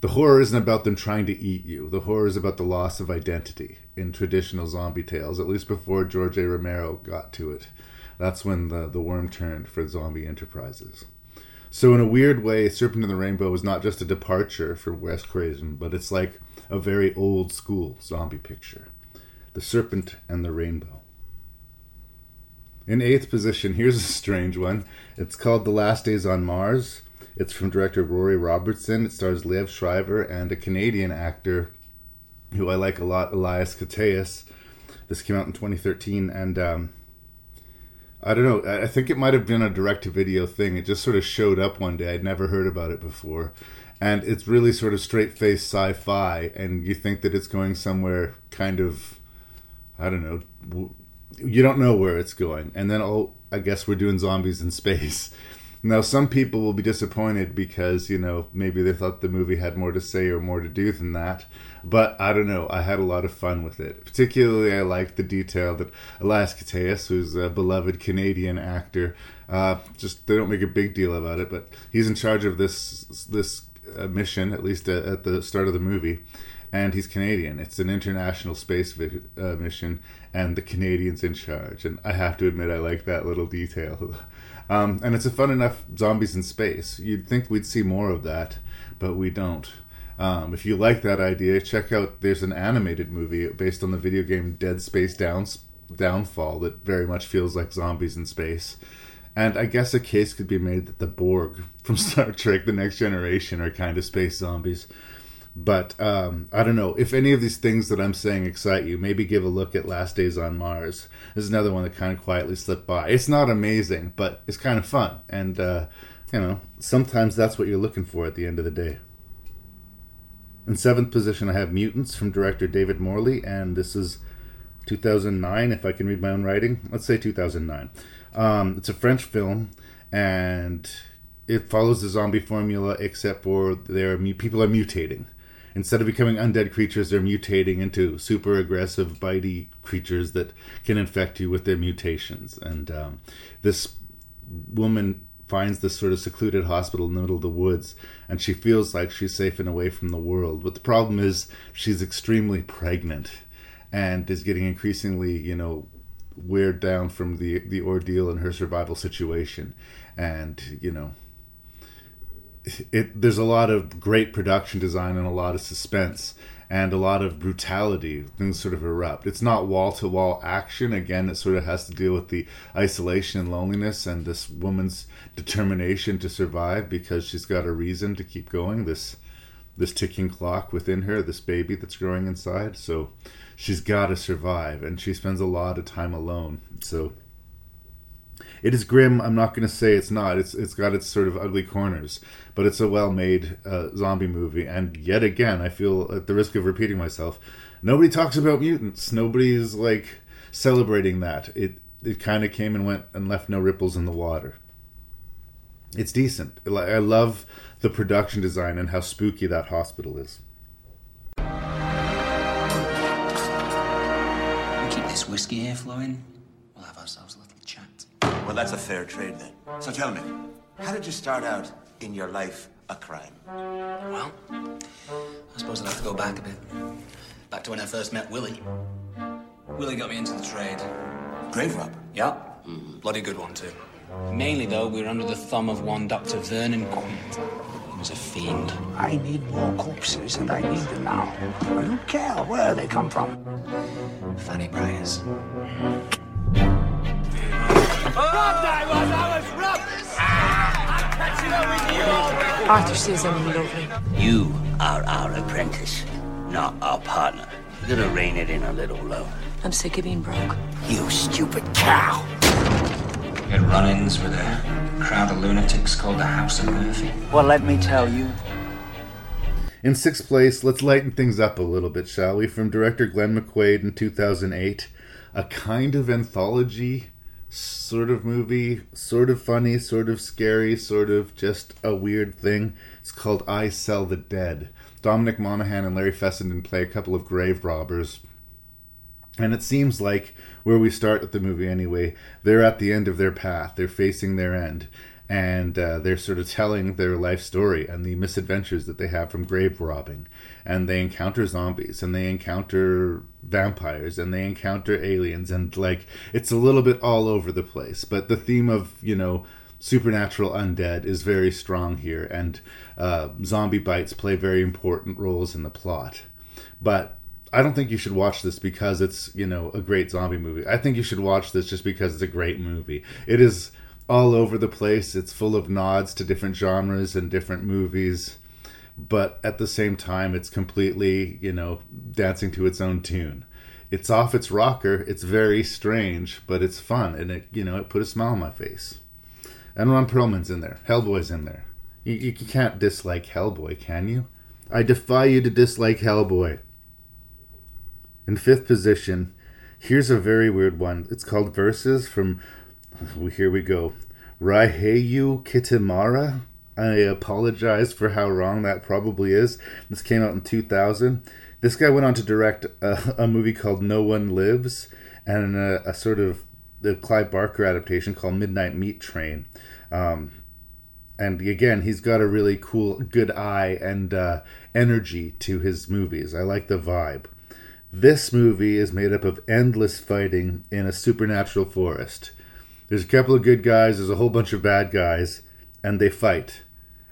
Speaker 2: the horror isn't about them trying to eat you. The horror is about the loss of identity in traditional zombie tales, at least before George A. Romero got to it. That's when the, the worm turned for zombie enterprises. So, in a weird way, Serpent in the Rainbow is not just a departure for Wes Craven, but it's like a very old school zombie picture The Serpent and the Rainbow. In eighth position, here's a [laughs] strange one. It's called The Last Days on Mars. It's from director Rory Robertson. It stars Liev Schreiber and a Canadian actor who I like a lot, Elias Koteas. This came out in 2013, and um, I don't know. I think it might have been a direct-to-video thing. It just sort of showed up one day. I'd never heard about it before, and it's really sort of straight-faced sci-fi. And you think that it's going somewhere kind of, I don't know. You don't know where it's going, and then oh, I guess we're doing zombies in space. [laughs] Now, some people will be disappointed because, you know, maybe they thought the movie had more to say or more to do than that. But I don't know. I had a lot of fun with it. Particularly, I liked the detail that Elias Koteas, who's a beloved Canadian actor, uh, just they don't make a big deal about it, but he's in charge of this this uh, mission, at least at, at the start of the movie. and he's Canadian. It's an international space vi- uh, mission, and the Canadians in charge. And I have to admit, I like that little detail. [laughs] Um, and it's a fun enough zombies in space. You'd think we'd see more of that, but we don't. Um, if you like that idea, check out. There's an animated movie based on the video game Dead Space Downs, Downfall that very much feels like zombies in space. And I guess a case could be made that the Borg [laughs] from Star Trek: The Next Generation are kind of space zombies. But um, I don't know if any of these things that I'm saying excite you. Maybe give a look at Last Days on Mars. This is another one that kind of quietly slipped by. It's not amazing, but it's kind of fun, and uh, you know sometimes that's what you're looking for at the end of the day. In seventh position, I have Mutants from director David Morlet, and this is 2009, if I can read my own writing. Let's say 2009. Um, it's a French film, and it follows the zombie formula, except for their people are mutating. Instead of becoming undead creatures, they're mutating into super aggressive, bitey creatures that can infect you with their mutations. And um, this woman finds this sort of secluded hospital in the middle of the woods, and she feels like she's safe and away from the world. But the problem is, she's extremely pregnant and is getting increasingly, you know, weird down from the the ordeal in her survival situation, and you know it there's a lot of great production design and a lot of suspense and a lot of brutality. Things sort of erupt. It's not wall to wall action. Again it sort of has to deal with the isolation and loneliness and this woman's determination to survive because she's got a reason to keep going this this ticking clock within her this baby that's growing inside. So she's got to survive and she spends a lot of time alone. So it is grim. I'm not going to say it's not. It's it's got its sort of ugly corners, but it's a well-made uh, zombie movie. And yet again, I feel at the risk of repeating myself, nobody talks about mutants. Nobody's like celebrating that. It it kind of came and went and left no ripples in the water. It's decent. I love the production design and how spooky that hospital is.
Speaker 13: Keep this whiskey here flowing. We'll have ourselves.
Speaker 21: Well, that's a fair trade then. So tell me, how did you start out in your life a crime?
Speaker 13: Well, I suppose I'd have to go back a bit. Back to when I first met Willie. Willie got me into the trade.
Speaker 21: Grave robber?
Speaker 13: Yep. Mm-hmm. Bloody good one, too. Mainly, though, we were under the thumb of one Dr. Vernon Quint. He was a fiend.
Speaker 22: I need more corpses, and I need them now. I don't care where they come from.
Speaker 13: Fanny Briars.
Speaker 23: Arthur says I'm lovely.
Speaker 22: You are our apprentice, not our partner. You gotta rein it in a little, love.
Speaker 23: I'm sick of being broke.
Speaker 22: You stupid cow!
Speaker 13: We had run-ins with a crowd of lunatics called the House of Murphy.
Speaker 22: Well, let me tell you.
Speaker 2: In sixth place, let's lighten things up a little bit, shall we? From director Glenn McQuaid in 2008, a kind of anthology sort of movie, sort of funny, sort of scary, sort of just a weird thing. It's called I Sell the Dead. Dominic Monaghan and Larry Fessenden play a couple of grave robbers. And it seems like where we start with the movie anyway, they're at the end of their path. They're facing their end. And uh, they're sort of telling their life story and the misadventures that they have from grave robbing. And they encounter zombies and they encounter vampires and they encounter aliens. And like, it's a little bit all over the place. But the theme of, you know, supernatural undead is very strong here. And uh, zombie bites play very important roles in the plot. But I don't think you should watch this because it's, you know, a great zombie movie. I think you should watch this just because it's a great movie. It is all over the place. It's full of nods to different genres and different movies, but at the same time, it's completely, you know, dancing to its own tune. It's off its rocker. It's very strange, but it's fun, and it, you know, it put a smile on my face. And Ron Perlman's in there. Hellboy's in there. You, you can't dislike Hellboy, can you? I defy you to dislike Hellboy. In fifth position, here's a very weird one. It's called Versus from [laughs] here we go. Raiheyu Kitamura. I apologize for how wrong that probably is. This came out in 2000. This guy went on to direct a, a movie called No One Lives and a, a, sort of the Clive Barker adaptation called Midnight Meat Train. Um, and again, he's got a really cool, good eye and uh, energy to his movies. I like the vibe. This movie is made up of endless fighting in a supernatural forest. There's a couple of good guys, there's a whole bunch of bad guys, and they fight.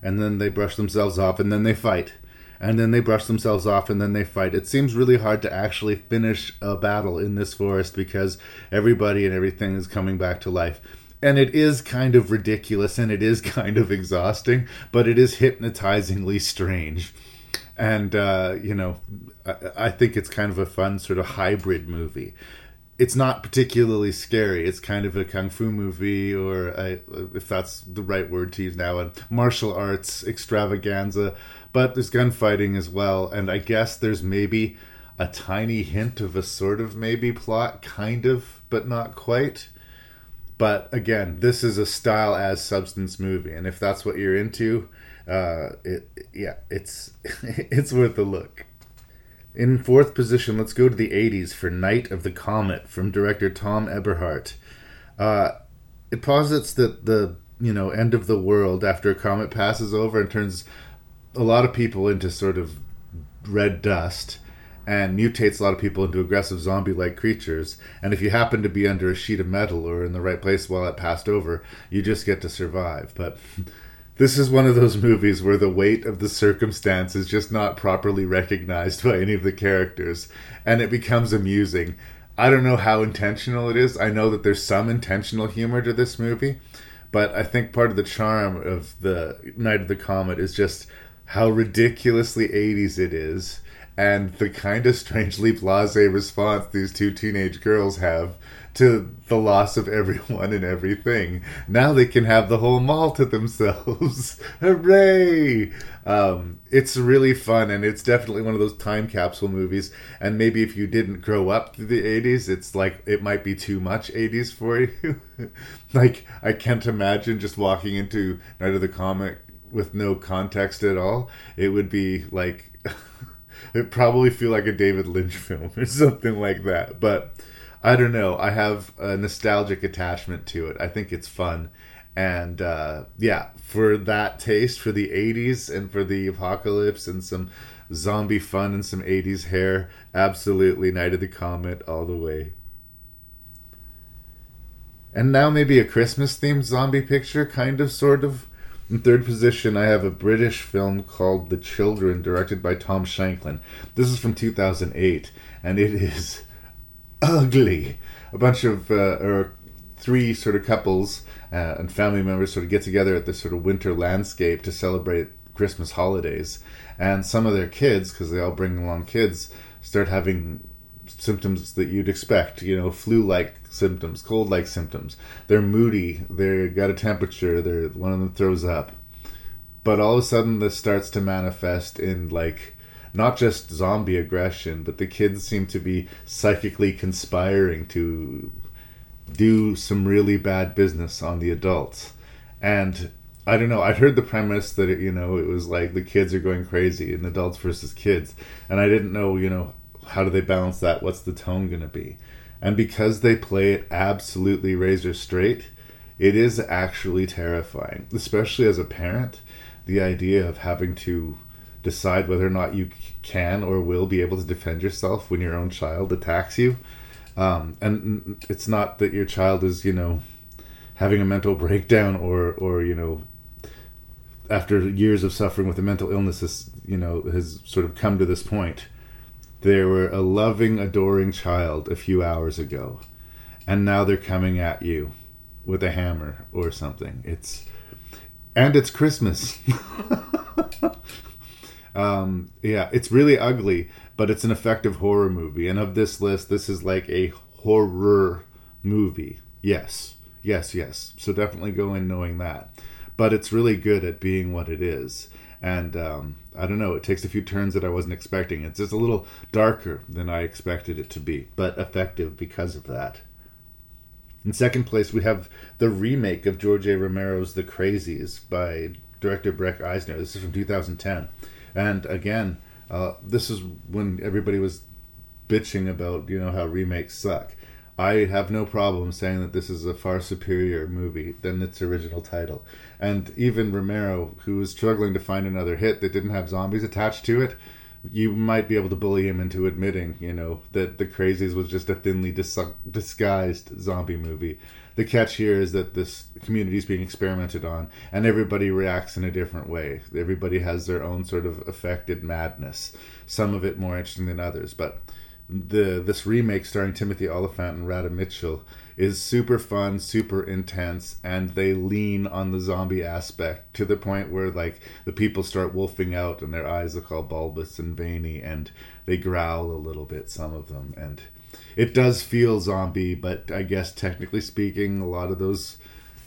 Speaker 2: And then they brush themselves off, and then they fight. And then they brush themselves off, and then they fight. It seems really hard to actually finish a battle in this forest because everybody and everything is coming back to life. And it is kind of ridiculous and it is [laughs] kind of exhausting, but it is hypnotizingly strange and uh, you know I, I think it's kind of a fun sort of hybrid movie it's not particularly scary. It's kind of a kung fu movie or a, if that's the right word to use now a martial arts extravaganza. But there's gunfighting as well. And i guess there's maybe a tiny hint of a sort of maybe plot kind of but not quite. But again this is a style as substance movie. And if that's what you're into uh, it yeah, it's [laughs] it's worth a look. In fourth position, let's go to the 80s for Night of the Comet from director Thom Eberhardt. Uh, it posits that the you know end of the world after a comet passes over and turns a lot of people into sort of red dust and mutates a lot of people into aggressive zombie like creatures. And if you happen to be under a sheet of metal or in the right place while it passed over, you just get to survive. But this is one of those movies where the weight of the circumstance is just not properly recognized by any of the characters, and it becomes amusing. I don't know how intentional it is. I know that there's some intentional humor to this movie, but I think part of the charm of the Night of the Comet is just how ridiculously 80s it is and the kind of strangely blase response these two teenage girls have to the loss of everyone and everything. Now they can have the whole mall to themselves. [laughs] Hooray! Um, it's really fun, and it's definitely one of those time capsule movies. And maybe if you didn't grow up through the 80s, it's like it might be too much 80s for you. [laughs] like, I can't imagine just walking into Night of the Comet with no context at all. It would be like. It probably feel like a David Lynch [laughs] film or something like that. But I don't know. I have a nostalgic attachment to it. I think it's fun. And uh, yeah, for that taste, for the 80s and for the apocalypse and some zombie fun and some 80s hair, absolutely Night of the Comet all the way. And now maybe a Christmas themed zombie picture, kind of, sort of. In third position, I have a British film called The Children, directed by Tom Shankland. This is from 2008, and it is ugly. A bunch of, uh, or three sort of couples uh, and family members sort of get together at this sort of winter landscape to celebrate Christmas holidays. And some of their kids, because they all bring along kids, start having symptoms that you'd expect, you know, flu-like symptoms, cold-like symptoms. They're moody. They've got a temperature. They're one of them throws up. But all of a sudden, this starts to manifest in like not just zombie aggression, but the kids seem to be psychically conspiring to do some really bad business on the adults. And I don't know, I'd heard the premise that it, you know, it was like the kids are going crazy and adults versus kids. And I didn't know, you know, how do they balance that? What's the tone going to be? And because they play it absolutely razor straight, it is actually terrifying, especially as a parent. The idea of having to decide whether or not you can or will be able to defend yourself when your own child attacks you. Um, and it's not that your child is, you know, having a mental breakdown or, or you know, after years of suffering with a mental illness, you know, has sort of come to this point. They were a loving, adoring child a few hours ago, and now they're coming at you with a hammer or something. It's and it's Christmas. [laughs] Um, yeah, it's really ugly, but it's an effective horror movie. And of this list, this is like a horror movie. Yes, yes, yes. So definitely go in knowing that. But it's really good at being what it is. And um, I don't know, it takes a few turns that I wasn't expecting. It's just a little darker than I expected it to be, but effective because of that. In second place, we have the remake of George A. Romero's The Crazies by director Breck Eisner. This is from 2010. And again, uh, this is when everybody was bitching about you know how remakes suck. I have no problem saying that this is a far superior movie than its original title. And even Romero, who was struggling to find another hit that didn't have zombies attached to it, you might be able to bully him into admitting, you know, that The Crazies was just a thinly dis- disguised zombie movie. The catch here is that this community is being experimented on, and everybody reacts in a different way. Everybody has their own sort of affected madness. Some of it more interesting than others, but the this remake starring Timothy Olyphant and Radha Mitchell is super fun, super intense, and they lean on the zombie aspect to the point where like the people start wolfing out and their eyes look all bulbous and veiny and they growl a little bit, some of them, and it does feel zombie, but I guess technically speaking, a lot of those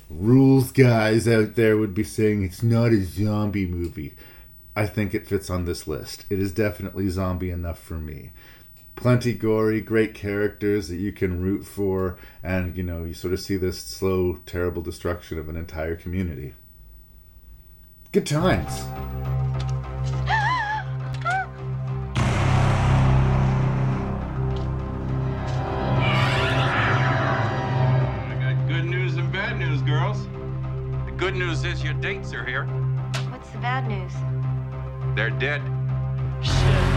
Speaker 2: rules guys out there would be saying it's not a zombie movie. I think it fits on this list. It is definitely zombie enough for me plenty gory, great characters that you can root for, and you know, you sort of see this slow, terrible destruction of an entire community. Good times.
Speaker 24: I got good news and bad news, girls. The good news is your dates are here.
Speaker 25: What's the bad news?
Speaker 24: They're dead.
Speaker 26: Shit.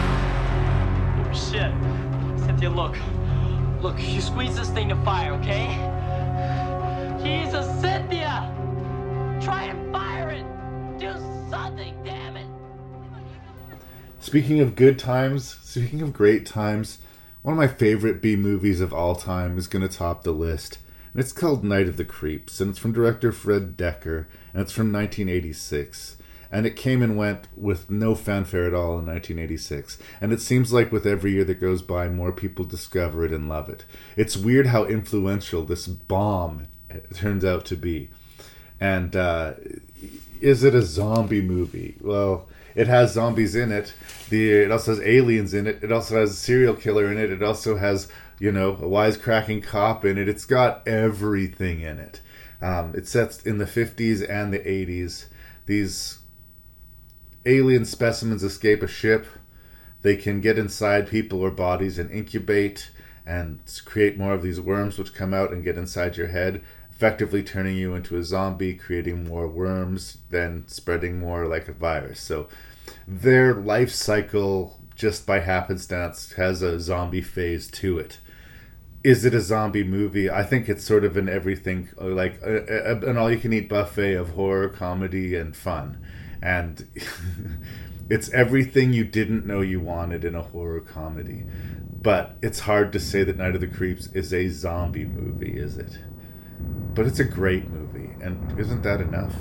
Speaker 26: Cynthia, look. Look, you squeeze this thing to fire, okay? Jesus, Cynthia! Try and fire it! Do something, damn it!
Speaker 2: Speaking of good times, speaking of great times, one of my favorite B movies of all time is going to top the list. And it's called Night of the Creeps, and it's from director Fred Dekker, and it's from 1986 and it came and went with no fanfare at all in 1986. And it seems like with every year that goes by, more people discover it and love it. It's weird how influential this bomb turns out to be. And uh, is it a zombie movie? Well, it has zombies in it. The it also has aliens in it. It also has a serial killer in it. It also has you know a wisecracking cop in it. It's got everything in it. Um, it sets in the 50s and the 80s. These alien specimens escape a ship. They can get inside people or bodies and incubate and create more of these worms, which come out and get inside your head, effectively turning you into a zombie, creating more worms, then spreading more like a virus. So their life cycle, just by happenstance, has a zombie phase to it. Is it a zombie movie? I think it's sort of an everything, like a, a, an all you can eat buffet of horror, comedy, and fun and [laughs] it's everything you didn't know you wanted in a horror comedy. But it's hard to say that Night of the Creeps is a zombie movie, is it? But it's a great movie, and isn't that enough?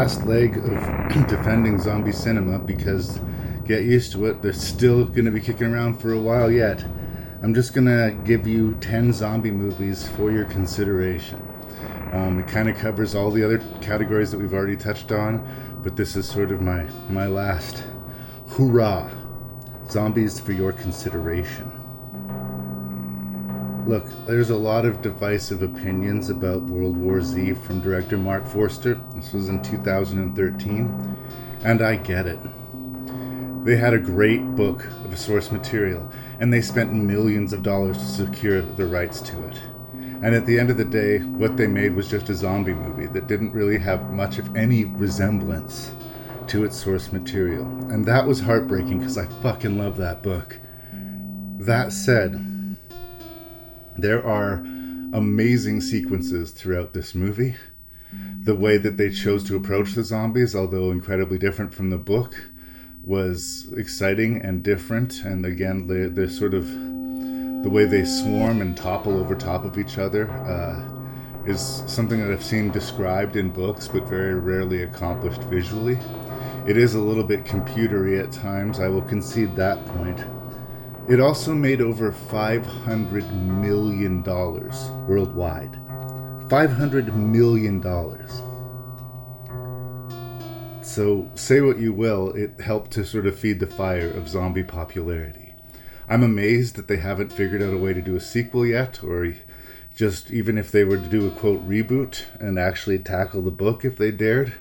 Speaker 2: Last leg of [clears throat] defending zombie cinema, because get used to it, they're still going to be kicking around for a while yet. I'm just going to give you 10 zombie movies for your consideration. Um, it kind of covers all the other categories that we've already touched on, but this is sort of my, my last hoorah. Zombies for your consideration. Look, there's a lot of divisive opinions about World War Z from director Marc Forster. This was in 2013, and I get it. They had a great book of source material, and they spent millions of dollars to secure the rights to it. And at the end of the day, what they made was just a zombie movie that didn't really have much of any resemblance to its source material. And that was heartbreaking because I fucking love that book. That said, there are amazing sequences throughout this movie. The way that they chose to approach the zombies, although incredibly different from the book, was exciting and different. And again, the, sort of the way they swarm and topple over top of each other uh, is something that I've seen described in books, but very rarely accomplished visually. It is a little bit computery at times. I will concede that point. It also made over $500 million worldwide. $500 million. So, say what you will, it helped to sort of feed the fire of zombie popularity. I'm amazed that they haven't figured out a way to do a sequel yet, or just even if they were to do a quote reboot and actually tackle the book if they dared.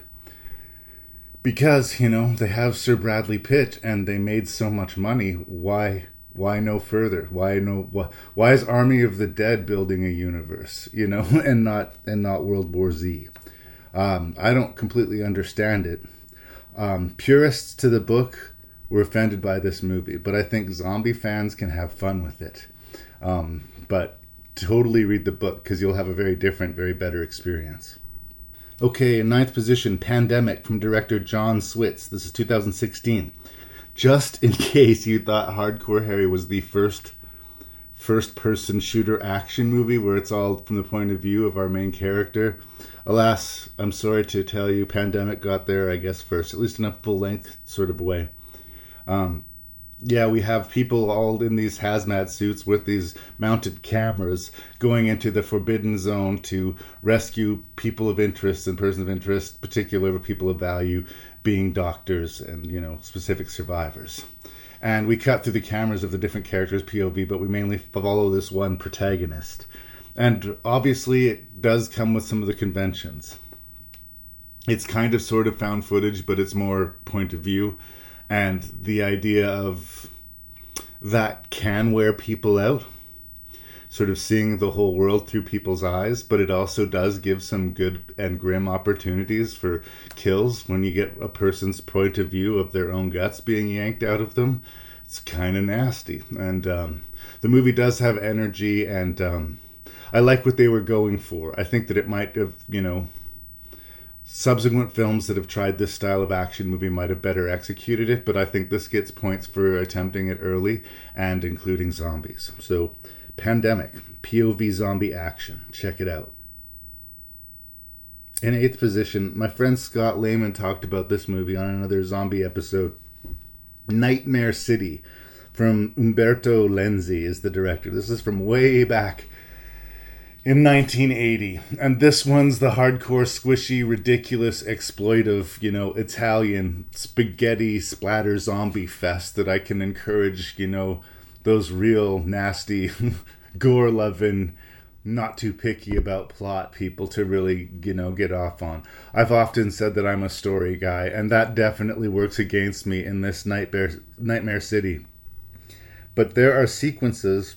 Speaker 2: Because, you know, they have Sir Bradley Pitt and they made so much money, why why no further? Why no why, why is army of the dead building a universe you know [laughs] and not and not world war z? Um, i don't completely understand it. Um, purists to the book were offended by this movie but i think zombie fans can have fun with it. Um, but totally read the book because you'll have a very different very better experience. Okay in ninth position pandemic from director John Suits. This is 2016 just in [laughs] case you thought Hardcore Harry was the first first person shooter action movie where it's all from the point of view of our main character. Alas, I'm sorry to tell you, Pandemic got there, I guess, first, at least in a full length sort of way. Um, yeah, we have people all in these hazmat suits with these mounted cameras going into the forbidden zone to rescue people of interest and persons of interest, particular people of value, being doctors and you know specific survivors. And we cut through the cameras of the different characters pov but we mainly follow this one protagonist. And obviously it does come with some of the conventions. It's kind of sort of found footage but it's more point of view and the idea of that can wear people out sort of seeing the whole world through people's eyes, but it also does give some good and grim opportunities for kills when you get a person's point of view of their own guts being yanked out of them. It's kind of nasty. And um, the movie does have energy, and um, I like what they were going for. I think that it might have, you know, subsequent films that have tried this style of action movie might have better executed it, but I think this gets points for attempting it early and including zombies. So Pandemic, POV zombie action. Check it out. In eighth position, my friend Scott Lehman talked about this movie on another zombie episode. Nightmare City from Umberto Lenzi is the director. This is from way back in 1980. And this one's the hardcore, squishy, ridiculous, exploitive, you know, Italian spaghetti splatter zombie fest that I can encourage, you know, those real nasty, [laughs] gore loving, not too picky about plot people to really, you know, get off on. I've often said that I'm a story guy, and that definitely works against me in this Nightmare Nightmare City. But there are sequences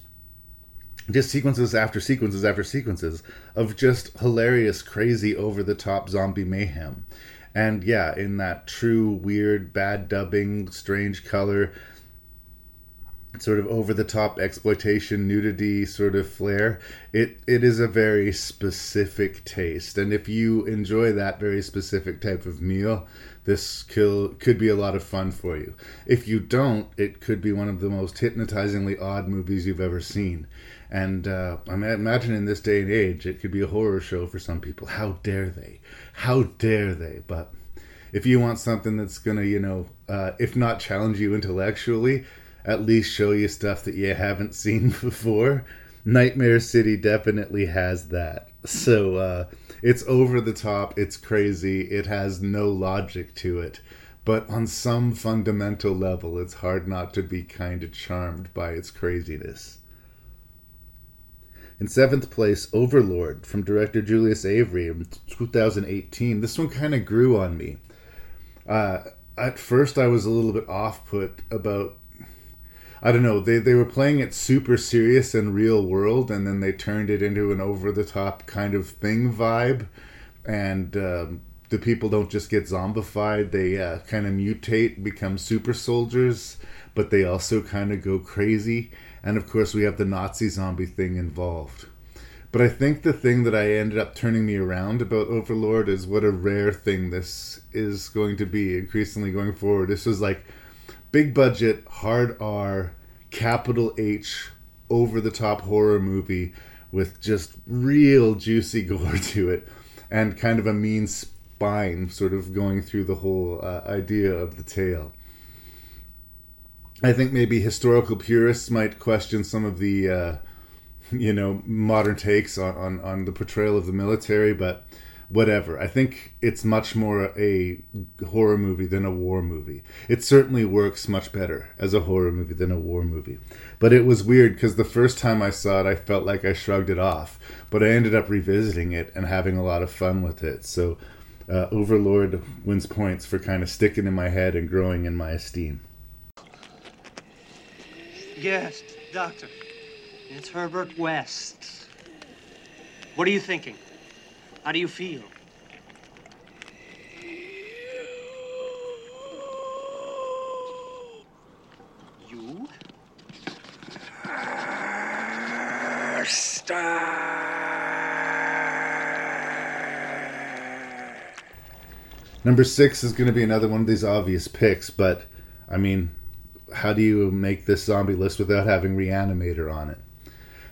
Speaker 2: just sequences after sequences after sequences of just hilarious, crazy, over the top zombie mayhem. And yeah, in that true, weird, bad dubbing, strange color, sort of over the top exploitation nudity sort of flair it it is a very specific taste. And if you enjoy that very specific type of meal this kill could be a lot of fun for you. If you don't it could be one of the most hypnotizingly odd movies you've ever seen and uh, I imagine in this day and age it could be a horror show for some people how dare they how dare they but if you want something that's gonna you know uh, if not challenge you intellectually at least show you stuff that you haven't seen [laughs] before. Nightmare City definitely has that. So uh, it's over the top, it's crazy, it has no logic to it. But on some fundamental level, it's hard not to be kind of charmed by its craziness. In seventh place, Overlord from director Julius Avery in 2018. This one kind of grew on me. Uh, at first, I was a little bit off put about I don't know. They they were playing it super serious and real world, and then they turned it into an over the top kind of thing vibe, and um, the people don't just get zombified; they uh, kind of mutate, become super soldiers, but they also kind of go crazy. And of course, we have the Nazi zombie thing involved. But I think the thing that I ended up turning me around about Overlord is what a rare thing this is going to be increasingly going forward. This was like big budget, hard R, capital H, over the top horror movie with just real juicy [laughs] gore to it and kind of a mean spine sort of going through the whole uh, idea of the tale. I think maybe historical purists might question some of the, uh, you know, modern takes on, on, on the portrayal of the military, but whatever. I think it's much more a horror movie than a war movie. It certainly works much better as a horror movie than a war movie. But it was weird because the first time I saw it, I felt like I shrugged it off. But I ended up revisiting it and having a lot of fun with it. So uh, Overlord wins points for kind of sticking in my head and growing in my esteem.
Speaker 26: Yes, Doctor. It's Herbert West. What are you thinking? How do you feel? You?
Speaker 2: Number six is going to be another one of these obvious picks, but I mean, how do you make this zombie list without having Reanimator on it?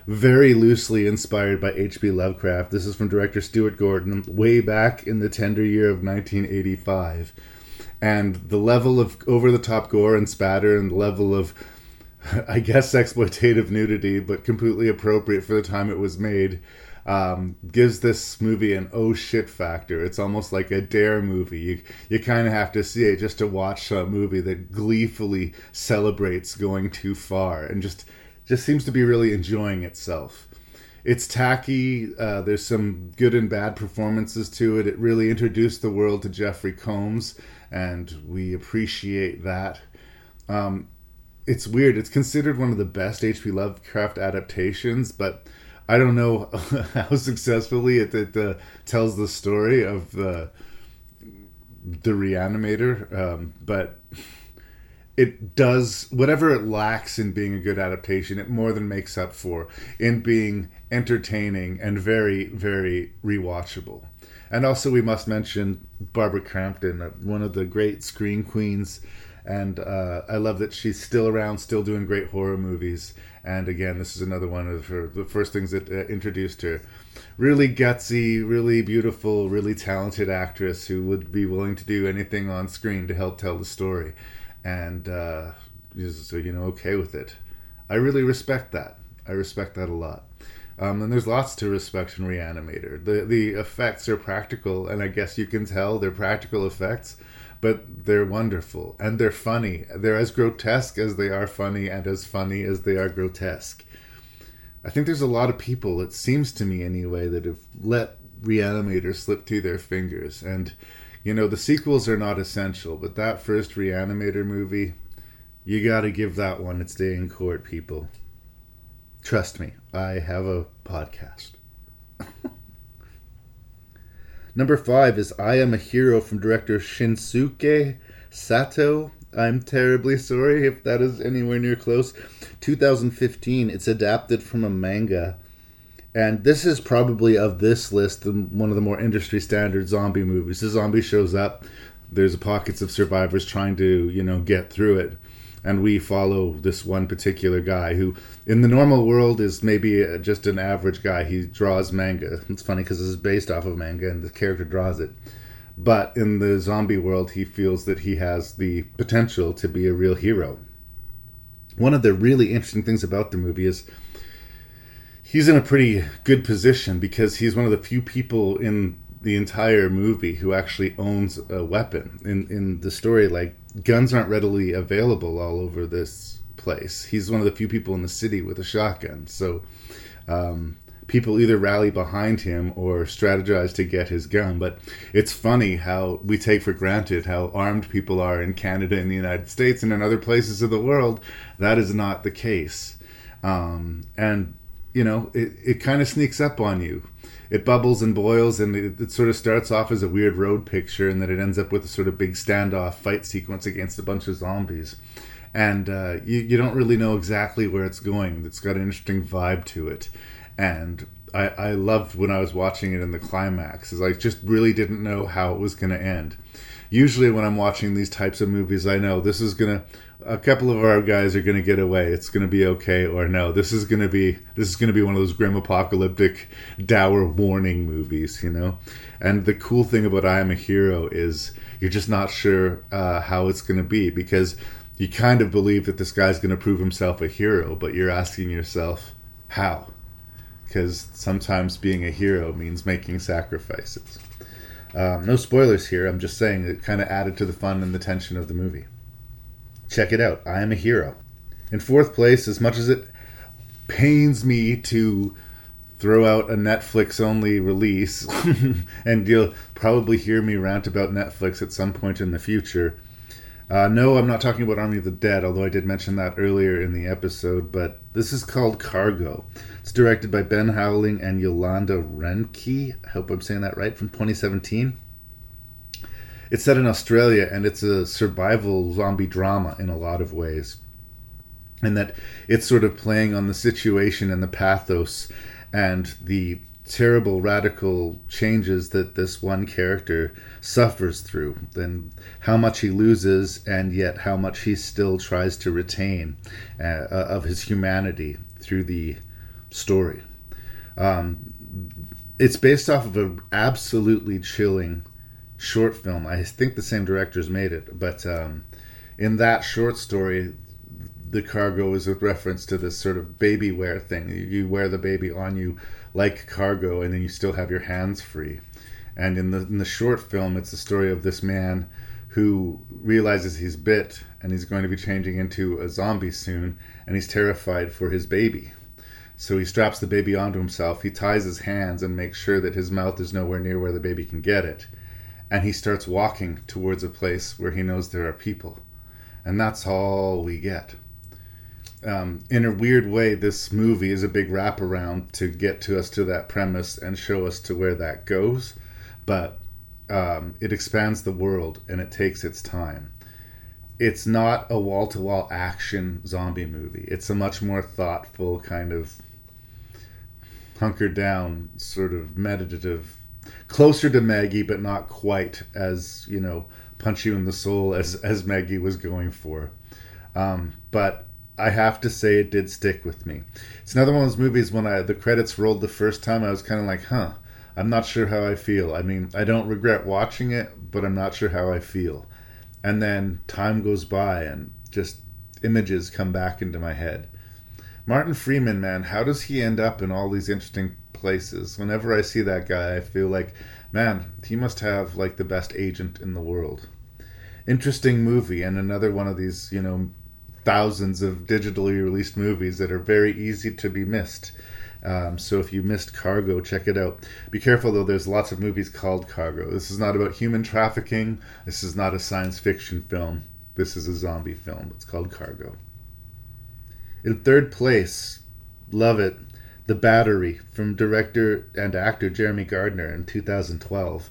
Speaker 2: Very loosely inspired by H.P. Lovecraft. This is from director Stuart Gordon, way back in the tender year of 1985. And the level of over the top gore and spatter and the level of, [laughs] I guess, exploitative nudity, but completely appropriate for the time it was made, um, gives this movie an oh shit factor. It's almost like a dare movie. You you kind of have to see it just to watch a movie that gleefully celebrates going too far and just just seems to be really enjoying itself. It's tacky. Uh, there's some good and bad performances to it. It really introduced the world to Jeffrey Combs, and we appreciate that. Um, it's weird. It's considered one of the best H.P. Lovecraft adaptations, but I don't know [laughs] how successfully it, it uh, tells the story of the the Reanimator, um, but it does whatever it lacks in being a good adaptation. It more than makes up for in being entertaining and very very rewatchable. And also, we must mention Barbara Crampton, uh, one of the great screen queens. And uh, I love that she's still around, still doing great horror movies. And again, this is another one of her the first things that uh, introduced her. Really gutsy, really beautiful, really talented actress who would be willing to do anything on screen to help tell the story, and uh, is you know okay with it. I really respect that. I respect that a lot. Um, and there's lots to respect in Reanimator. The the effects are practical, and I guess you can tell they're practical effects but they're wonderful and they're funny. They're as grotesque as they are funny and as funny as they are grotesque. I think there's a lot of people, it seems to me anyway, that have let Reanimator slip through their fingers. And, you know, the sequels are not essential, but that first Reanimator movie, you got to give that one its day in court, people. Trust me, I have a podcast. [laughs] Number five is I Am a Hero from director Shinsuke Sato. I'm terribly sorry if that is anywhere near close. 2015. It's adapted from a manga. And this is probably of this list one of the more industry standard zombie movies. The zombie shows up. There's pockets of survivors trying to, you know, get through it and we follow this one particular guy who in the normal world is maybe a, just an average guy. He draws manga. [laughs] It's funny because this is based off of manga and the character draws it. But in the zombie world he feels that he has the potential to be a real hero. One of the really interesting things about the movie is he's in a pretty good position because he's one of the few people in the entire movie who actually owns a weapon. In in the story like guns aren't readily available all over this place. He's one of the few people in the city with a shotgun. So um, people either rally behind him or strategize to get his gun. But it's funny how we take for granted how armed people are in Canada and the United States and in other places of the world. That is not the case. Um, and, you know, it, it kind of sneaks up on you it bubbles and boils and it, it, sort of starts off as a weird road picture and then it ends up with a sort of big standoff fight sequence against a bunch of zombies. And uh, you, you don't really know exactly where it's going. It's got an interesting vibe to it. And I, I loved when I was watching it in the climax is I just really didn't know how it was going to end. Usually, when I'm watching these types of movies, I know this is gonna a couple of our guys are gonna get away. It's gonna be okay, or no, this is gonna be this is gonna be one of those grim apocalyptic dour warning movies, you know. And the cool thing about I Am a Hero is you're just not sure uh, how it's gonna be because you kind of believe that this guy's gonna prove himself a hero, but you're asking yourself how because sometimes being a hero means making sacrifices. Um, no spoilers here. I'm just saying it kind of added to the fun and the tension of the movie. Check it out. I am a hero. In fourth place, as much as it pains me to throw out a Netflix only release, [laughs] and you'll probably hear me rant about Netflix at some point in the future. Uh, no, I'm not talking about Army of the Dead, although I did mention that earlier in the episode, but this is called Cargo. It's directed by Ben Howling and Yolanda Renke. I hope I'm saying that right, from 2017. It's set in Australia and it's a survival zombie drama in a lot of ways. And that it's sort of playing on the situation and the pathos and the terrible radical changes that this one character suffers through and how much he loses and yet how much he still tries to retain uh, of his humanity through the story um, it's based off of an absolutely chilling short film. I think the same directors made it but um, in that short story the cargo is a reference to this sort of baby wear thing. You wear the baby on you like cargo and then you still have your hands free. And in the in the short film it's the story of this man who realizes he's bit and he's going to be changing into a zombie soon and he's terrified for his baby. So he straps the baby onto himself he ties his hands and makes sure that his mouth is nowhere near where the baby can get it and he starts walking towards a place where he knows there are people and that's all we get um, in a weird way, this movie is a big wraparound to get to us to that premise and show us to where that goes. But um, it expands the world and it takes its time. It's not a wall to wall action zombie movie. It's a much more thoughtful, kind of hunkered down, sort of meditative, closer to Maggie, but not quite as, you know, punch you in the soul as, as Maggie was going for. Um, but I have to say it did stick with me. It's another one of those movies when I the credits rolled the first time, I was kind of like, huh, I'm not sure how I feel. I mean, I don't regret watching it, but I'm not sure how I feel. And then time goes by and just images come back into my head. Martin Freeman, man, how does he end up in all these interesting places? Whenever I see that guy, I feel like, man, he must have like the best agent in the world. Interesting movie and another one of these, you know, thousands of digitally released movies that are very easy to be missed. Um, so if you missed Cargo, check it out. Be careful though, there's lots of movies called Cargo. This is not about human trafficking. This is not a science fiction film. This is a zombie film. It's called Cargo. In third place, love it, The Battery from director and actor Jeremy Gardner in 2012.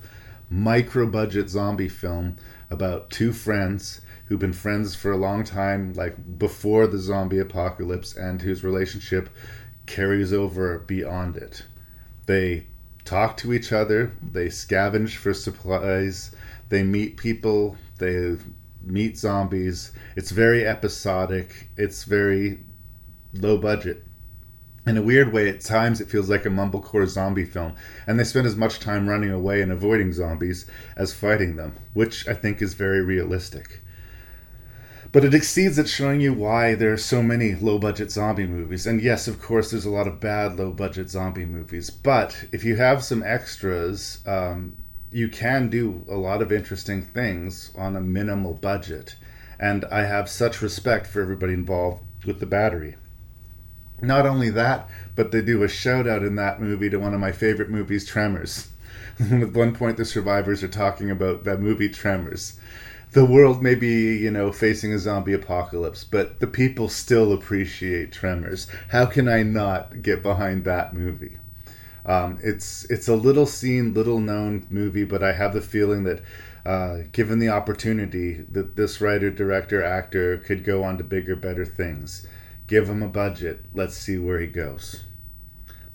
Speaker 2: Micro budget zombie film about two friends who've been friends for a long time, like before the zombie apocalypse, and whose relationship carries over beyond it. They talk to each other, they scavenge for supplies, they meet people, they meet zombies. It's very episodic, it's very low budget. In a weird way, at times it feels like a mumblecore zombie film, and they spend as much time running away and avoiding zombies as fighting them, which I think is very realistic. But it exceeds at showing you why there are so many low budget zombie movies. And yes, of course, there's a lot of bad low budget zombie movies. But if you have some extras, um, you can do a lot of interesting things on a minimal budget. And I have such respect for everybody involved with the battery. Not only that, but they do a shout out in that movie to one of my favorite movies, Tremors. [laughs] At one point, the survivors are talking about that movie, Tremors the world may be, you know, facing a zombie apocalypse, but the people still appreciate Tremors. How can I not get behind that movie? Um, it's it's a little seen, little known movie, but I have the feeling that, uh, given the opportunity, that this writer, director, actor could go on to bigger, better things. Give him a budget. Let's see where he goes.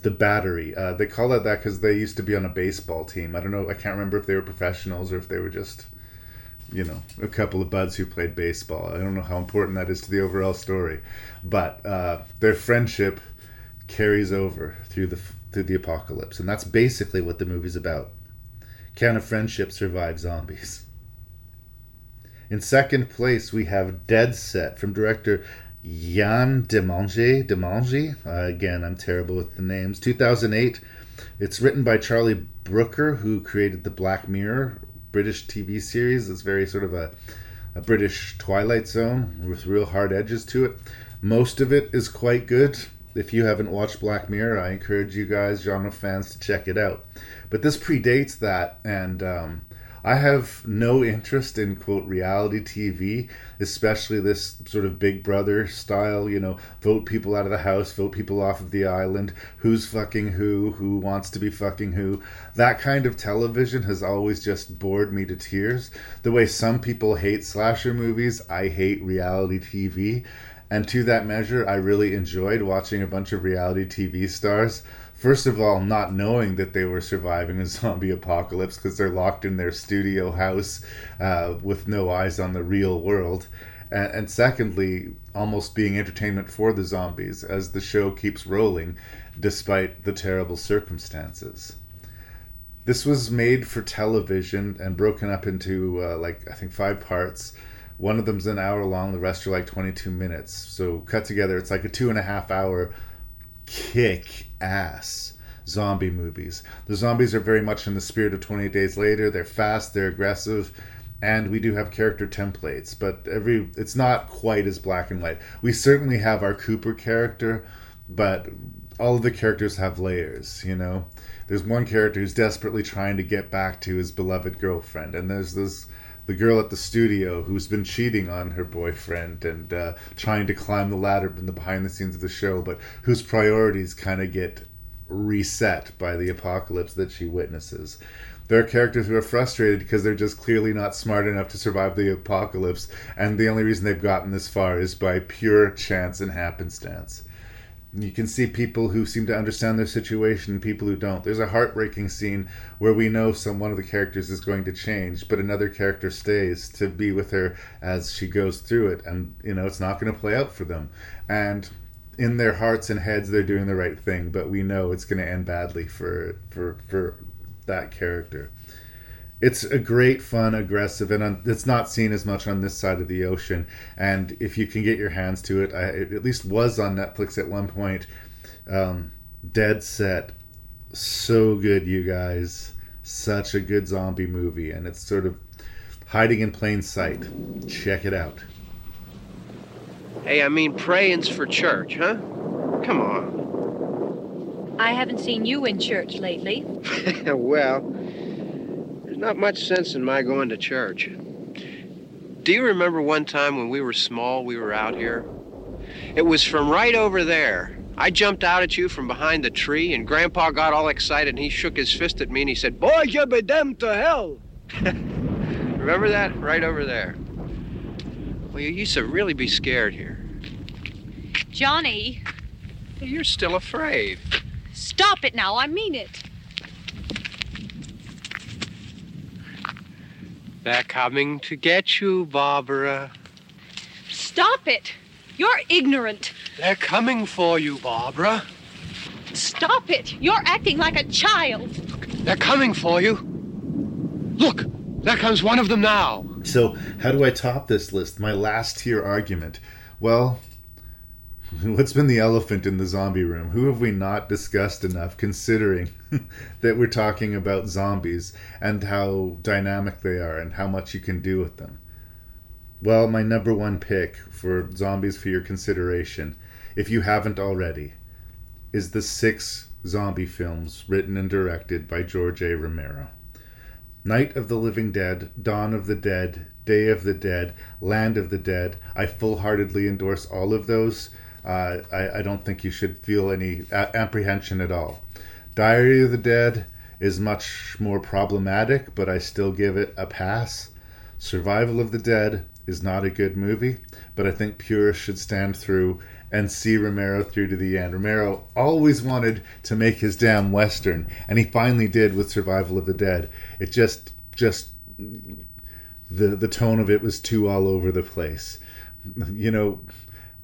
Speaker 2: the battery. Uh, they call it that because they used to be on a baseball team. I don't know. I can't remember if they were professionals or if they were just, you know, a couple of buds who played baseball. I don't know how important that is to the overall story, but uh, their friendship carries over through the through the apocalypse, and that's basically what the movie's about. Can a friendship survive zombies? In second place, we have Dead Set from director Yann Demange. Demange? Uh, again, I'm terrible with the names. 2008. It's written by Charlie Brooker, who created the Black Mirror British TV series. It's very sort of a, a British Twilight Zone with real hard edges to it. Most of it is quite good. If you haven't watched Black Mirror, I encourage you guys, genre fans, to check it out. But this predates that, and um, I have no interest in quote reality TV, especially this sort of Big Brother style. You know, vote people out of the house, vote people off of the island. Who's fucking who? Who wants to be fucking who? That kind of television has always just bored me to tears. The way some people hate slasher movies, I hate reality TV. And to that measure, I really enjoyed watching a bunch of reality TV stars first of all, not knowing that they were surviving a [laughs] zombie apocalypse because they're locked in their studio house uh, with no eyes on the real world. And, and, secondly, almost being entertainment for the zombies as the show keeps rolling despite the terrible circumstances. This was made for television and broken up into, uh, like, I think five parts. One of them's an hour long, the rest are like 22 minutes. So, cut together, it's like a two and a half hour kick ass zombie movies. The zombies are very much in the spirit of 28 Days Later. They're fast, they're aggressive, and we do have character templates, but every it's not quite as black and white. We certainly have our Cooper character, but all of the characters have layers, you know. There's one character who's desperately trying to get back to his beloved girlfriend, and there's this the girl at the studio who's been cheating on her boyfriend and uh, trying to climb the ladder in the behind the scenes of the show, but whose priorities kind of get reset by the apocalypse that she witnesses. There are characters who are frustrated because they're just clearly not smart enough to survive the apocalypse, and the only reason they've gotten this far is by pure chance and happenstance you can see people who seem to understand their situation and people who don't. There's a heartbreaking scene where we know some one of the characters is going to change, but another character stays to be with her as she goes through it, and you know it's not going to play out for them. And in their hearts and heads, they're doing the right thing, but we know it's going to end badly for for for that character it's a great fun aggressive and it's not seen as much on this side of the ocean. And if you can get your hands to it I, it at least was on netflix at one point. Um, dead set. So good you guys. Such a good zombie movie and it's sort of hiding in plain sight. Check it out.
Speaker 25: Hey i mean praying's for church huh? Come on.
Speaker 27: I haven't seen you in church lately. [laughs]
Speaker 25: Well there's not much sense in my going to church. Do you remember one time when we were small, we were out here? It was from right over there. I jumped out at you from behind the tree, and Grandpa got all excited and he shook his fist at me and he said, Boy, you be damned to hell. [laughs] remember that? Right over there. Well, you used to really be scared here.
Speaker 27: Johnny.
Speaker 25: You're still afraid.
Speaker 27: Stop it now. I mean it.
Speaker 25: They're coming to get you, Barbara.
Speaker 27: Stop it! You're ignorant.
Speaker 25: They're coming for you, Barbara.
Speaker 27: Stop it! You're acting like a child.
Speaker 25: They're coming for you. Look, there comes one of them now.
Speaker 2: So, how do I top this list? My last tier argument. Well, [laughs] What's been the elephant in the zombie room? Who have we not discussed enough considering [laughs] that we're talking about zombies and how dynamic they are and how much you can do with them? Well, my number one pick for zombies for your consideration, if you haven't already, is the six zombie films written and directed by George A. Romero. Night of the Living Dead, Dawn of the Dead, Day of the Dead, Land of the Dead. I full heartedly endorse all of those I, I, don't think you should feel any a- apprehension at all. Diary of the Dead is much more problematic, but I still give it a pass. Survival of the Dead is not a good movie, but I think purists should stand through and see Romero through to the end. Romero always wanted to make his damn western, and he finally did with Survival of the Dead. It just just the the tone of it was too all over the place. You know,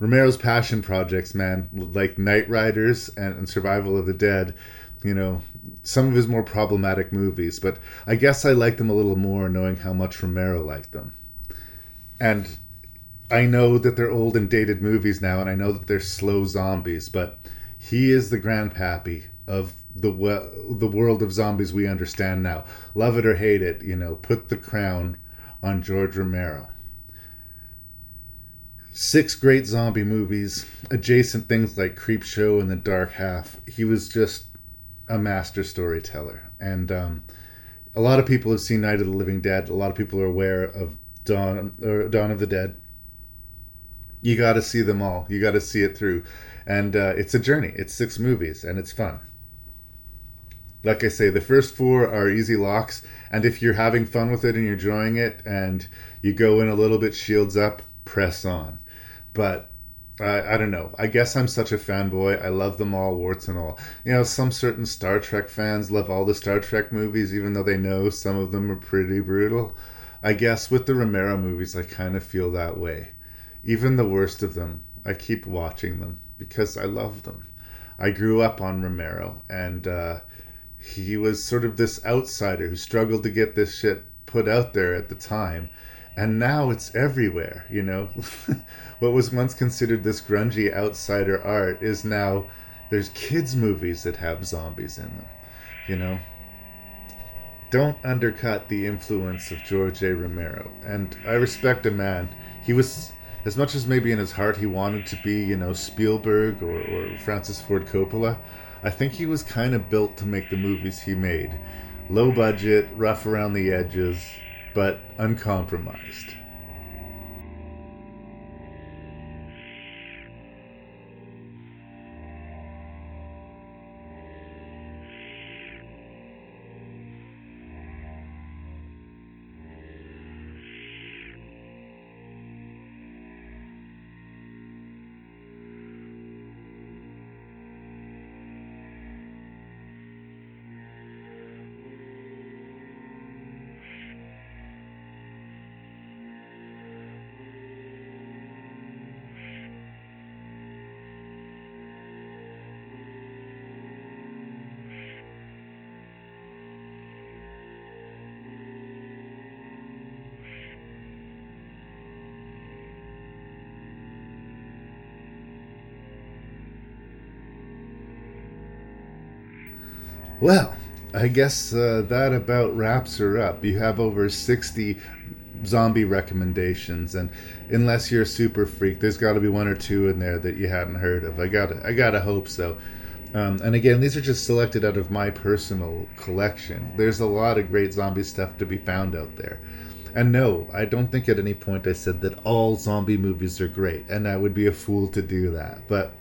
Speaker 2: Romero's passion projects, man, like Knightriders and, and Survival of the Dead, you know, some of his more problematic movies, but I guess I like them a little more knowing how much Romero liked them. And I know that they're old and dated movies now, and I know that they're slow zombies, but he is the grandpappy of the the world of zombies we understand now. Love it or hate it, you know, put the crown on George Romero. Six great zombie movies, adjacent things like Creepshow and The Dark Half. He was just a master storyteller, and um, a lot of people have seen Night of the Living Dead. A lot of people are aware of Dawn or Dawn of the Dead. You got to see them all. You got to see it through, and uh, it's a journey. It's six movies, and it's fun. Like I say, the first four are easy locks, and if you're having fun with it and you're enjoying it, and you go in a little bit shields up, press on. But I, I don't know. I guess I'm such a fanboy. I love them all, warts and all. You know, some certain Star Trek fans love all the Star Trek movies, even though they know some of them are pretty brutal. I guess with the Romero movies, I kind of feel that way. Even the worst of them, I keep watching them because I love them. I grew up on Romero, and uh, he was sort of this outsider who struggled to get this shit put out there at the time. And now it's everywhere, you know. [laughs] what was once considered this grungy outsider art is now there's kids movies that have zombies in them, you know. Don't undercut the influence of George A. Romero. And I respect a man. He was as much as maybe in his heart he wanted to be, you know, Spielberg or, or Francis Ford Coppola, I think he was kind of built to make the movies he made. Low budget, rough around the edges, but uncompromised. I guess uh, that about wraps her up. You have over 60 zombie recommendations, and unless you're a super freak, there's got to be one or two in there that you hadn't heard of. I gotta, I gotta hope so. Um, and again, these are just selected out of my personal collection. There's a lot of great zombie stuff to be found out there. And no, I don't think at any point I said that all zombie movies are great, and I would be a fool to do that. But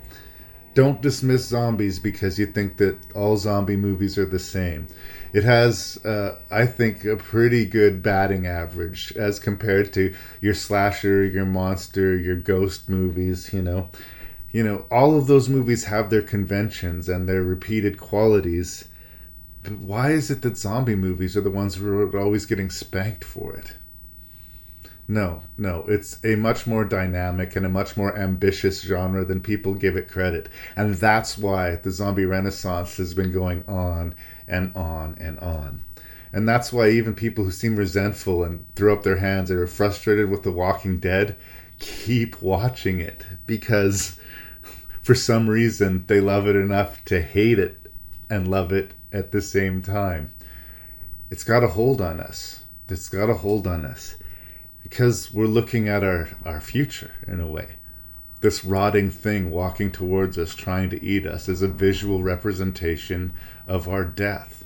Speaker 2: don't dismiss zombies because you think that all zombie movies are the same. It has, uh, I think, a pretty good batting average as compared to your slasher, your monster, your ghost movies. You know, you know, all of those movies have their conventions and their repeated qualities. But why is it that zombie movies are the ones who are always getting spanked for it? No, no, it's a much more dynamic and a much more ambitious genre than people give it credit. And that's why the zombie renaissance has been going on and on and on. And that's why even people who seem resentful and throw up their hands and are frustrated with The Walking Dead keep watching it because [laughs] for some reason they love it enough to hate it and love it at the same time. It's got a hold on us. It's got a hold on us because we're looking at our, our future in a way. This rotting thing walking towards us, trying to eat us, is a visual representation of our death.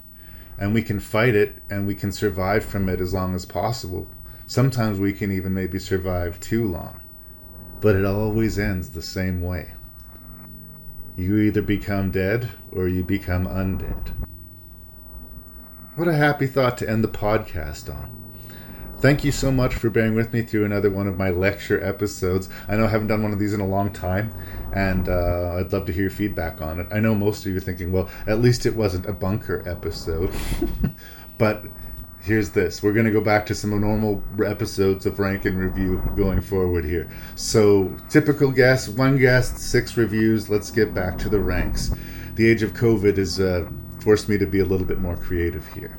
Speaker 2: And we can fight it and we can survive from it as long as possible. Sometimes we can even maybe survive too long. But it always ends the same way. You either become dead or you become undead. What a happy thought to end the podcast on. Thank you so much for bearing with me through another one of my lecture episodes. I know I haven't done one of these in a long time, and uh, I'd love to hear your feedback on it. I know most of you are thinking, well, at least it wasn't a bunker episode. [laughs] but here's this we're going to go back to some normal episodes of rank and review going forward here so typical guest one guest six reviews let's get back to the ranks the age of covid has uh, forced me to be a little bit more creative here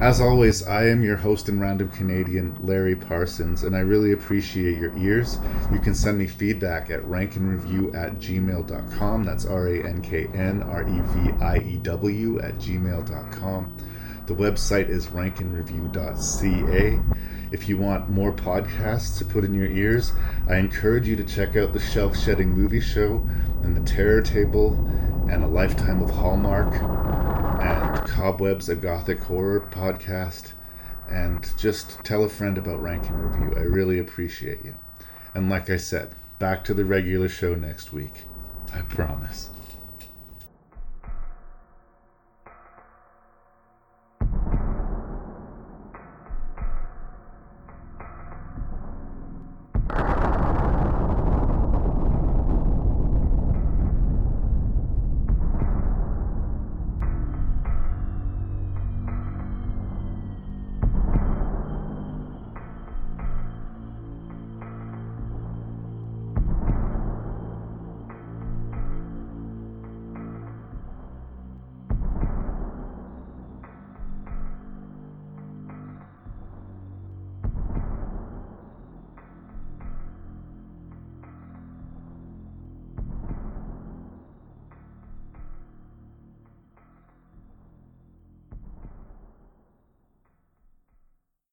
Speaker 2: as always i am your host and random canadian larry parsons and i really appreciate your ears. You can send me feedback at ranknreview at gmail.com that's r-a-n-k-n-r-e-v-i-e-w at gmail.com the website is ranknreview.ca. If you want more podcasts to put in your ears, I encourage you to check out the Shelf Shedding Movie Show and the Terror Table and A Lifetime of Hallmark and Cobwebs, a Gothic Horror podcast. And just tell a friend about Rank and Review. I really appreciate you. And like I said, back to the regular show next week. I promise.